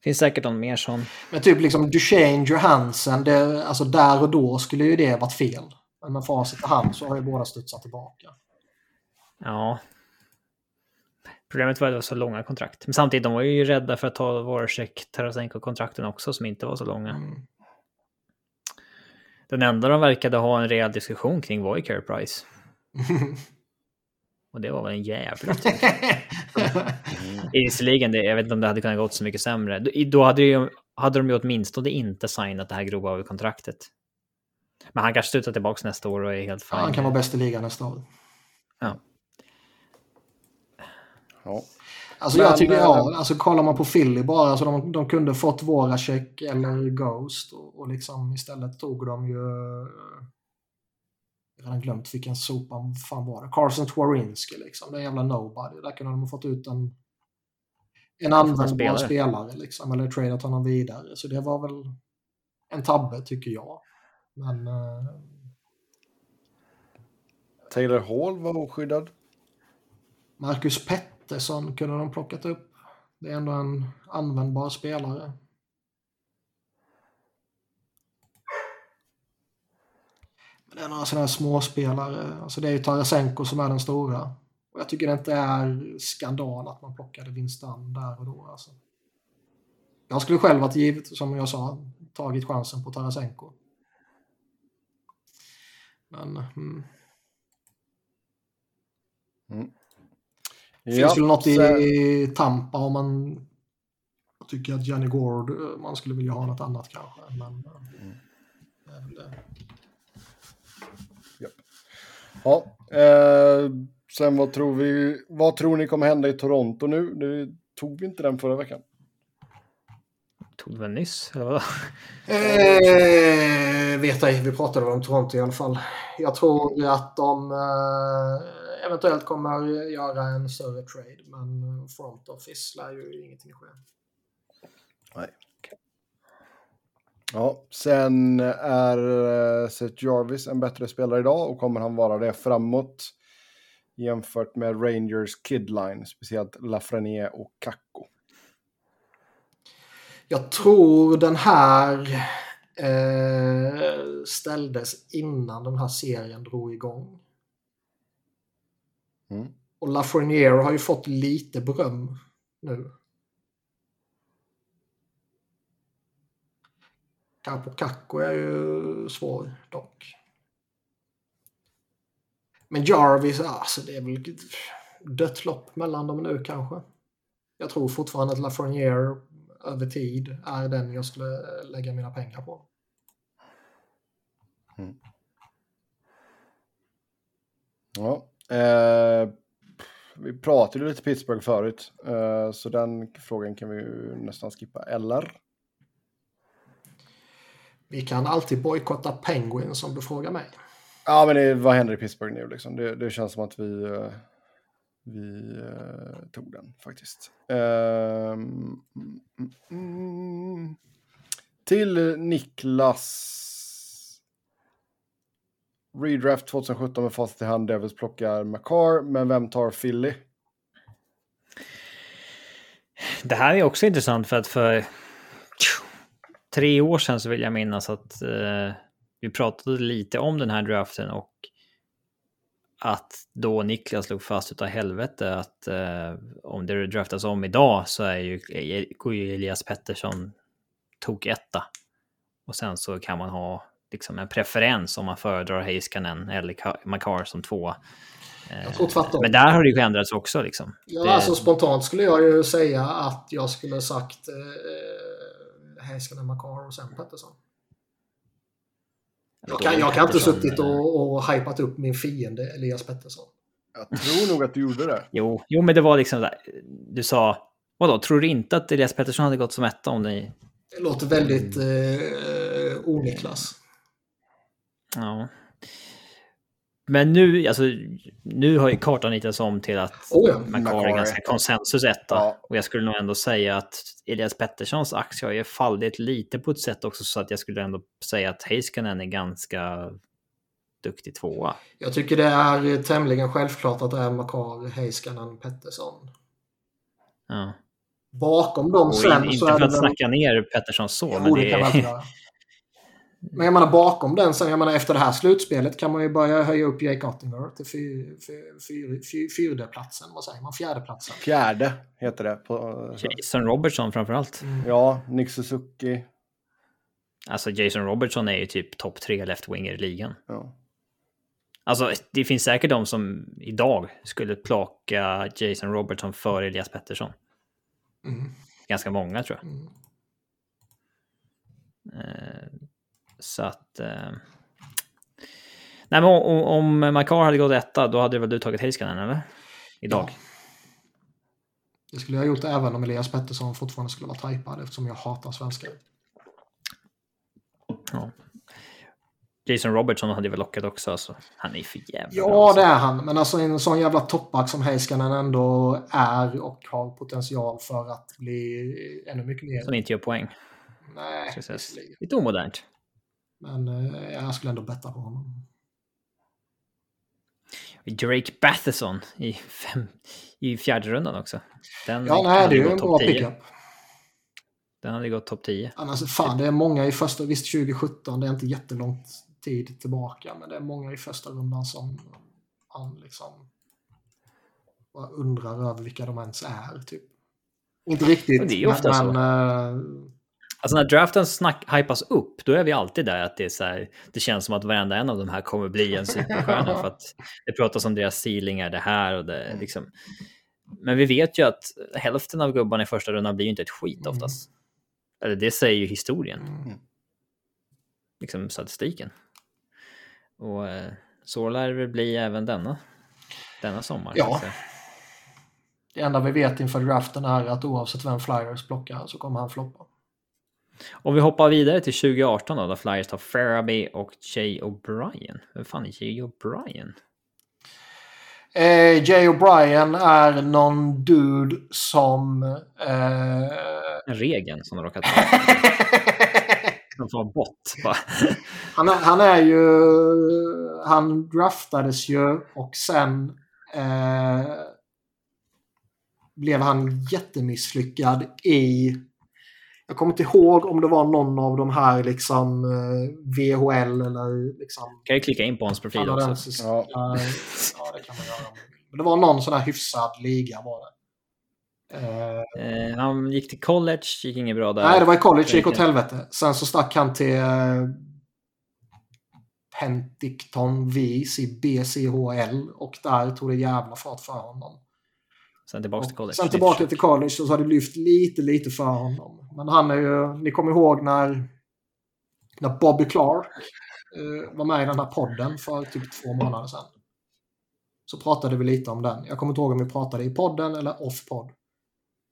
Finns säkert någon mer sån. Men typ liksom Duchene, Johansen, det, alltså där och då skulle ju det varit fel. Men med facit i hand så har ju båda studsat tillbaka. Ja. Problemet var att det var så långa kontrakt. Men samtidigt, de var ju rädda för att ta Voracek, Tarasenko-kontrakten också som inte var så långa. Mm. Den enda de verkade ha en rejäl diskussion kring var ju Care Price. Och det var väl en jävla tur. Visserligen, jag vet inte om det hade kunnat gått så mycket sämre. Då hade, ju, hade de ju åtminstone inte signat det här grova kontraktet. Men han kanske slutar tillbaka nästa år och är helt fin. Ja, han kan vara bäst i ligan nästa år. Ja. Ja. Alltså Men, jag tycker, ja, alltså kollar man på Philly bara, alltså de, de kunde fått Voracek eller Ghost och, och liksom istället tog de ju jag har glömt vilken sopa fan var det. Carson Twarinski liksom. Det är en jävla nobody. Där kunde de ha fått ut en, en användbar spelare. spelare liksom. Eller tradat honom vidare. Så det var väl en tabbe tycker jag. Men... Uh... Taylor Hall var oskyddad. Marcus Pettersson kunde de plockat upp. Det är ändå en användbar spelare. Det är några sådana här småspelare. Alltså det är ju Tarasenko som är den stora. Och jag tycker det inte är skandal att man plockade Winston där och då. Alltså. Jag skulle själv ha givet, som jag sa, tagit chansen på Tarasenko. Men... Mm. Mm. Det finns ja, väl något i Tampa om man tycker att Johnny Gord, man skulle vilja ha något annat kanske. Men, mm. det är väl det. Ja, eh, sen vad tror vi, vad tror ni kommer hända i Toronto nu? Nu tog vi inte den förra veckan. Tog väl nyss, eller? Eh, vet ej, vi pratade om Toronto i alla fall. Jag tror att de eh, eventuellt kommer göra en större trade, men front office lär ju ingenting ske. Nej. Ja, sen är uh, Seth Jarvis en bättre spelare idag och kommer han vara det framåt jämfört med Rangers Kidline, speciellt Lafreniere och Kakko. Jag tror den här eh, ställdes innan den här serien drog igång. Mm. Och Lafreniere har ju fått lite beröm nu. Capo är ju svår dock. Men Jarvis, alltså det är väl dött lopp mellan dem nu kanske. Jag tror fortfarande att Lafreniere över tid är den jag skulle lägga mina pengar på. Mm. Ja, eh, vi pratade lite Pittsburgh förut, eh, så den frågan kan vi ju nästan skippa. Eller? Vi kan alltid bojkotta Penguins om du frågar mig. Ja, men det, vad händer i Pittsburgh nu liksom? Det, det känns som att vi, uh, vi uh, tog den faktiskt. Uh, mm, till Niklas. Redraft 2017 med facit i hand. Devils plockar McCar, men vem tar Philly? Det här är också intressant för att för tre år sedan så vill jag minnas att eh, vi pratade lite om den här draften och att då Niklas slog fast utav helvete att eh, om det draftas om idag så är ju, går ju Elias Pettersson tok etta. Och sen så kan man ha liksom en preferens om man föredrar Heiskanen eller Makar som två. Jag tror tvärtom. Men där har det ju ändrats också liksom. Ja, det... alltså spontant skulle jag ju säga att jag skulle sagt eh, Heiskanen, Makar och sen Pettersson. Jag kan, jag kan inte suttit och, och hypat upp min fiende Elias Pettersson. Jag tror nog att du gjorde det. Jo, jo men det var liksom där. Du sa, vadå, tror du inte att Elias Pettersson hade gått som etta om ni... Det låter väldigt eh, oniklas. Ja. Men nu, alltså, nu har ju kartan ritats om till att oh ja, Macquarie är ganska konsensus etta. Ja. Och jag skulle nog ändå säga att Elias Petterssons aktie har ju fallit lite på ett sätt också så att jag skulle ändå säga att Heiskanen är ganska duktig tvåa. Jag tycker det är tämligen självklart att det är Makar, Heiskanen, Pettersson. Ja. Bakom dem och sen in, så Inte för att snacka ner Pettersson så, Jo, men det det är... Men jag menar bakom den sen, jag menar efter det här slutspelet kan man ju börja höja upp Jake Ottinger till fyr, fyr, fyr, fyrdeplatsen. Vad säger man? Fjärdeplatsen. Fjärde heter det. På, Jason Robertson framförallt. Mm. ja, Nick Suzuki. Alltså Jason Robertson är ju typ topp tre left-winger i ligan. Ja. Alltså det finns säkert de som idag skulle plocka Jason Robertson före Elias Pettersson. Mm. Ganska många tror jag. Mm. Eh, så att... Eh... Nej, men om, om Makar hade gått etta, då hade väl du tagit Heiskanen, eller? Idag. Ja. Det skulle jag ha gjort även om Elias Pettersson fortfarande skulle vara tajpad eftersom jag hatar svenskar. Ja. Jason Robertson hade väl lockat också. Alltså. Han är för jävla Ja, bra, alltså. det är han. Men alltså en sån jävla toppback som Heiskanen ändå är och har potential för att bli ännu mycket mer. Som inte gör poäng. Nej. Lite omodernt. Men eh, jag skulle ändå betta på honom. Drake Batherson i, fem, i fjärde rundan också. Den Ja, nej, det är ju en bra 10. pickup. Den hade gått topp 10. Annars, fan, det är många i första, visst 2017, det är inte jättelångt tid tillbaka, men det är många i första rundan som man liksom bara undrar över vilka de ens är. Typ. Inte riktigt, Men det är ju men, men, eh, Alltså när draften snack, hypas upp, då är vi alltid där att det är så här, det känns som att varenda en av de här kommer bli en superstjärna för att det pratas om deras ceelingar, det här och det liksom. Men vi vet ju att hälften av gubbarna i första rundan blir ju inte ett skit oftast. Eller det säger ju historien. Mm. Liksom statistiken. Och eh, Så lär det bli även denna, denna sommar. Ja. Det enda vi vet inför draften är att oavsett vem Flyers plockar så kommer han floppa. Och vi hoppar vidare till 2018 då, då Flyers tar Faraby och Jay O'Brien. Vem fan är Jay O'Brien? Eh, Jay O'Brien är någon dude som... Eh... En regeln som de råkat. De får bara. han, är, han är ju... Han draftades ju och sen eh, blev han jättemisslyckad i... Jag kommer inte ihåg om det var någon av de här liksom eh, VHL eller liksom Kan ju klicka in på hans profil också. Ja. Ja. det kan man göra. Men det var någon sån här hyfsad liga var det. Eh, Eh, han gick till college, gick inget bra där. Nej, det var i college, gick åt helvete. Sen så stack han till eh, Penticton Vis i BCHL och där tog det jävla fart för honom. Sen tillbaka till Och college. sen tillbaka till college så har det lyft lite, lite för honom. Men han är ju, ni kommer ihåg när, när Bobby Clark eh, var med i den här podden för typ två månader sedan. Så pratade vi lite om den. Jag kommer inte ihåg om vi pratade i podden eller off-podd.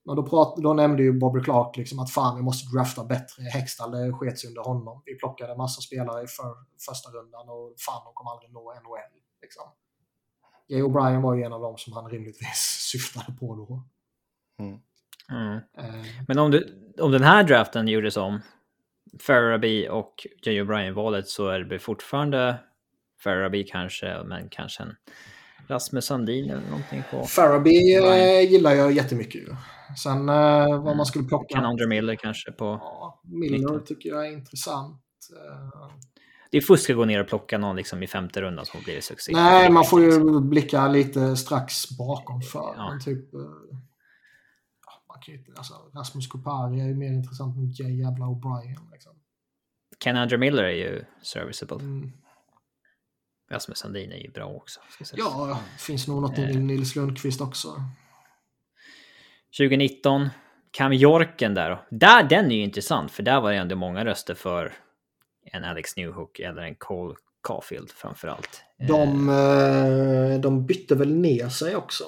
Men då, prat, då nämnde ju Bobby Clark liksom att fan vi måste drafta bättre. Hextall det skets under honom. Vi plockade massa spelare i för, första rundan och fan de kommer aldrig nå NHL. Liksom. Jay O'Brien var ju en av dem som han rimligtvis syftade på då. Mm. Eh, Men om, du, om den här draften gjordes om, Faraby och Jay O'Brien-valet, så är det fortfarande Faraby kanske, men kanske en Rasmus Sandin eller någonting på. Faraby eh, gillar jag jättemycket. ju. Sen eh, vad man skulle plocka. Kan Andre Miller kanske på... Ja, Miller tycker jag är intressant. Eh, Det är fusk att gå ner och plocka någon liksom i femte rundan som blir succé. nej, man får ju blicka lite strax bakom för. Ja. Typ... Eh, alltså, Rasmus Kupari är ju mer intressant än Jay jävla O'Brien. Liksom. Ken Andre Miller är ju serviceable. Mm. Rasmus Sandin är ju bra också. Ja, det finns nog något Eh. i Nils Lundqvist också. 2019, Cam Jorken där då. Där, den är ju intressant, för där var det ändå många röster för en Alex Newhook eller en Cole Caulfield framför allt. De, eh, de bytte väl ner sig också.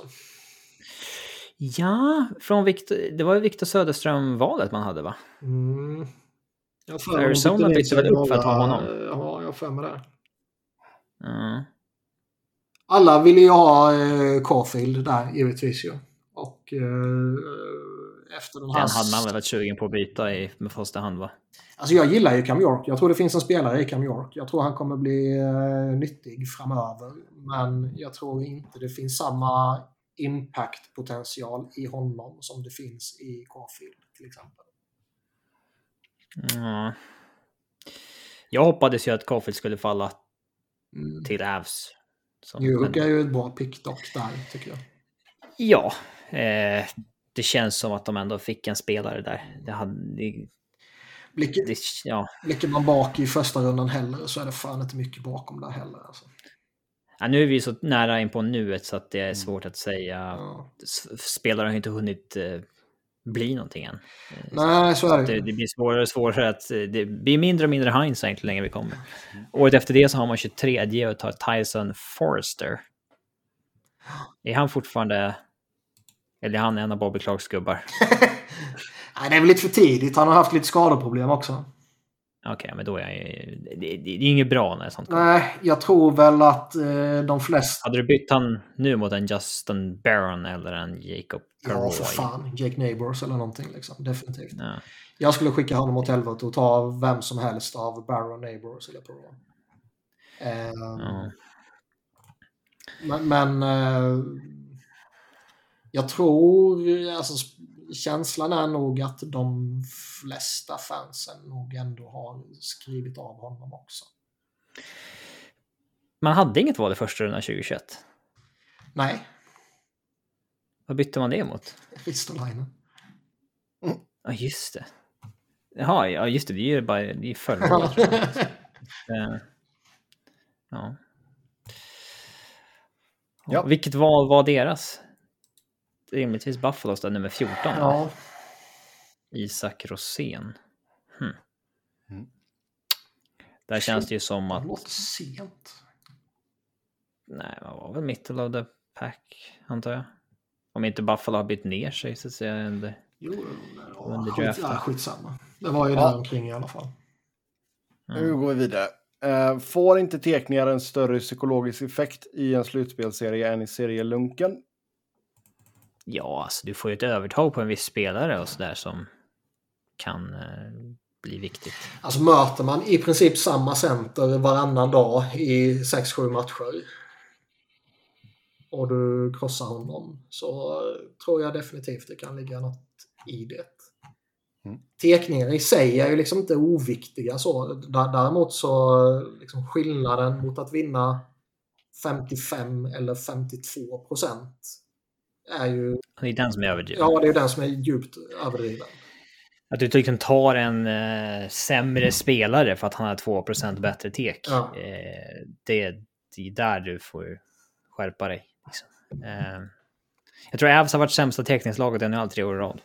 Ja, från Victor, det var ju Victor Söderström-valet man hade va? Mm. Jag för Arizona bytte väl upp för att ha honom? Ja, jag har för mig det. Mm. Alla ville ju ha eh, Caulfield där givetvis ju. Och eh, efter den här... Den hade man väl varit sugen på att byta i med första hand va? Alltså jag gillar ju Cam York. Jag tror det finns en spelare i Cam York. Jag tror han kommer bli eh, nyttig framöver. Men jag tror inte det finns samma impact-potential i honom som det finns i Caulfield till exempel. Mm. Jag hoppades ju att Caulfield skulle falla Mm. till Avs. Newhook är ju ett bra pick dock där tycker jag. Ja, eh, det känns som att de ändå fick en spelare där. Det hade, Blickar, det, ja. blickar man bak i första rundan heller så är det fan inte mycket bakom där heller. Alltså. Ja, nu är vi så nära in på nuet så att det är Mm. svårt att säga. Ja. Spelare har inte hunnit eh, bli någonting än. Eh, Nej, så är det det, det blir svårare och svårare att eh, det blir mindre och mindre hindsight ju längre vi kommer. Året efter det så har man 23 och tar Tyson Forrester. Är han fortfarande... Eller är han en av Bobby Clarks gubbar? Nej, det är väl lite för tidigt. Han har haft lite skadeproblem också. Okej, men då är jag. Det, det, är inget bra när sånt kommer. Nej, jag tror väl att eh, de flesta... Hade du bytt han nu mot en Justin Barron eller en Jacob Ja, för fan. Jake Neighbors eller någonting liksom. Definitivt. Ja. Jag skulle skicka honom åt helvete och ta vem som helst av Baron Neighbors eller Perron. Eh, Ja. Men, men eh, jag tror, alltså känslan är nog att de flesta fansen nog ändå har skrivit av honom också. Man hade inget val i första rundan 2021. Nej, Vad bytte man det mot? Ristolainen. Ja, just det. Jaha, ja just det. Det är ju bara det är förra året. tror jag. Eh, Ja. Ja. Vilket val var deras? Rimligtvis Buffalos där, nummer 14. va? ja, Isak Rosén. Hmm. Mm. Där känns det ju som det att... låter sent. Nej, man var väl middle of the pack, antar jag. Om inte Buffalo har bytt ner sig så att säga. Under, Jo, Under ja, skit, draften. ja, skitsamma. Det var ju Ja. där omkring i alla fall. Nu går vi vidare. Eh, får inte tekningar en större psykologisk effekt i en slutspelserie än i serielunken? Ja, alltså du får ju ett övertag på en viss spelare och sådär som kan eh, bli viktigt. Alltså möter man i princip samma center varannan dag i 6-7 matcher och du krossar honom så tror jag definitivt det kan ligga något i det. Mm. Tekningar i sig är ju liksom inte oviktiga så. Däremot så liksom skillnaden mot att vinna 55 eller 52 procent är ju, Det är den som är överdriven. ja det är den som är djupt överdriven. Att du liksom tar en eh, sämre spelare för att han har 2% bättre tek. Ja. Eh, det, det är där du får skärpa dig. Liksom. Eh, jag tror Avs har varit sämsta teckningslaget ännu all tre år i rad.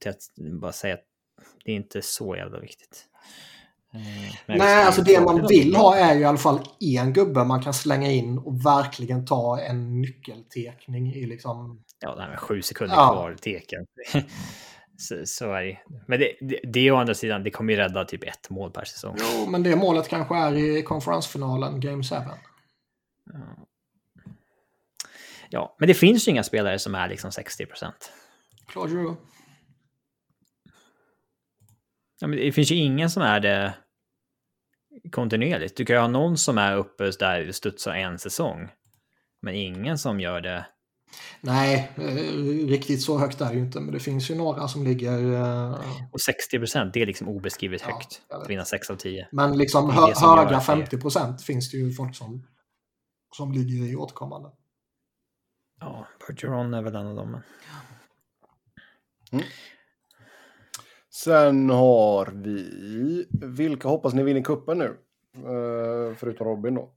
Till att bara säga att det är inte så jävla viktigt. Men Nej, alltså det man vill ha är ju i alla fall en gubbe man kan slänga in och verkligen ta en nyckeltekning i liksom... Ja, det här med sju sekunder Ja. kvar teken. så, så är det Men det, det, det å andra sidan, det kommer ju rädda typ ett mål per säsong. Jo, men det målet kanske är i konferensfinalen, Game 7. Ja, men det finns ju inga spelare som är liksom 60 procent. Claude Giroux. Ja, men det finns ju ingen som är det kontinuerligt. Du kan ju ha någon som är uppe där och studsar en säsong. Men ingen som gör det. Nej, eh, riktigt så högt är det ju inte, men det finns ju några som ligger... eh, Och 60 procent, det är liksom obeskrivet Ja, högt. Att vinna 6 av 10. Men liksom Det höga att det- 50 procent finns det ju folk som, som ligger i återkommande. Ja, Bergeron är väl en av dem. men- Sen har vi... Vilka hoppas ni vinner kuppen nu? Eh, förutom Robin då.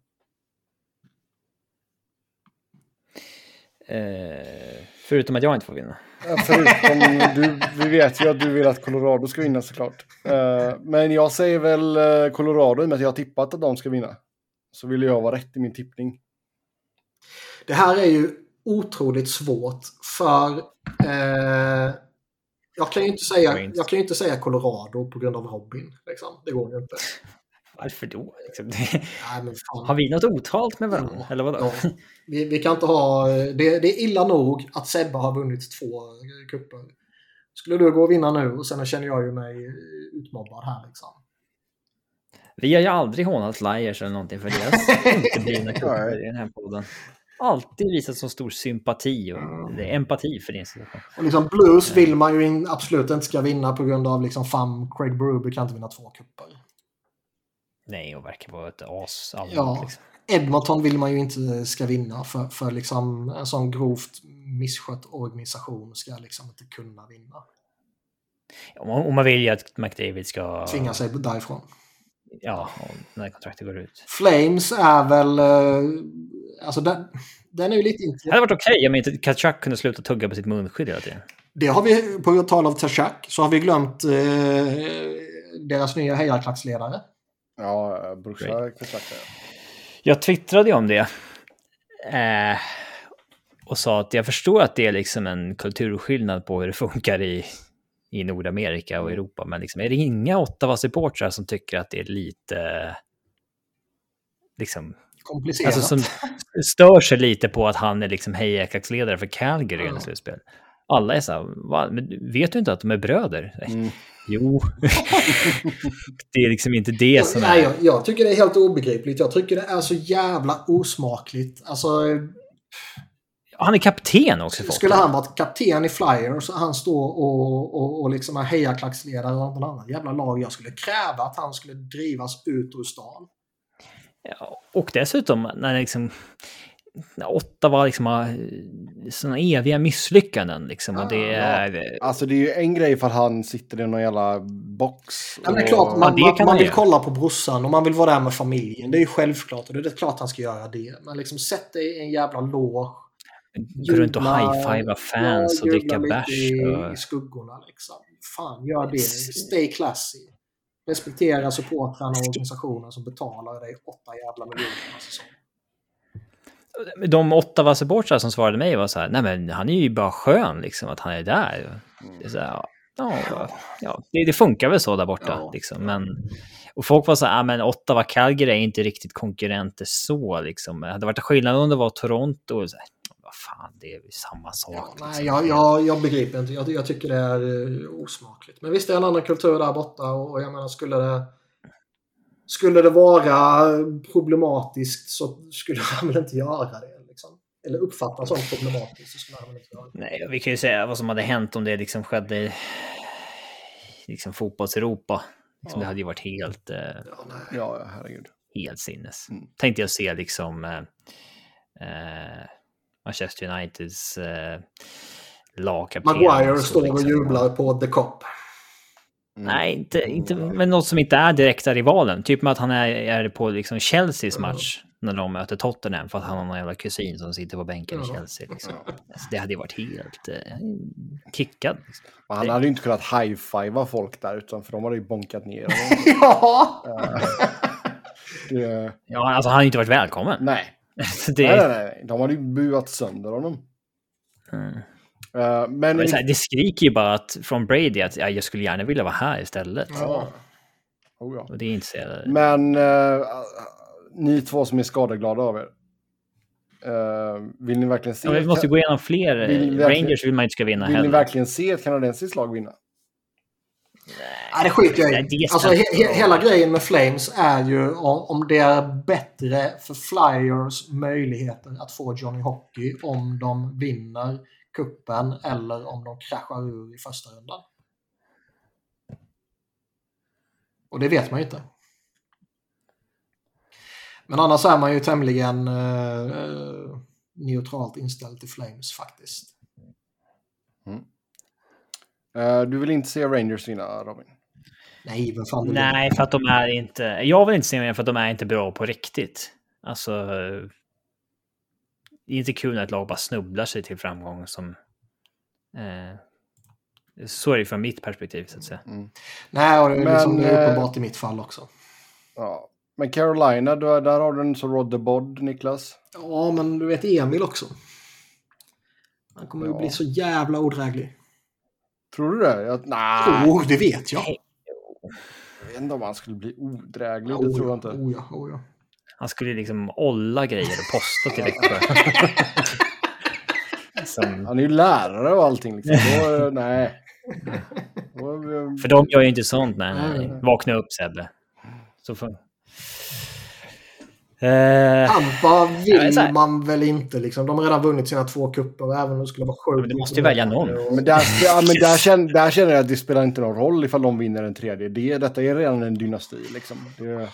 Eh, förutom att jag inte får vinna. Förutom, du, vi vet ju att du vill att Colorado ska vinna såklart. Eh, men jag säger väl Colorado i och med att jag har tippat att de ska vinna. Så vill jag vara rätt i min tippning. Det här är ju otroligt svårt för jag, kan ju inte säga, jag kan inte säga Colorado på grund av Robin. Liksom. Det går ju inte. Varför då? Liksom, det, Nej, har vi något otalt med varandra? Ja, Eller vadå? Ja. Vi, vi kan inte ha... Det, det är illa nog att Sebbe har vunnit två kupper. Skulle du gå och vinna nu och sen känner jag ju mig utmobbad här liksom. Vi har ju aldrig hånat Flyers eller någonting för deras uteblivna kupper i den här podden. Alltid visat så stor sympati och är empati för din situation. Och liksom Blues vill man ju in, absolut inte ska vinna på grund av liksom fan Craig Berube kan inte vinna två kupper. Nej, och verkar vara ett as allmänt. Ja. Liksom. Edmonton vill man ju inte ska vinna för, för liksom en sån grovt misskött organisation ska liksom inte kunna vinna. Och man vill ju att McDavid ska... Tvinga sig därifrån. Ja, när kontraktet går ut. Flames är väl... eh, Alltså den, den är ju lite Det hade varit okej om inte Kachuk kunde sluta tugga på sitt munskydd hela tiden. Det har vi, på tal av Tashak, så har vi glömt eh, deras nya hejarklacksledare. Ja, brorsa det. Jag twittrade ju om det. Eh, och sa att jag förstår att det är liksom en kulturskillnad på hur det funkar i, i Nordamerika och Europa. Men liksom, är det inga Ottawa-supportrar som tycker att det är lite... Liksom, Komplicerat. alltså som stör sig lite på att han är liksom hejarklacksledare för Calgary i en slutspel. Alla är så här, "Va? men vet du inte att de är bröder? Mm. Jo, det är liksom inte det som Nej, är... jag, jag tycker det är helt obegripligt. Jag tycker det är så jävla osmakligt. Alltså, Han är kapten också. skulle han varit kapten i Flyers och han står och, och, och liksom är hejarklacksledare och något annat jävla lag. Jag skulle kräva att han skulle drivas ut ur stan. Ja, och dessutom när liksom när Ottawa liksom har såna eviga misslyckanden liksom. Och det Ja. är... Alltså det är ju en grej för att han sitter i någon jävla box. Ja, men det är och- klart, man, det man, man vill göra. kolla på brorsan och man vill vara där med familjen. Det är ju självklart och det är klart han ska göra det. Men liksom sätt dig i en jävla loge. Gå runt och high-fivea fans och dricka bärs. I, Och... I skuggorna liksom. Fan, gör det. Stay classy. Respektera supportrarna och organisationen som betalar dig åtta jävla miljoner per säsong. de Ottawa supportrar som svarade mig var så här, nej men han är ju bara skön liksom att han är där. Det är så här, ja, ja det, det, funkar väl så där borta ja. liksom. Men, och folk var så här, ja men Ottawa, Calgary är inte riktigt konkurrenter så liksom. Det hade varit skillnad om det var Toronto. Så här, fan, det är ju samma sak. Ja, liksom. nej, jag, jag, jag begriper inte. Jag, jag tycker det är eh, osmakligt. Men visst, det är en annan kultur där borta och jag menar, skulle det skulle det vara problematiskt så skulle han väl inte göra det. Liksom. Eller uppfattas som problematiskt så skulle han väl inte göra det. Nej, vi kan ju säga vad som hade hänt om det liksom skedde i liksom fotbolls-Europa. Liksom, ja. Det hade ju varit helt... Eh, ja, nej. ja, herregud. Helt sinnes. Mm. Tänkte jag se liksom eh, eh, Manchester Uniteds eh, lagkapten. Maguire står och liksom, jublar på The Cop. Mm. Nej, inte, inte, men något som inte är direkta rivalen. Typ med att han är, är på liksom Chelseas match när de möter Tottenham för att han har någon jävla kusin som sitter på bänken i Chelsea. Liksom. Alltså, det hade ju varit helt eh, kickad. Liksom. Han hade ju inte kunnat high-fivea folk där utan för de hade ju bonkat ner honom. ja! det... Ja, alltså han hade inte varit välkommen. Nej. det... nej, nej, nej. De hade ju buat sönder honom. Mm. Uh, men det, det skriker ju bara att, från Brady att ja, jag skulle gärna vilja vara här istället. Ja. Oh, ja. Och det är inte så Men uh, ni två som är skadeglada av er. Uh, vill ni verkligen se... Ja, vi måste gå igenom fler. Vill Rangers vill man inte ska vinna vill heller. Vill ni verkligen se ett kanadensiskt lag vinna? Nej, det skiter jag i. Alltså, he he hela grejen med Flames är ju om, det är bättre för Flyers möjligheter att få Johnny Hockey om de vinner kuppen eller om de kraschar ur i första rundan. Och det vet man ju inte. Men annars är man ju tämligen eh, neutralt inställd till Flames faktiskt. Mm. Uh, du vill inte se Rangers vinna, Robin? Nej, vad fan Nej, för att de är inte... Jag vill inte se dem för att de är inte bra på riktigt. Alltså, det är inte kul när ett lag bara snubblar sig till framgång som... Eh, så är det från mitt perspektiv så att säga. Mm. Nej, och det är, men, liksom, det är uppenbart i mitt fall också. Ja. Men Carolina, då, där har du en så Rod the Bod, Niklas. Ja, men du vet Emil också. Han kommer ja. att bli så jävla odräglig. Tror du det? Jag, nej. Jo, det vet jag. Jag vet inte om han skulle bli odräglig, det tror jag inte. Oh ja, oh ja. Han skulle liksom olla grejer och posta till Växjö. Som... Han är ju lärare och allting. Liksom. Då, nej. För de gör ju inte sånt. Nej, nej. Vakna upp Sebbe. Så får... Uh, Tampa vill man väl inte. Liksom. De har redan vunnit sina två kupper även om det skulle vara sjukt. Du måste ju välja någon. Men, där, ja, men där, känner, där känner jag att det spelar inte någon roll ifall de vinner en tredje. Det, detta är redan en dynasti. Liksom. Det...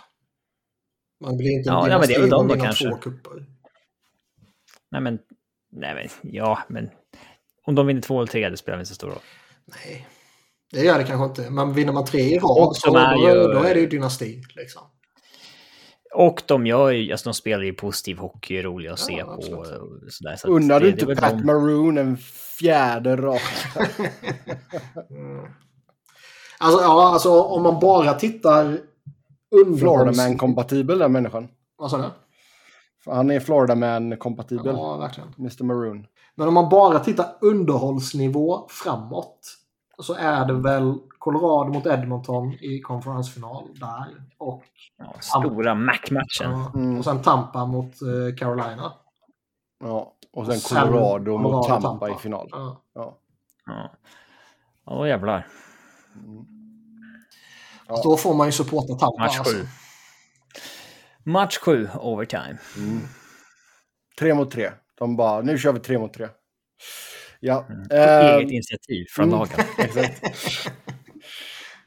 Man blir inte ja, ja, men det är väl de då kanske. Två kupper. Nej men, nej men, ja men. Om de vinner två eller tre, det spelar inte så stor roll. Nej, det gör det kanske inte. Men vinner man tre i rad så är då, ju... då är det ju dynasti. Liksom. Och de gör ju, alltså de spelar ju positiv hockey, roliga att se ja, på. Sådär, så Undrar du inte Pat de... Maroon en fjärde rak? mm. Alltså, ja, alltså om man bara tittar Florida Man-kompatibel den människan. Vad sa du? Han är Florida Man-kompatibel. Ja, verkligen. Mr Maroon. Men om man bara tittar underhållsnivå framåt så är det väl Colorado mot Edmonton i konferensfinal där. Och ja, stora Mac-matchen. Mm. Och sen Tampa mot uh, Carolina. Ja, och sen, sen Colorado, mot Tampa, Tampa, i final. Ja. Ja, ja. ja jävlar. Mm. Ja. Då får man ju supporta Tampa. Match alltså. sju. Match sju, overtime. Mm. Tre mot tre. De bara, nu kör vi tre mot tre. Ja. Mm. Äh, eget initiativ från mm. lagen. Exakt.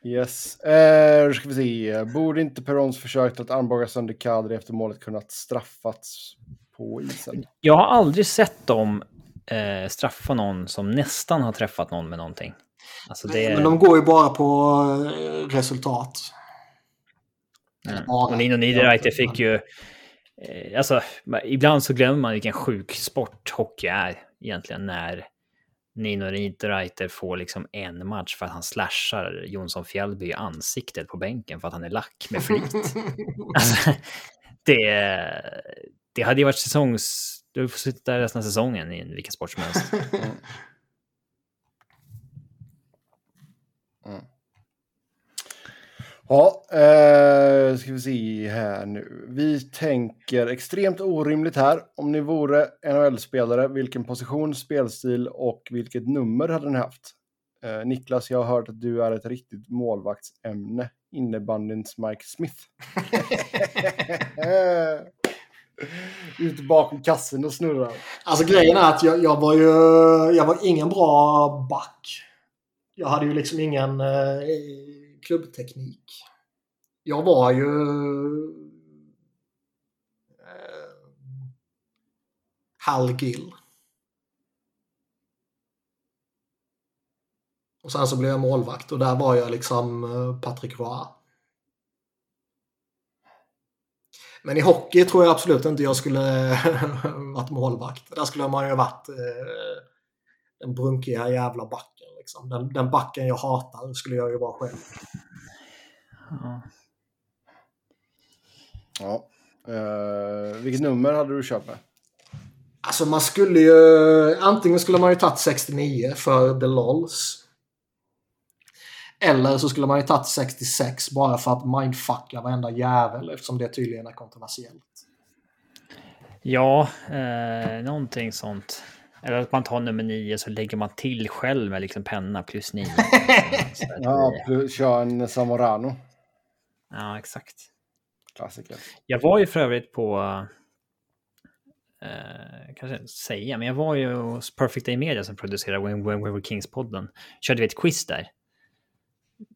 Yes. Eh, ska vi se. Borde inte Perons försökt att armbåga sönder Kadri efter målet kunnat straffats på isen? Jag har aldrig sett dem eh, straffa någon som nästan har träffat någon med någonting. Alltså det... Men de går ju bara på eh, resultat. Mm. Och Nino Niederreiter fick ju... Eh, alltså, ibland så glömmer man vilken sjuk sport hockey är egentligen när Nino Niederreiter får liksom en match för att han slashar Jonsson Fjällby i ansiktet på bänken för att han är lack med flit. alltså, det, det hade ju varit säsongs Du får sitta resten av säsongen i vilken sport som helst. Ja, eh, ska vi se här nu. Vi tänker extremt orimligt här. Om ni vore NHL-spelare, vilken position, spelstil och vilket nummer hade ni haft? Eh, Niklas, jag har hört att du är ett riktigt målvaktsämne. Innebandyns Mike Smith. Ute bakom kassen och snurrar. Alltså grejen är att jag, jag var ju jag var ingen bra back. Jag hade ju liksom ingen eh, klubbteknik. Jag var ju... Eh, Hal Gill. Och sen så blev jag målvakt och där var jag liksom eh, Patrick Roy. Men i hockey tror jag absolut inte jag skulle varit målvakt. Där skulle man ju varit eh, den brunkiga jävla backen. Liksom. Den, den backen jag hatar skulle jag ju vara själv. Ja. Ja. Eh, vilket nummer hade du kört med? Alltså man skulle ju... Antingen skulle man ju tagit 69 för the LOLs. Eller så skulle man ju tagit 66 bara för att mindfucka varenda jävel eftersom det tydligen är kontroversiellt. Ja, eh, någonting sånt. Eller att man tar nummer nio så lägger man till själv med liksom penna plus nio. Ja, plus, kör en Zamorano. ja, exakt. Klassiker. Jag var ju för övrigt på... Eh, kanske säga, men jag var ju hos Perfect Day Media som producerar When, When We Were Kings-podden. Körde vi ett quiz där.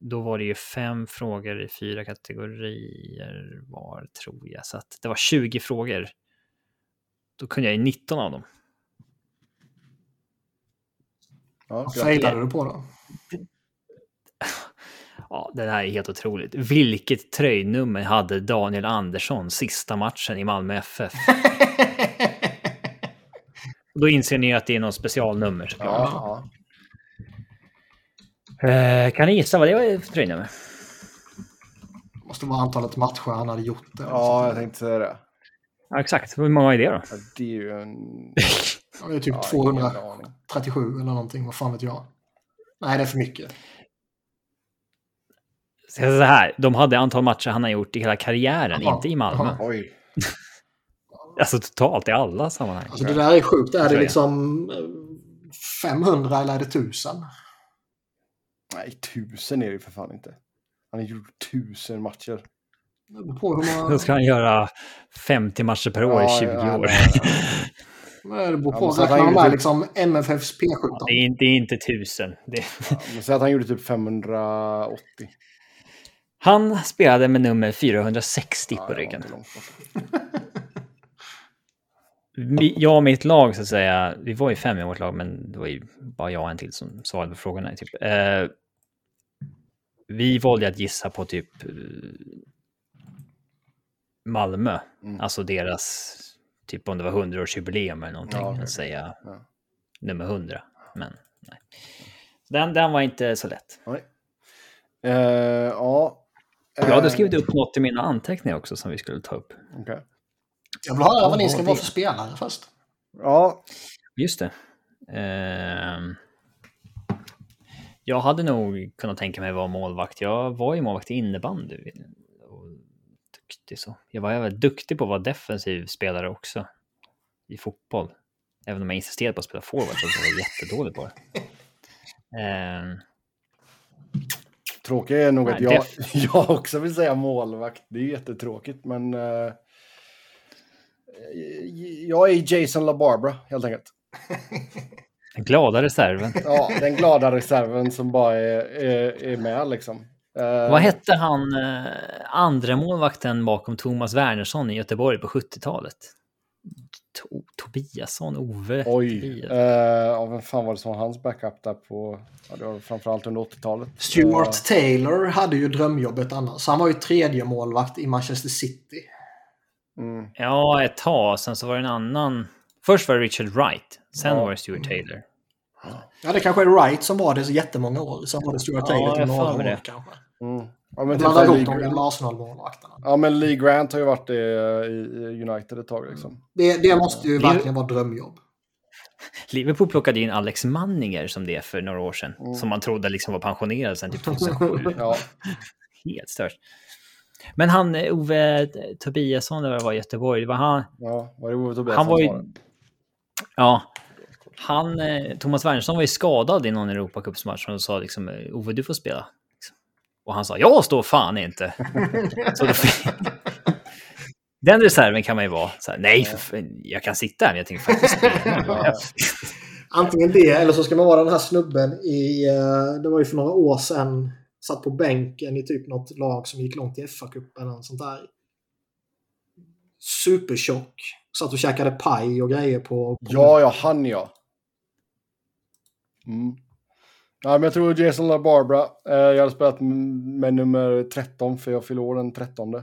Då var det ju fem frågor i fyra kategorier var, tror jag. Så att det var 20 frågor. Då kunde jag ju 19 av dem. Ja, failade du på då? Ja, det här är helt otroligt. Vilket tröjnummer hade Daniel Andersson sista matchen i Malmö FF? Då inser ni att det är något specialnummer. ja, ja. Eh, kan ni gissa vad det var för tröjnummer? måste vara antalet matcher han hade gjort. Det, ja, jag tänkte säga det. Ja, exakt. Hur många är det då? Ja, Det är ju en... Det är typ Ja, ingen 237 aning. eller någonting. Vad fan vet jag? Nej, det är för mycket. Så här, de hade antal matcher han har gjort i hela karriären, Jaha, inte i Malmö. jaha. Oj. Alltså totalt i alla sammanhang. Alltså det där är sjukt. Är det Tröja. liksom eh, 500 eller är det 1000? Nej, tusen är det ju för fan inte. Han har gjort tusen matcher. Det beror på hur Då man... ska han göra 50 matcher per år i Ja, 20 ja, år. ja, Nej, Det beror Ja, Räknar han med typ- liksom MFFs P17? Det är, inte- det är inte tusen. Det... ja. Säg att han gjorde typ 580. Han spelade med nummer 460 Ja, på ryggen. Jag och mitt lag, så att säga, vi var ju fem i vårt lag, men det var ju bara jag och en till som svarade på frågorna. Typ. Eh, vi valde att gissa på typ eh, Malmö, Mm. alltså deras, typ om det var 100-årsjubileum eller någonting, Ja, att säga Ja. nummer 100. Men nej. Den, den var inte så lätt. Nej. Eh, ja. Jag hade Eh, skrivit upp något i mina anteckningar också som vi skulle ta upp. okej. Jag vill höra vad ni Ja, ska vara för spelare först. Ja, Just det. Ehm, jag hade nog kunnat tänka mig att vara målvakt. Jag var ju målvakt i innebandy. Duktig så. Jag var även duktig på att vara defensiv spelare också. I fotboll. Även om jag insisterade på att spela forward så jag var jättedålig på det. Ehm, tråkigt är nog Nej, att jag, jag också vill säga målvakt. Det är jättetråkigt, men... eh, jag är Jason LaBarbara, helt enkelt. den glada reserven. Ja, den glada reserven som bara är, är, är med liksom. Eh, Vad hette han, eh, andra målvakten bakom Thomas Wernersson i Göteborg på 70-talet? To- Tobiasson, Ove. Oj, Tobias. eh, ja, vem fan var det som var hans backup där på, ja, det var framförallt under 80-talet. Stuart Eh, Taylor hade ju drömjobbet annars. Han var ju tredje målvakt i Manchester City. mm, Ja, ett tag. Sen så var det en annan. Först var det Richard Wright. Sen Ja. var det Stuart Taylor. Ja, det kanske är Wright som var det så jättemånga år. Sen var det Stuart Ja, Taylor till jag får några år kanske. Mm. Ja, men, typ Blanda ihop dem Arsenal-målvakterna. ja, men Lee Grant har ju varit det i i United ett tag liksom. Det, det måste ju är verkligen vara drömjobb. Liverpool plockade in Alex Manninger som det för några år sedan. Mm. Som man trodde liksom var pensionerad sedan typ 2007. Ja, Helt stört. Men han, eh, Ove Tobiasson, det var i Göteborg, det var han, ja, var det Ove Tobiasson han var ju... Ja. Han, eh, Thomas Wernersson var ju skadad i någon Europacupsmatch och sa liksom eh, Ove, du får spela. Och han sa, jag står fan inte. Så då, den reserven kan man ju vara. Så här, Nej, för, jag kan sitta här, men jag tänker faktiskt. Antingen det eller så ska man vara den här snubben i... eh, Det var ju för några år sedan. Satt på bänken i typ något lag som gick långt i FA-cupen eller något sånt där. Supertjock. Satt och käkade paj och grejer på... på Ja, ja, han ja. Mm. Ja, men jag tror Jason LaBarbara. Eh, jag hade spelat med nummer 13 för jag fyller år den 13.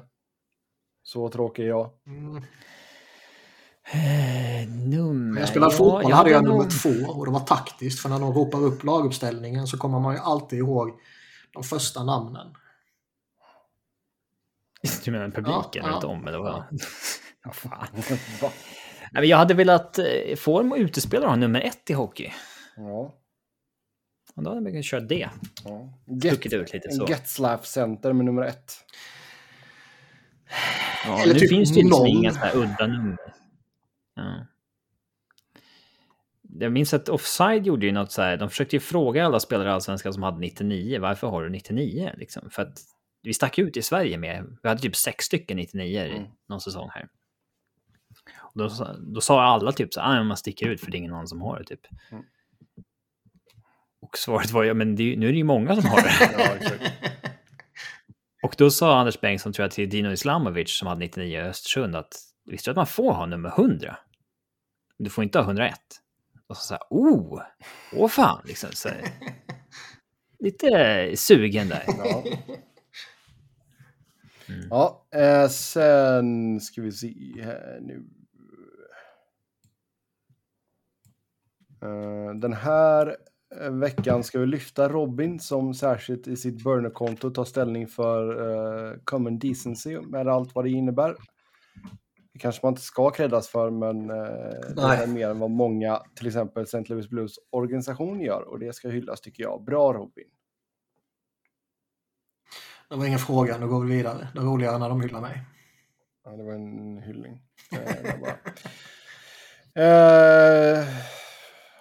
Så tråkig är jag. Mm. Eh, nummer... Jag spelade Ja, fotboll jag hade jag nummer två och det var taktiskt för när de ropar upp laguppställningen så kommer man ju alltid ihåg de första namnen. Du menar publiken Ja, ja. runt om eller vad? Ja, fan. Jag hade velat eh, få en utespelare att ha nummer ett i hockey. Ja. Och då hade man kunnat köra det. ja. Stuckit ut lite så. En Getzlaff center med nummer ett. Ja, Eller nu typ finns det ju liksom inga sådana här udda nummer. Ja. Jag minns att Offside gjorde ju något så här, de försökte ju fråga alla spelare i Allsvenskan som hade 99, varför har du 99? Liksom, för att vi stack ut i Sverige med, vi hade typ sex stycken 99 i Mm. någon säsong här. Och då, sa- då sa alla typ så här, ah, man sticker ut för det är ingen annan som har det typ. Mm. Och svaret var, ja men det, nu är det ju många som har det. Ja. Och då sa Anders Bengtsson, tror jag, till Dino Islamovic som hade 99 i Östersund att visste du att man får ha nummer 100? Du får inte ha 101. Och så sa jag, oh, åh fan, liksom. Så, lite sugen där. Ja. Mm. Ja, eh, sen ska vi se här nu. Eh, den här veckan ska vi lyfta Robin som särskilt i sitt burnerkonto tar ställning för uh, common decency med allt vad det innebär. Det kanske man inte ska kreddas för, men eh, det är mer än vad många, till exempel St. Louis Blues organisation gör och det ska hyllas tycker jag. Bra Robin. Det var ingen fråga, nu går vi vidare. Det är roligare när de hyllar mig. Ja, det var en hyllning. Eh, det var bara... eh,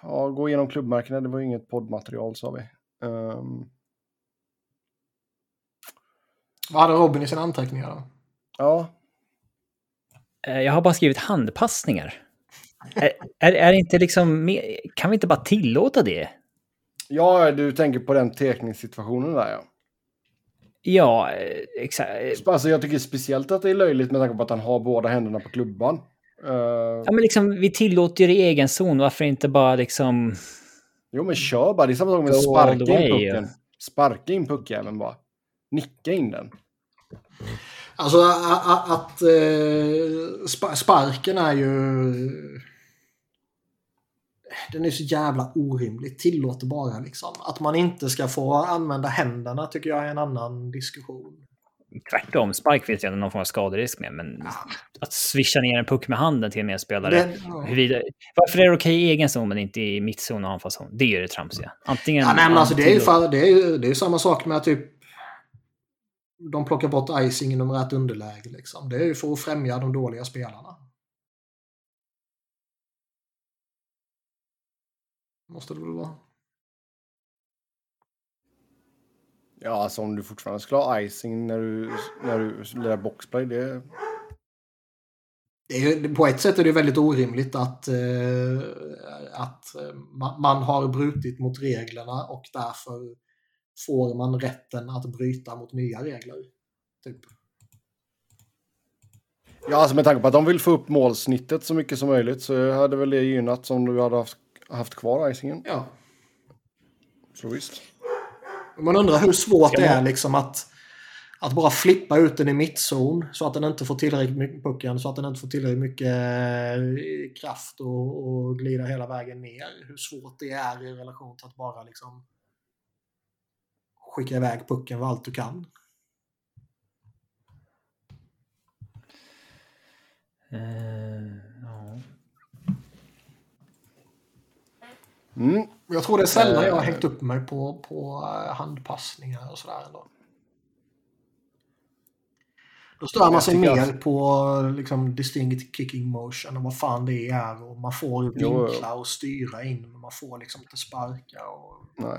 ja, gå igenom klubbmärkena, det var ju inget poddmaterial sa vi. Ehm, Vad hade Robin i sina anteckningar då? ja, Eh, Jag har bara skrivit handpassningar. Är, är, är det inte liksom, kan vi inte bara tillåta det? ja, du tänker på den tekningssituationen där ja. Ja, eh, exakt. Alltså, jag tycker speciellt att det är löjligt med tanke på att han har båda händerna på klubban. Eh, Ja, men liksom, vi tillåter ju det i egen zon, varför inte bara liksom... jo, men kör bara. Det är samma sak med att sparka in pucken. Sparka in puckjäveln bara. Nicka in den. Alltså a- a- att eh, spa- sparken är ju... Den är så jävla orimlig. Tillåter bara liksom. Att man inte ska få använda händerna tycker jag är en annan diskussion. Tvärtom, spark finns det någon form av skaderisk med, men att swisha ner en puck med handen till en medspelare. Ja. Huruvida, varför är det okej i egen zon men inte i mittzon och anfallszon? Det är det tramsiga. Antingen... Ja, nej, men alltså, det, är ju fa- det, är ju, det är ju samma sak med att typ de plockar bort icing i nummer ett underläge. Liksom. Det är ju för att främja de dåliga spelarna. Måste det väl vara. Ja, alltså om du fortfarande skulle ha icing när du, när du lirar boxplay, det... Det är, på ett sätt är det väldigt orimligt att, eh, att eh, man, har brutit mot reglerna och därför får man rätten att bryta mot nya regler. Typ. Ja, alltså med tanke på att de vill få upp målsnittet så mycket som möjligt så hade väl det gynnat om du hade haft, haft kvar icingen. Ja. Så visst. Man undrar hur svårt det är liksom att, att bara flippa ut den i mittzon så att den inte får tillräckligt mycket pucken, så att den inte får tillräckligt mycket eh, kraft och, och glida hela vägen ner. Hur svårt det är i relation till att bara liksom skicka iväg pucken vad allt du kan. Mm. Mm. Jag tror det är sällan jag har Eh. hängt upp mig på, på eh, handpassningar och sådär ändå. Då stör man Jag sig mer på liksom, distinct kicking motion och vad fan det är. Och man får vinkla och styra in men man får liksom inte sparka. Och... Nej.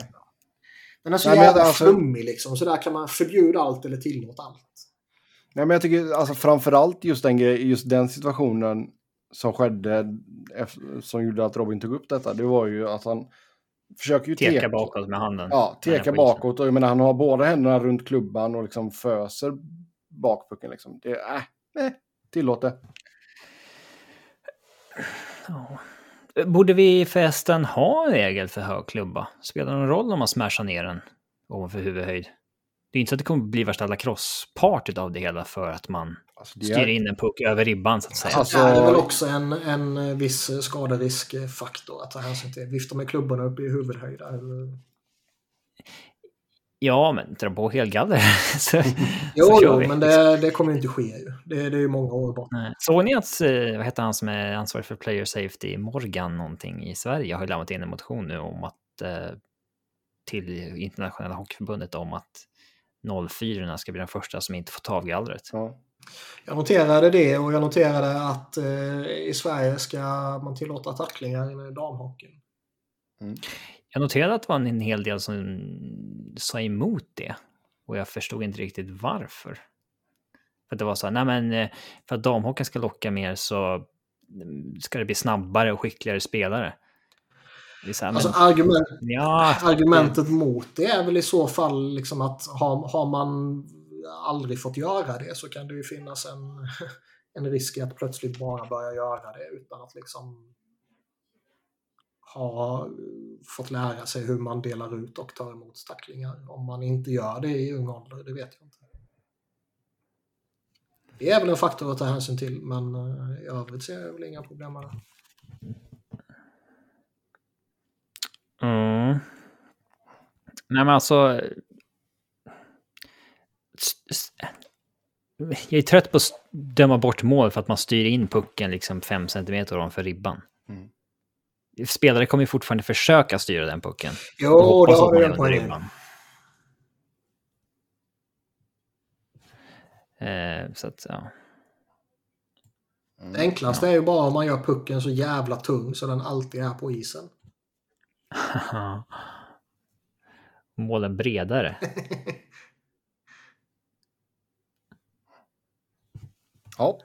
Den är så Nej, jävla alltså- flummig liksom. Så där kan man förbjuda allt eller tillåta allt. Nej, men jag tycker alltså framförallt just den, just den situationen som skedde som gjorde att Robin tog upp detta. Det var ju att han försöker ju Teka bakåt med handen. Ja, teka bakåt och jag menar, han har båda händerna runt klubban och liksom föser bakpucken liksom. Det äh, nej, tillåt det. Borde vi förresten ha en regel för hög klubba? Spelar det någon roll om man smashar ner den ovanför huvudhöjd? Det är inte så att det kommer bli värsta lacrosse-partyt av det hela för att man Alltså, styr är, in en puck över ribban så att säga. Alltså- det är väl också en, en viss skaderiskfaktor att ta hänsyn till. Vifta med klubborna uppe i huvudhöjd. eller- Ja, men dra på helgaller. så, Jo, så jo men det, det kommer ju inte ske ju. Det, det är ju många år bort. Såg ni att, eh, vad heter han som är ansvarig för player safety, Morgan någonting i Sverige, har ju lämnat in en motion nu om att eh, till internationella hockeyförbundet om att 04 ska bli den första som inte får ta av gallret. ja. Jag noterade det och jag noterade att eh, i Sverige ska man tillåta tacklingar i damhockeyn. Jag noterade att det var en hel del som sa emot det och jag förstod inte riktigt varför. För att det var så här, nej men eh, för att damhockeyn ska locka mer så mm, ska det bli snabbare och skickligare spelare. Här, Alltså men, argument, ja, argumentet mot det är väl i så fall liksom att har, har man aldrig fått göra det så kan det ju finnas en, en risk i att plötsligt bara börja göra det utan att liksom ha fått lära sig hur man delar ut och tar emot tacklingar. Om man inte gör det i ung ålder, det vet jag inte. Det är väl en faktor att ta hänsyn till, men eh, i övrigt ser jag väl inga problem med det. Mm. Nej men alltså... Jag är trött på att döma bort mål för att man styr in pucken liksom fem centimeter ovanför ribban. Mm. Spelare kommer ju fortfarande försöka styra den pucken. Jo, det har du en poäng. Eh, så att, ja. Det enklaste är ju bara om man gör pucken så jävla tung så den alltid är på isen. Målen bredare. Ja.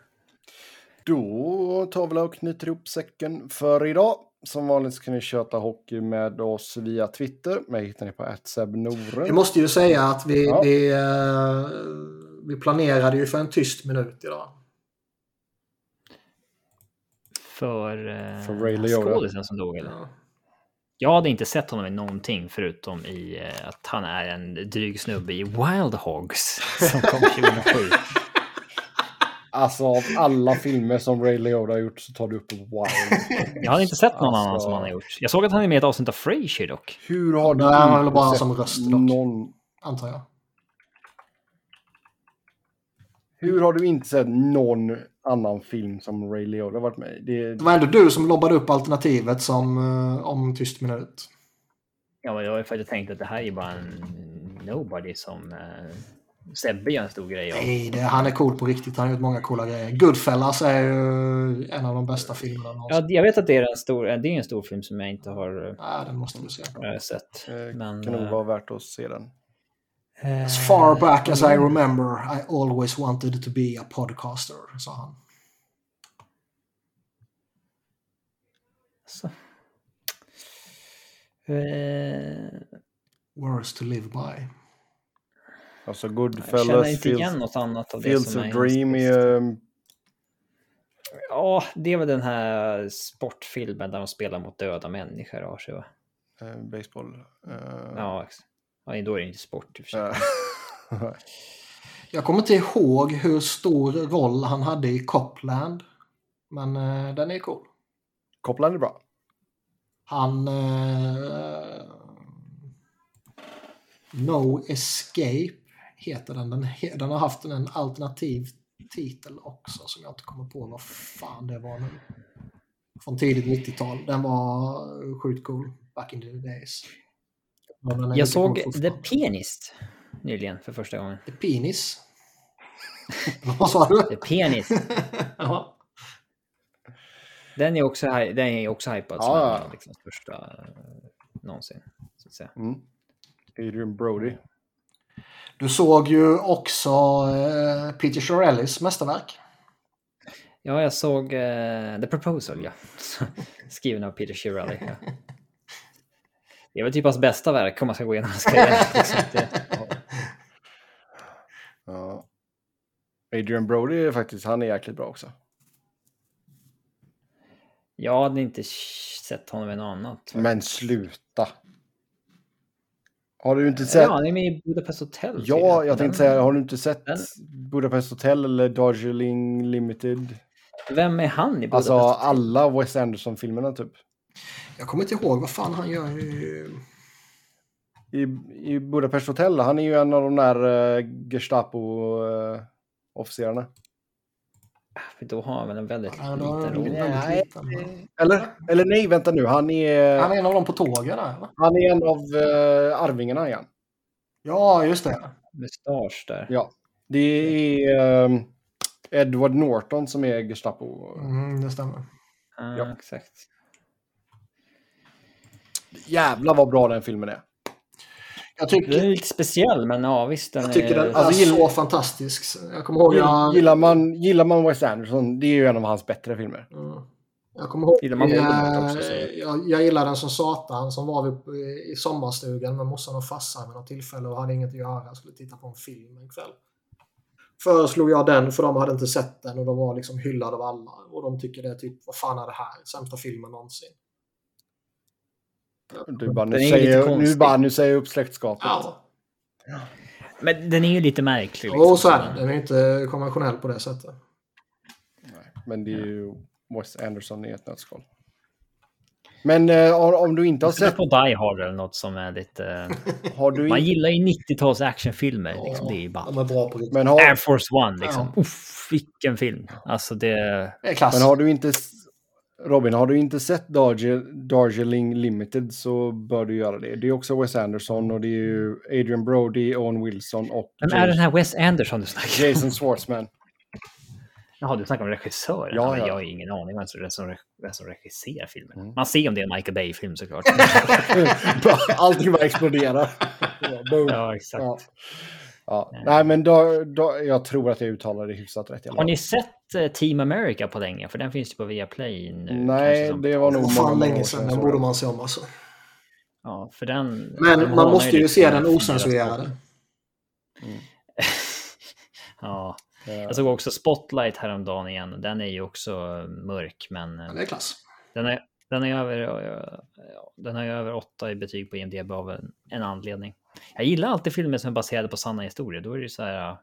Då tar vi och knyter ihop säcken för idag. Som vanligt ska ni köta hockey med oss via Twitter. Mig hittar ni på @sebnoren. Vi måste ju säga att vi, Ja. vi, eh, vi planerade ju för en tyst minut idag. För, eh, För Ray Liotta. skådisen som dog eller? Ja. Jag hade inte sett honom i någonting förutom i eh, att han är en dryg snubbe i Wild Hogs som kom 2007. Alltså av alla filmer som Ray Liotta har gjort så tar du upp Wild. Jag hade inte sett någon Alltså- annan som han har gjort. Jag såg att han är med i ett avsnitt av Frasier dock. Hur har du Nej, han bara sett som röst dock. någon... Antar jag. Hur har du inte sett någon annan film som Ray Liotta varit med i? Det... Det var ändå du som lobbade upp alternativet som eh, om tyst minut. Ja, men jag har ju faktiskt tänkt att det här är bara en nobody som eh, Sebbe gör en stor grej av. Nej, det, han är cool på riktigt. Han har gjort många coola grejer. Goodfellas är ju en av de bästa filmerna någonsin. Ja, jag vet att det är en stor, det är en stor film som jag inte har Ja, den måste du se. eh, sett. Eh, Men, kan nog eh, vara värt att se den. As far back as I remember I always wanted to be a podcaster, sa han. Så. Eh, Words to live by. Alltså jag känner Goodfellas, inte igen något annat av det Fields som of är Dream är... ehm, Ja, det är väl den här sportfilmen där de spelar mot döda människor har sig va? eh, baseball. Eh, Ja, ex- ja, då är det inte sport i och för sig. Jag kommer inte ihåg hur stor roll han hade i Copland. Men eh, den är cool. Copland är bra. Han... Eh, no Escape heter den. Den, den har haft en alternativ titel också som jag inte kommer på vad fan det var nu. Från tidigt 90-tal. Den var sjukt cool back in the days. Jag såg The Pianist nyligen för första gången. The Penis? vad sa du? The Pianist. ja. Den är också, den är också hypad ja. som liksom första uh, någonsin. Så att säga. Mm. Adrian Brody. Du såg ju också uh, Peter Shirellis mästerverk. Ja, jag såg uh, The Proposal, ja. Skriven av Peter Shirelli. Ja. Det är väl typ hans bästa verk om man ska gå igenom hans karriär. ja. Adrian Brody är faktiskt, han är jäkligt bra också. Jag hade inte sett honom i något annat. Men sluta. Har du inte sett? Ja, han är med i Budapest Hotel. Ja, jag tänkte säga, har du inte sett den... Budapest Hotel eller Darjeeling Limited? Vem är han i Budapest Alltså alla Wes Anderson-filmerna typ. Jag kommer inte ihåg vad fan han gör i... I, i Budapest Hotel, han är ju en av de där uh, Gestapo-officerarna. Uh, då har han väl en väldigt ja, liten roll. Nej. Eller, eller nej, vänta nu. Han är... Han är en av dem på tågen. Eller? Han är en av uh, arvingarna igen. Ja, just det. Mustasch där. Ja. Det är uh, Edward Norton som är Gestapo. Mm, det stämmer. Ah, ja, exakt. Jävlar vad bra den filmen är. Jag tycker, den är lite speciell, men ja visst. Den jag tycker är, den är alltså, så fantastisk. Jag kommer ihåg... Jag... Gillar, man, gillar man Wes Anderson, det är ju en av hans bättre filmer. Mm. Jag kommer ihåg... Gillar man jag, också, så. jag, jag gillar den som satan, som var vi i sommarstugan med morsan och farsan vid något tillfälle och hade inget att göra. Jag skulle titta på en film en kväll. Föreslog jag den, för de hade inte sett den och de var liksom hyllade av alla. Och de tycker det är typ, vad fan är det här? Sämsta filmen någonsin. Du bara, nu, säger, nu, bara, nu säger jag upp släktskapet. Ja. Men den är ju lite märklig. Liksom. Jo, så är den. Den är inte konventionell på det sättet. Nej, men det är ju Wes Anderson i ett nötskal. Men eh, om du inte har sett... på Die Hard eller något som är lite... har du Man gillar ju 90-tals actionfilmer. Ja, liksom. Det är ju bara... De är bra på Men har... Air Force One, liksom. Ja. Uff, vilken film. Alltså det... det är klass. Men har du inte Robin, har du inte sett Darjeeling Limited så bör du göra det. Det är också Wes Anderson och det är ju Adrian Brody, Owen Wilson och... Vem är den här Wes Anderson du snackar om? Jason Schwartzman. Jaha, du snackar om regissören? Ja, ja. Jag har ingen aning om vem som, vem som regisserar filmen. Mm. Man ser om det är en Michael Bay-film såklart. Allting bara exploderar. ja, exakt. Ja. Ja. Nej, men då, då, jag tror att jag uttalar det hyfsat rätt. Har ni sett Team America på länge? För den finns ju på Viaplay nu. Nej, det var nog många länge sedan. Den borde man se om alltså. Ja, för den... Men den man måste ju se den osensurerade. Mm. ja. Jag såg också Spotlight häromdagen igen. Den är ju också mörk, men... Ja, det är klass. Den är, den är över, den har över 8 i betyg på IMDB av en, en anledning. Jag gillar alltid filmer som är baserade på sanna historier. Då är det så här.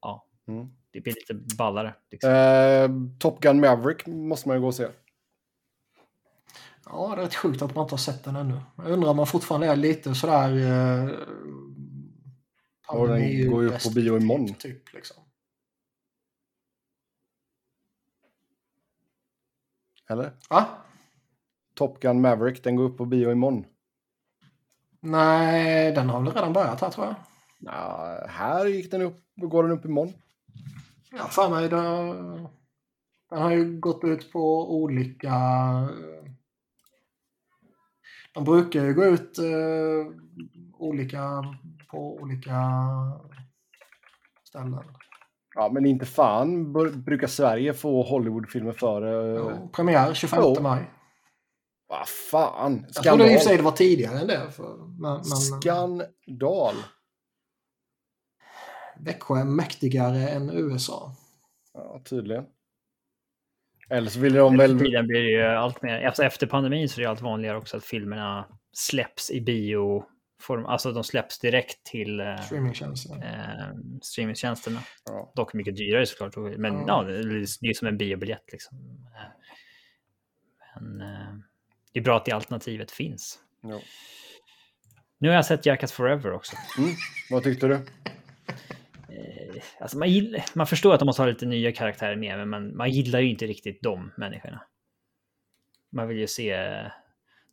Ja, mm. Det blir lite ballare. Liksom. Eh, Top Gun Maverick måste man ju gå och se. Ja, det är rätt sjukt att man inte har sett den ännu. Jag undrar om man fortfarande är lite sådär... Eh, ja, den går ju upp på bio imorgon. Typ, liksom. Eller? Va? Top Gun Maverick, den går upp på bio imorgon. Nej, den har väl redan börjat här tror jag. Ja, här gick den upp, går den upp imorgon. Ja, för mig. Den, den har ju gått ut på olika... De brukar ju gå ut uh, olika på olika ställen. Ja, men inte fan brukar Sverige få Hollywoodfilmer före... Ja, premiär 25 oh. maj. Vad fan. Jag trodde i och för sig det var tidigare än det. För, men, men, Skandal. Växjö är mäktigare än USA. Ja, tydligen. Eller så vill de väl... Tiden blir ju allt mer... Alltså efter pandemin så är det allt vanligare också att filmerna släpps i bio. Form, alltså de släpps direkt till eh, streamingtjänsterna. Eh, streamingtjänsterna. Ja. Dock mycket dyrare såklart. Men ja. ja det är som en biobiljett liksom. Men, eh, det är bra att det alternativet finns. Ja. Nu har jag sett Jackass Forever också. Mm. Vad tyckte du? Eh, Alltså man, gillar, man förstår att de måste ha lite nya karaktärer med, men man, man gillar ju inte riktigt de människorna. Man vill ju se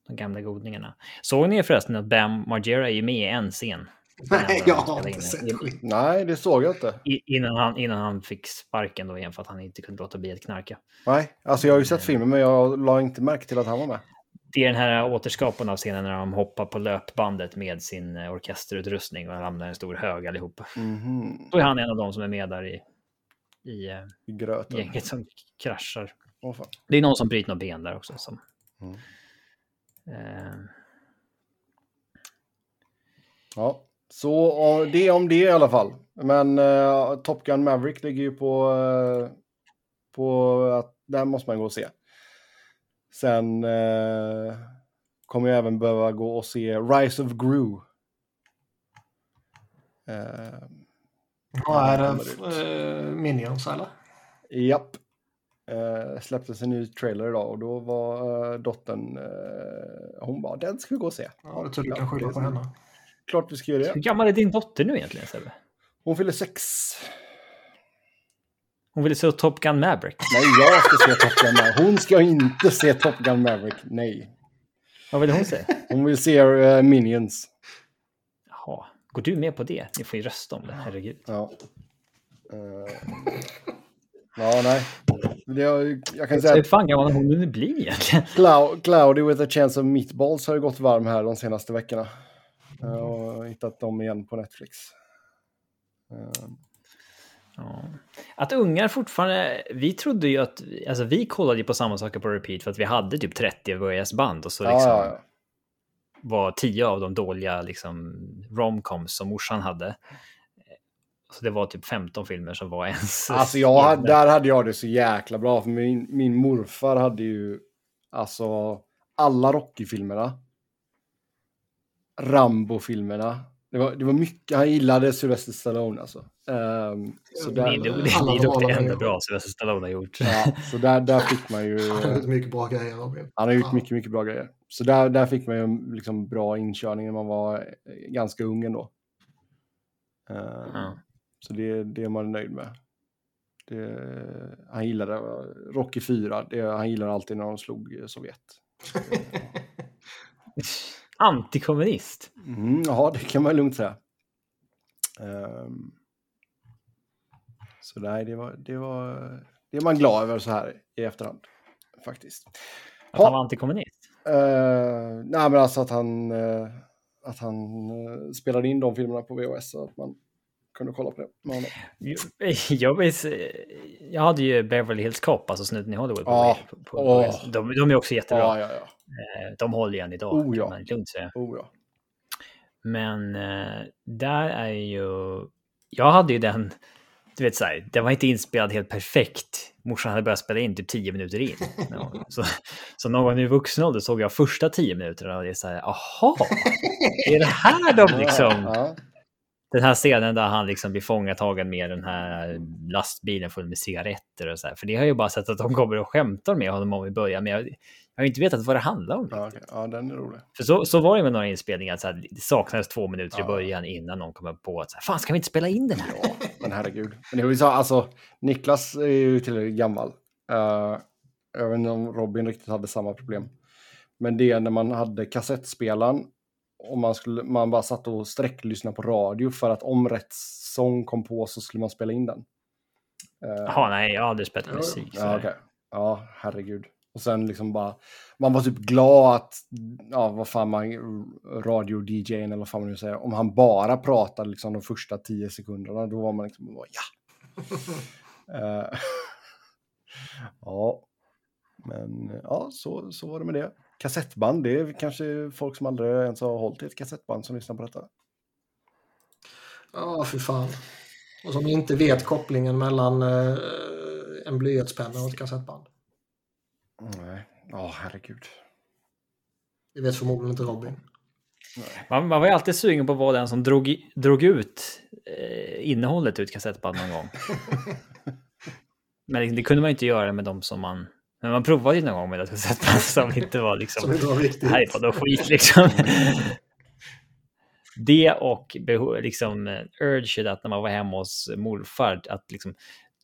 de gamla godingarna. Såg ni förresten att Bam Margera är med i en scen? Nej, jag har inte sett skit. Nej, det såg jag inte. Innan, han, innan han fick sparken då igen för att han inte kunde låta bli att knarka. Nej, alltså jag har ju sett filmen men jag la inte märke till att han var med. Det är den här återskapen av scenen när de hoppar på löpbandet med sin eh, orkesterutrustning och hamnar i en stor hög allihopa. Mhm. Då är han en av dem som är med där i, i eh, I gröten. gänget som kraschar. Fan. Det är någon som bryter något ben där också. Som, Mm. eh, Ja, så det om det i alla fall. Men uh, Top Gun Maverick ligger ju på, eh, på att där måste man gå och se. Sen eh, kommer jag även behöva gå och se Rise of Gru. Uh, Vad är det? Uh, Minions eller? japp. Uh, släpptes en ny trailer idag och då var uh, dottern, eh, hon bara den ska vi gå och se. Ja, det tror du kan skylla på henne. Klart vi ska göra hur det. gammal är din dotter nu egentligen Sebbe? Hon fyller sex. Hon ville se Top Gun Maverick. Nej, jag ska se Top Gun Maverick. Hon ska inte se Top Gun Maverick. Nej. Vad ville hon se? Hon vill se uh, Minions. Jaha, går du med på det? Ni får ju rösta om det, herregud. Ja. Eh, ja, nej. Det, jag kan säga Hur fan gammal hon nu blir egentligen? Clou- Cloudy with a chance of meatballs har ju gått varm här de senaste veckorna. Eh, och hittat dem igen på Netflix. Eh, Ja. Att ungar fortfarande, vi trodde ju att, alltså vi kollade ju på samma saker på repeat för att vi hade typ 30 VHS-band och så ja, liksom ja, ja. var 10 av de dåliga liksom romcoms som morsan hade. Så det var typ 15 filmer som var ens Alltså jag, där hade jag det så jäkla bra. För min, min morfar hade ju alltså alla Rocky-filmerna. Rambo-filmerna. Det var, det var mycket, han gillade Sylvester Stallone alltså. Ehm, så Det är där, det, Alla det, de är dock det enda bra Sylvester Stallone har gjort. ja, så där, där fick man ju... Han har gjort mycket bra grejer Robin. Han har gjort Ja. mycket, mycket bra grejer. Så där, där fick man ju en liksom bra inkörning när man var eh, ganska ung ändå. Ehm, Ja. Så det, det är man nöjd med. Det, han gillade Rocky 4, det, han gillade alltid när de slog eh, Sovjet. Antikommunist. Mm, ja, det kan man lugnt säga. Ehm, så nej, det var, det var, det är man glad över så här i efterhand. Faktiskt. Att han var antikommunist. Eh, nej, men alltså att han, eh, att han eh, spelade in de filmerna på VHS så att man kunde kolla på det med honom. Jag, vet, jag hade ju Beverly Hills Cop, alltså snuten i Hollywood. På, Ja. på, på, Åh. de, de är också jättebra. Ja, ja, ja. Eh, De håller igen idag. Oh, ja. kan man lugnt säga. Oh, ja. Men eh, där är ju... Jag hade ju den... Du vet så här, den var inte inspelad helt perfekt. Morsan hade börjat spela in typ tio minuter in. Så, så någon gång i vuxen ålder såg jag första tio minuterna och det är så här, aha, är det här de liksom... Den här scenen där han liksom blir fångatagen med den här lastbilen full med cigaretter och så här. För det har jag ju bara sett att de kommer och skämtar med honom om i början, men jag, jag har inte vetat vad det handlar om. ja, okej. ja, den är rolig. För så, så var det med några inspelningar, så här, det saknades två minuter Ja. i början innan någon kom på att så här, fan ska vi inte spela in den här? Ja, men herregud. Men det säga, alltså, Niklas är ju tillräckligt gammal. Uh, jag vet inte om Robin riktigt hade samma problem. Men det är när man hade kassettspelaren och man, skulle, man bara satt och sträcklyssnade på radio för att om rätt sång kom på så skulle man spela in den. Eh, Jaha, nej, jag har aldrig spelat musik. Ja, okej. Ja, herregud. Och sen liksom bara, man var typ glad att, ja vad fan man, radio-DJn eller vad fan man nu säger, om han bara pratade liksom de första tio sekunderna, då var man liksom bara, ja. Eh, ja, men ja, så, så var det med det. Kassettband, det är kanske folk som aldrig ens har hållit i ett kassettband som lyssnar på detta. Ja, fy fan. Och som inte vet kopplingen mellan eh, en blyertspenna och ett kassettband. Nej, ja herregud. Det vet förmodligen inte Robin. Man, man var ju alltid sugen på att vara den som drog, drog ut eh, innehållet ett kassettband någon gång. Men det, det kunde man ju inte göra med de som man... Men man provade ju någon gång med ett kassettband som inte var liksom... Som inte var är bara något skit liksom. det och liksom urged att när man var hemma hos morfar att liksom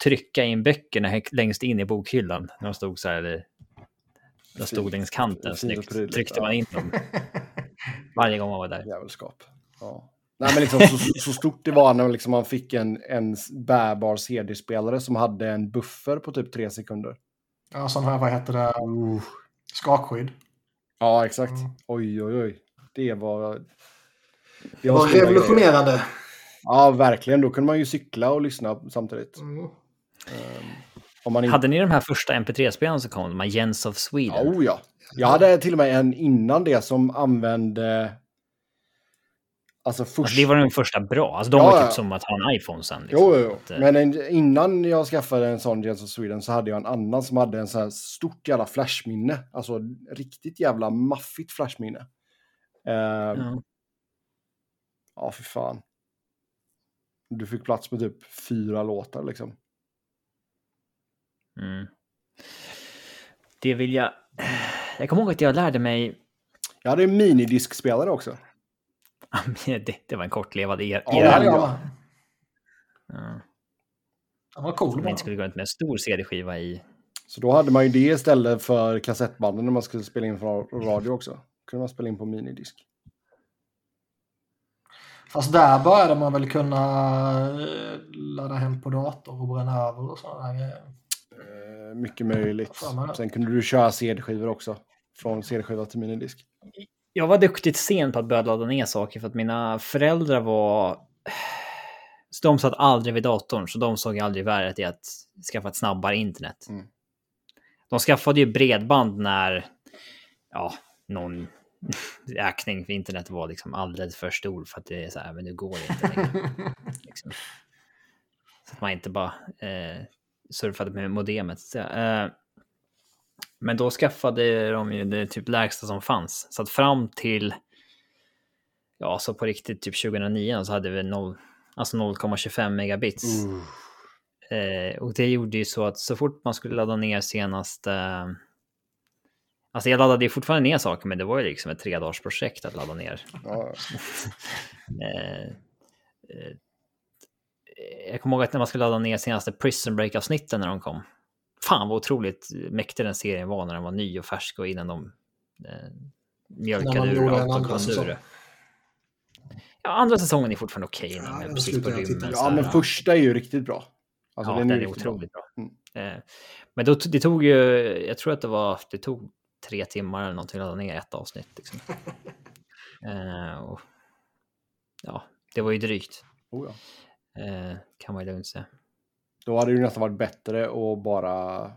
trycka in böckerna längst in i bokhyllan. När de stod så här, de stod längs kanten. Snyggt. Tryckte man in dem. Varje gång man var där. Jävelskap. Ja. Nej, men liksom, så, så, stort det var när liksom man fick en, en bärbar CD-spelare som hade en buffer på typ tre sekunder. Ja, sån här, vad heter det, uh. skakskydd. Ja, exakt. Mm. Oj, oj, oj. Det var... Det var revolutionerande. Grejer. Ja, verkligen. Då kunde man ju cykla och lyssna samtidigt. Mm. Um, om man in... Hade ni de här första MP3-spelarna som kom? De här Jens of Sweden? Oh ja. Jag hade till och med en innan det som använde Alltså, först... alltså det var den första bra. Alltså de ja, var typ som att ha en iPhone sen. Liksom. Jo, jo, jo. Men en, innan jag skaffade en sån Jens of Sweden så hade jag en annan som hade en så här stort jävla flashminne. Alltså riktigt jävla maffigt flashminne. Uh, ja. ja, för fan. Du fick plats med typ fyra låtar liksom. Mm. Det vill jag... Jag kommer ihåg att jag lärde mig... Jag hade en minidiskspelare också. det, det var en kortlevad er. Ja, ja. ja. ja. Den var cool. Man inte skulle gå runt med en stor CD-skiva i. Så då hade man ju det istället för kassettbanden när man skulle spela in från radio också. Då kunde man spela in på minidisk. Fast där började man väl kunna eh, ladda hem på dator och bränna över och sådana grejer. Mycket möjligt. Sen kunde du köra CD-skivor också. Från CD-skiva till minidisk jag var duktigt sen på att börja ladda ner saker för att mina föräldrar var... De satt aldrig vid datorn, så de såg aldrig värdet i att skaffa ett snabbare internet. Mm. De skaffade ju bredband när ja, någon räkning för internet var liksom alldeles för stor för att det är så här, men nu går det inte längre. liksom. Så att man inte bara eh, surfade med modemet. Så, eh, men då skaffade de ju det typ lägsta som fanns. Så att fram till, ja, så på riktigt typ 2009 så hade vi 0, alltså 0,25 megabits. Mm. Eh, och det gjorde ju så att så fort man skulle ladda ner senaste... Eh, alltså jag laddade ju fortfarande ner saker, men det var ju liksom ett tre dagars projekt att ladda ner. Ja. eh, eh, jag kommer ihåg att när man skulle ladda ner senaste Prison Break-avsnitten när de kom fan vad otroligt mäktig den serien var när den var ny och färsk och innan de eh, mjölkade ur sur. Ja, andra säsongen är fortfarande okej okay, ja, precis på rymmen. Ja, men första är ju riktigt bra. Alltså, ja, den, den är, otroligt bra. bra. Mm. Eh, men då, det tog ju, jag tror att det var, det tog tre timmar eller någonting att ladda ner ett avsnitt. Liksom. eh, och, ja, det var ju drygt. Oh ja. Eh, kan man ju lugnt säga. Då hade det ju nästan varit bättre att bara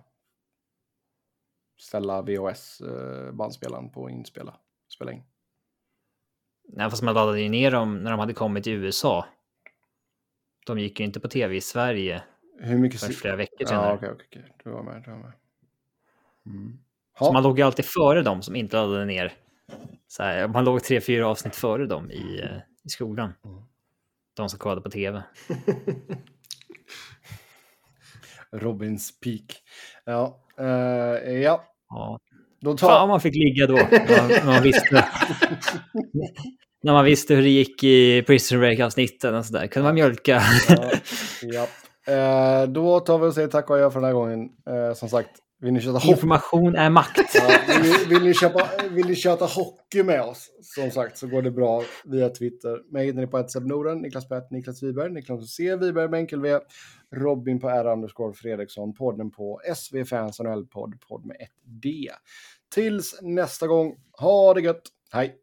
ställa VHS-bandspelaren eh, på inspela, spela in. Nej, fast man laddade ju ner dem när de hade kommit till USA. De gick ju inte på tv i Sverige Hur mycket för flera veckor sedan. Ja, okej, okej. Du var med. Du var med. Mm. Så man låg ju alltid före dem som inte laddade ner. Så här, man låg tre, fyra avsnitt före dem i, eh, i skolan. Mm. De som kollade på tv. Robins peak. Ja, uh, ja. ja. Då tar... Fan man fick ligga då. när, man visste, när man visste hur det gick i Prison Break-avsnitten och sådär. Kunde man mjölka. ja, ja. Uh, då tar vi och säger tack och adjö för den här gången. Uh, som sagt, vill ni köta Information är makt. Ja, vill, ni, vill, ni köpa, vill ni köta hockey med oss, som sagt, så går det bra via Twitter. Mig hittar ni på Norden, Niklas Pett, Niklas Wiberg, Niklas C. Wiberg med enkel V, Robin på R. Underscore Fredriksson, podden på SV Fans NHL podd, podd med ett D. Tills nästa gång, ha det gött, hej!